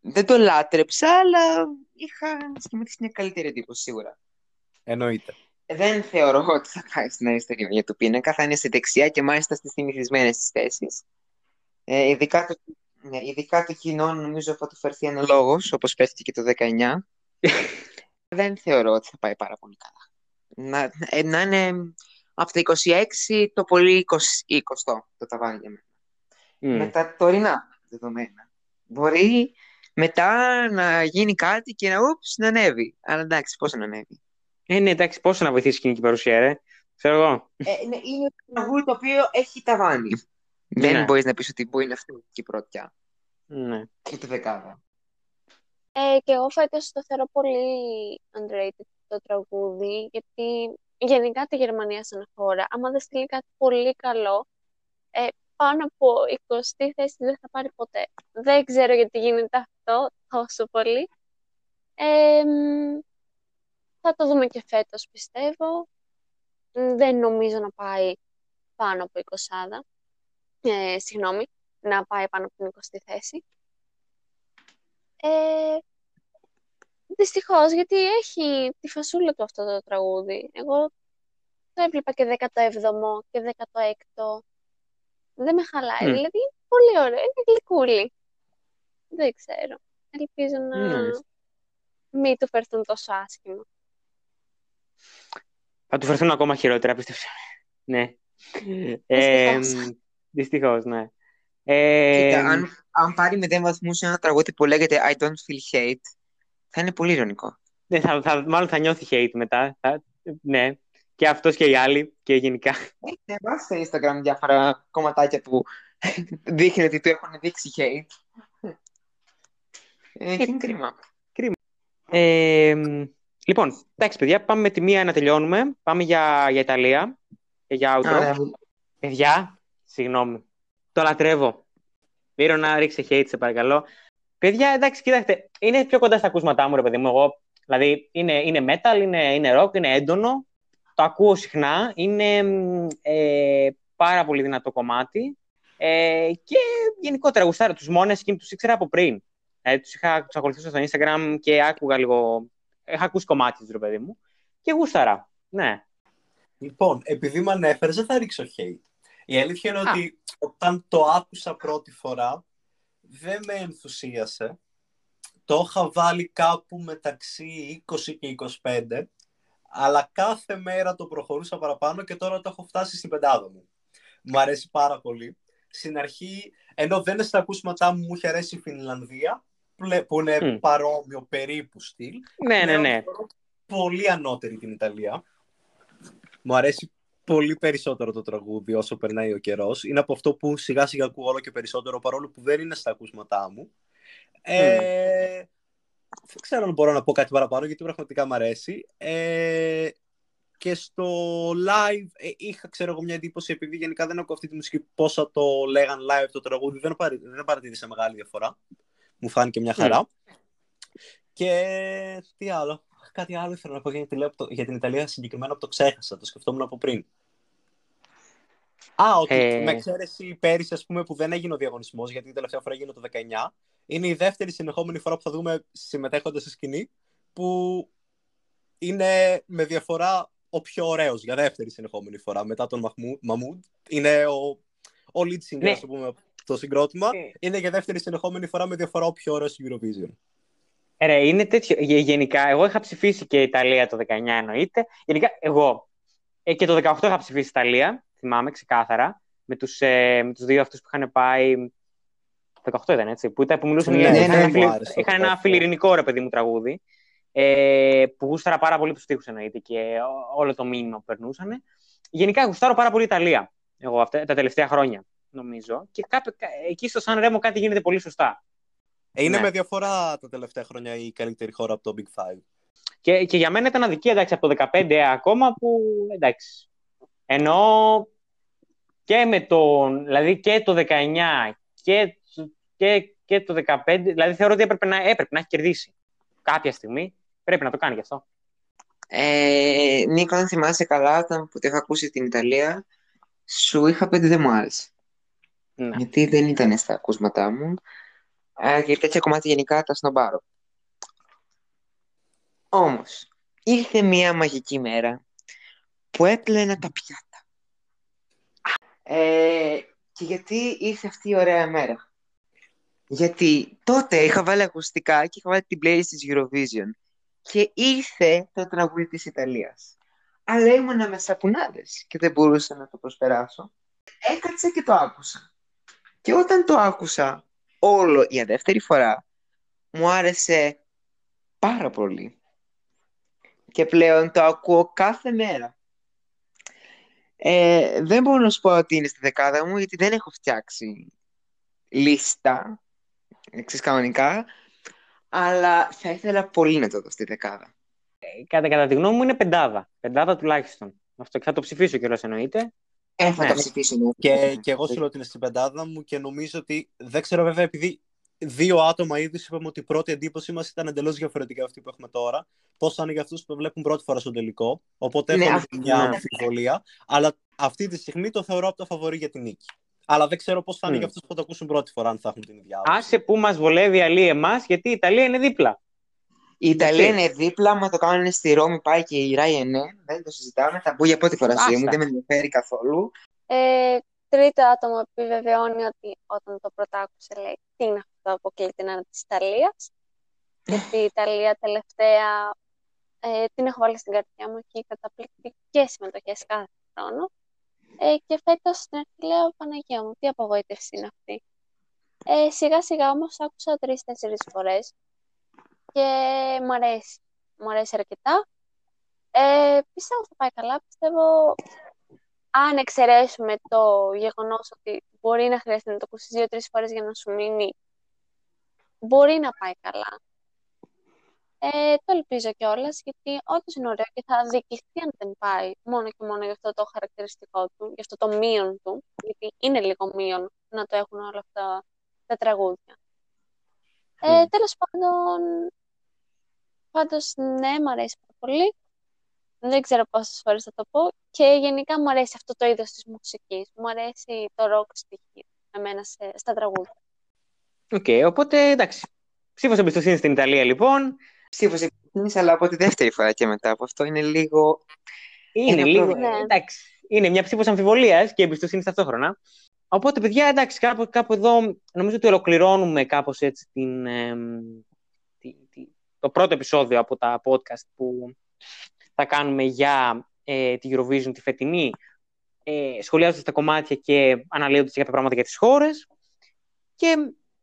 δεν το λάτρεψα, αλλά είχα σχηματίσει μια καλύτερη εντύπωση σίγουρα. Εννοείται. Δεν θεωρώ ότι θα πάει στην αριστερή μεριά του πίνακα, θα είναι στη δεξιά και μάλιστα στις συνηθισμένες τις θέσεις. Ε, ειδικά, το, ναι, ειδικά το κοινό νομίζω θα του φερθεί αναλόγως, όπως φέρθηκε και το 19. Δεν θεωρώ ότι θα πάει πάρα πολύ καλά. Να, ε, να είναι από τα 26 το πολύ 20, 20 το ταβάνι για μένα. Μμ. Με τα τωρινά δεδομένα. Μπορεί μετά να γίνει κάτι και να, ούψ, να ανέβει. Αλλά εντάξει, πώς να ανέβει. Ε, ναι, εντάξει, πόσο να βοηθήσει η κοινική παρουσία, ρε. Ξέρω εγώ. Ε, ναι, είναι ένα τραγούδι το οποίο έχει ταβάνι. Δεν Ναι. μπορείς να πεις ότι μπορεί να φτιάξει η πρωτιά. Ναι. Ούτε δεκάδα. Ε, και εγώ φέτος το θεωρώ πολύ underrated το τραγούδι, γιατί γενικά τη Γερμανία σαν χώρα, άμα δεν στείλει κάτι πολύ καλό, ε, πάνω από 20η θέση δεν θα πάρει ποτέ. Δεν ξέρω γιατί γίνεται αυτό τόσο πολύ. Ε, μ, θα το δούμε και φέτος, πιστεύω. Μ, Δεν νομίζω να πάει πάνω από 20. Ε, συγγνώμη, να πάει πάνω από την 20η θέση. Ε, δυστυχώς, γιατί έχει τη φασούλα του αυτό το τραγούδι. Εγώ το έβλεπα και 17ο και 16ο. Δεν με χαλάει. Μμ. Δηλαδή, είναι πολύ ωραίο. Είναι γλυκούλι. Δεν ξέρω. Ελπίζω να Ναι. μην του φερθούν τόσο άσχημα. Θα του φερθούν ακόμα χειρότερα, πίστεψα. Ναι. Ε, Δυστυχώς. Δυστυχώς, ναι. Ε, Κοίτα, αν, αν πάρει μηδέν βαθμούς σε ένα τραγούδι που λέγεται I don't feel hate, θα είναι πολύ ειρωνικό. ναι, θα, θα, μάλλον θα νιώθει hate μετά. Θα, ναι. Και αυτός και οι άλλοι και γενικά. Έχει ανεβάσει στο Instagram διάφορα κομματάκια που δείχνει ότι του έχουν δείξει hate. Ε, και είναι κρίμα. Ε, λοιπόν, εντάξει παιδιά, πάμε με τη μία να τελειώνουμε. Πάμε για, για Ιταλία και για outro. Άρα, Παιδιά, συγγνώμη. Το λατρεύω. Μύρο να ρίξει hate, σε παρακαλώ. Παιδιά, εντάξει, κοιτάξτε, είναι πιο κοντά στα ακούσματά μου, ρε παιδί μου. Εγώ, δηλαδή, είναι, είναι metal, είναι, είναι rock, είναι έντονο. Το ακούω συχνά. Είναι μ, ε, πάρα πολύ δυνατό κομμάτι. Ε, και γενικότερα γουστάρω τους μόνες και τους ήξερα από πριν. Ε, τους είχα τους ακολουθούσα στο Instagram και άκουγα λίγο. Είχα ακούσει κομμάτι τους, ρε παιδί μου. Και γούσταρα. Ναι. Λοιπόν, επειδή με ανέφερες, δεν θα ρίξω hate. Η αλήθεια είναι Α. ότι όταν το άκουσα πρώτη φορά, δεν με ενθουσίασε. Το είχα βάλει κάπου μεταξύ 20 και 25, αλλά κάθε μέρα το προχωρούσα παραπάνω και τώρα το έχω φτάσει στην πεντάδα μου. Μου αρέσει πάρα πολύ. Στην αρχή, ενώ δεν είναι στα ακούσματά μου, μου είχε αρέσει η Φινλανδία, πλε- που είναι Μμ. παρόμοιο περίπου στυλ. Ναι, ναι, Πλέον ναι. θεωρώ Πολύ ανώτερη την Ιταλία. Μου αρέσει πολύ περισσότερο το τραγούδι όσο περνάει ο καιρός. Είναι από αυτό που σιγά σιγά ακούω όλο και περισσότερο παρόλο που δεν είναι στα ακούσματά μου. Ε, Δεν ξέρω αν μπορώ να πω κάτι παραπάνω γιατί πραγματικά μου αρέσει. Ε, και στο live ε, είχα ξέρω εγώ μια εντύπωση επειδή γενικά δεν ακούω αυτή τη μουσική πόσα το λέγαν live το τραγούδι δεν, παρα, δεν παρατήρησα μεγάλη διαφορά. Μου φάνηκε μια χαρά. Και τι άλλο. Κάτι άλλο ήθελα να πω για την, Ιταλία, για την Ιταλία συγκεκριμένα που το ξέχασα. Το σκεφτόμουν από πριν. Α, ότι Ε, με εξαίρεση πέρυσι, ας πούμε, που δεν έγινε ο διαγωνισμός, γιατί την τελευταία φορά έγινε το 19, είναι η δεύτερη συνεχόμενη φορά που θα δούμε συμμετέχοντας στη σκηνή, που είναι με διαφορά ο πιο ωραίος για δεύτερη συνεχόμενη φορά μετά τον Μαχμού- Μαμούντ. Είναι ο, ο lead singer, Ναι. ας το πούμε, το συγκρότημα. Ε. Είναι για δεύτερη συνεχόμενη φορά με διαφορά ο πιο ωραίος Eurovision. Ε, Ρε, είναι τέτοιο. Γε- Γενικά, εγώ είχα ψηφίσει και Ιταλία το 19 εννοείται. Γενικά, εγώ ε, και το 18 είχα ψηφίσει Ιταλία, θυμάμαι ξεκάθαρα, με τους, ε, με τους δύο αυτούς που είχαν πάει. Το 18 ήταν έτσι, που, ήταν, που μιλούσαν Ναι, για. ναι, είχαν ναι, ένα μου φιλι- άρεσε το είχαν ένα 18. φιλιρινικό ρε παιδί μου τραγούδι. Ε, που γούσταρα πάρα πολύ τους τοίχου εννοείται και ό- όλο το μήνυμα που περνούσαν. Γενικά, γουστάρω πάρα πολύ Ιταλία. Εγώ αυτά, τα τελευταία χρόνια, νομίζω. Και κάπου, εκεί στο Σαν Ρέμο κάτι γίνεται πολύ σωστά. Ε, είναι Ναι. με διαφορά τα τελευταία χρόνια η καλύτερη χώρα από το Big Five. Και, και για μένα ήταν αδικία εντάξει, από το 15 ακόμα που εντάξει. Ενώ και με τον, δηλαδή και το 19 και, και, και το 15, δηλαδή θεωρώ ότι έπρεπε να, έπρεπε να έχει κερδίσει. Κάποια στιγμή πρέπει να το κάνει γι' αυτό. Ε, Νίκο, αν θυμάσαι καλά, όταν που το είχα ακούσει την Ιταλία, σου είχα πει ότι δεν μου άρεσε. Ναι. Γιατί δεν ήταν στα ακούσματά μου. Ε, και τέτοια κομμάτια γενικά τα σνομπάρω. Όμως, ήρθε μια μαγική μέρα που έπλαινα τα πιάτα. Ε, και γιατί ήρθε αυτή η ωραία μέρα; Γιατί τότε είχα βάλει ακουστικά και είχα βάλει την playlist της Eurovision και ήρθε το τραγούδι της Ιταλίας. Αλλά ήμουνα με σαπουνάδες και δεν μπορούσα να το προσπεράσω. Έκατσα και το άκουσα. Και όταν το άκουσα όλο για δεύτερη φορά, μου άρεσε πάρα πολύ. Και πλέον το ακούω κάθε μέρα. Ε, δεν μπορώ να σου πω ότι είναι στη δεκάδα μου, γιατί δεν έχω φτιάξει λίστα, εξής κανονικά, αλλά θα ήθελα πολύ να το δω στη δεκάδα. Κατά, κατά τη γνώμη μου είναι πεντάδα. Πεντάδα τουλάχιστον. Αυτό και θα το ψηφίσω κιόλας εννοείται. Ε, θα Ναι. το ψηφίσω. ναι. Και, και εγώ σου λέω ότι είναι στην πεντάδα μου και νομίζω ότι δεν ξέρω βέβαια επειδή δύο άτομα ήδη σου είπαμε ότι η πρώτη εντύπωσή μας ήταν εντελώς διαφορετική από αυτή που έχουμε τώρα. Πώς θα είναι για αυτούς που το βλέπουν πρώτη φορά στον τελικό. Οπότε Ναι, έχω αυτό, μια ναι. αμφιβολία. Αλλά αυτή τη στιγμή το θεωρώ από το φαβορή για την νίκη. Αλλά δεν ξέρω πώς θα είναι Μμ. για αυτούς που θα το ακούσουν πρώτη φορά, αν θα έχουν την ίδια άποψη. Άσε που μας βολεύει αλλή εμάς, γιατί η Ιταλία είναι δίπλα. Η Ιταλία Έτσι. είναι δίπλα, μα το κάνουν στη Ρώμη, πάει και η Ryanair, δεν το συζητάμε, θα μπουν για πρώτη φορά στη ζωή μου, Άστα. δεν με ενδιαφέρει καθόλου. Ε, τρίτο άτομο επιβεβαιώνει ότι όταν το πρώτο άκουσε λέει τι είναι αυτό το αποκλείται να είναι της Ιταλίας γιατί η Ιταλία τελευταία ε, την έχω βάλει στην καρδιά μου και καταπληκτικές συμμετοχές κάθε χρόνο ε, και φέτος στην αρχή λέω Παναγία μου τι απογοήτευση είναι αυτή ε, σιγά σιγά όμως άκουσα τρεις-τέσσερις φορές και μου αρέσει μου αρέσει αρκετά ε, πιστεύω θα πάει καλά πιστεύω αν εξαιρέσουμε το γεγονός ότι μπορεί να χρειάζεται να το ακούσεις δύο-τρεις φορές για να σου μείνει, μπορεί να πάει καλά. Ε, το ελπίζω κιόλας, γιατί όντως είναι ωραίο και θα αδικηθεί αν δεν πάει μόνο και μόνο για αυτό το χαρακτηριστικό του, για αυτό το μείον του, γιατί είναι λίγο μείον να το έχουν όλα αυτά τα τραγούδια. Ε, Μμ. τέλος πάντων, πάντως ναι, μου αρέσει πάρα πολύ. Δεν ξέρω πόσες φορές θα το πω. Και γενικά μου αρέσει αυτό το είδος της μουσικής. Μου αρέσει το rock στοιχείο εμένα σε, στα τραγούδια. Οκ, οπότε εντάξει. Ψήφος εμπιστοσύνης στην Ιταλία λοιπόν. Ψήφος εμπιστοσύνης, αλλά από τη δεύτερη φορά και μετά από αυτό είναι λίγο... Είναι Ένα λίγο. πρόβλημα. Ναι. Εντάξει. Είναι μια ψήφος αμφιβολίας και εμπιστοσύνης ταυτόχρονα. Οπότε, παιδιά, εντάξει, κάπου, κάπου εδώ νομίζω ότι ολοκληρώνουμε κάπως έτσι την, εμ, τη- τη- το πρώτο επεισόδιο από τα podcast που θα κάνουμε για ε, τη Eurovision τη φετινή, ε, σχολιάζοντας τα κομμάτια και αναλύοντας κάποια πράγματα για τις χώρες. Και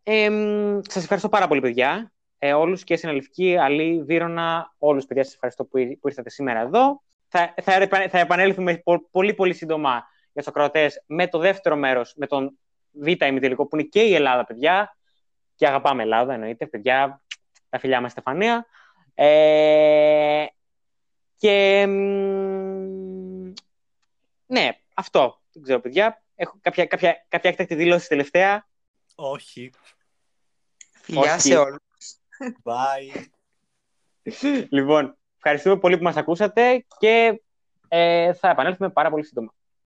εμ, σας ευχαριστώ πάρα πολύ, παιδιά. Ε, όλους και συναλυφική, Αλή, Βύρονα, όλους παιδιά σας ευχαριστώ που, που ήρθατε σήμερα εδώ. Θα, θα, επα- θα επανέλθουμε πο- πολύ πολύ σύντομα για τους ακροατές με το δεύτερο μέρος, με τον Β ημιτελικό που είναι και η Ελλάδα, παιδιά. Και αγαπάμε Ελλάδα, εννοείται, παιδιά. Τα φιλιά μας, Στεφανία. Ε, και μ, ναι, αυτό. Δεν ξέρω, παιδιά. Έχω κάποια, κάποια, κάποια έκτακτη δήλωση τελευταία. Όχι. Φιλιά Όχι. σε όλους. Bye. λοιπόν, ευχαριστούμε πολύ που μας ακούσατε και ε, θα επανέλθουμε πάρα πολύ σύντομα.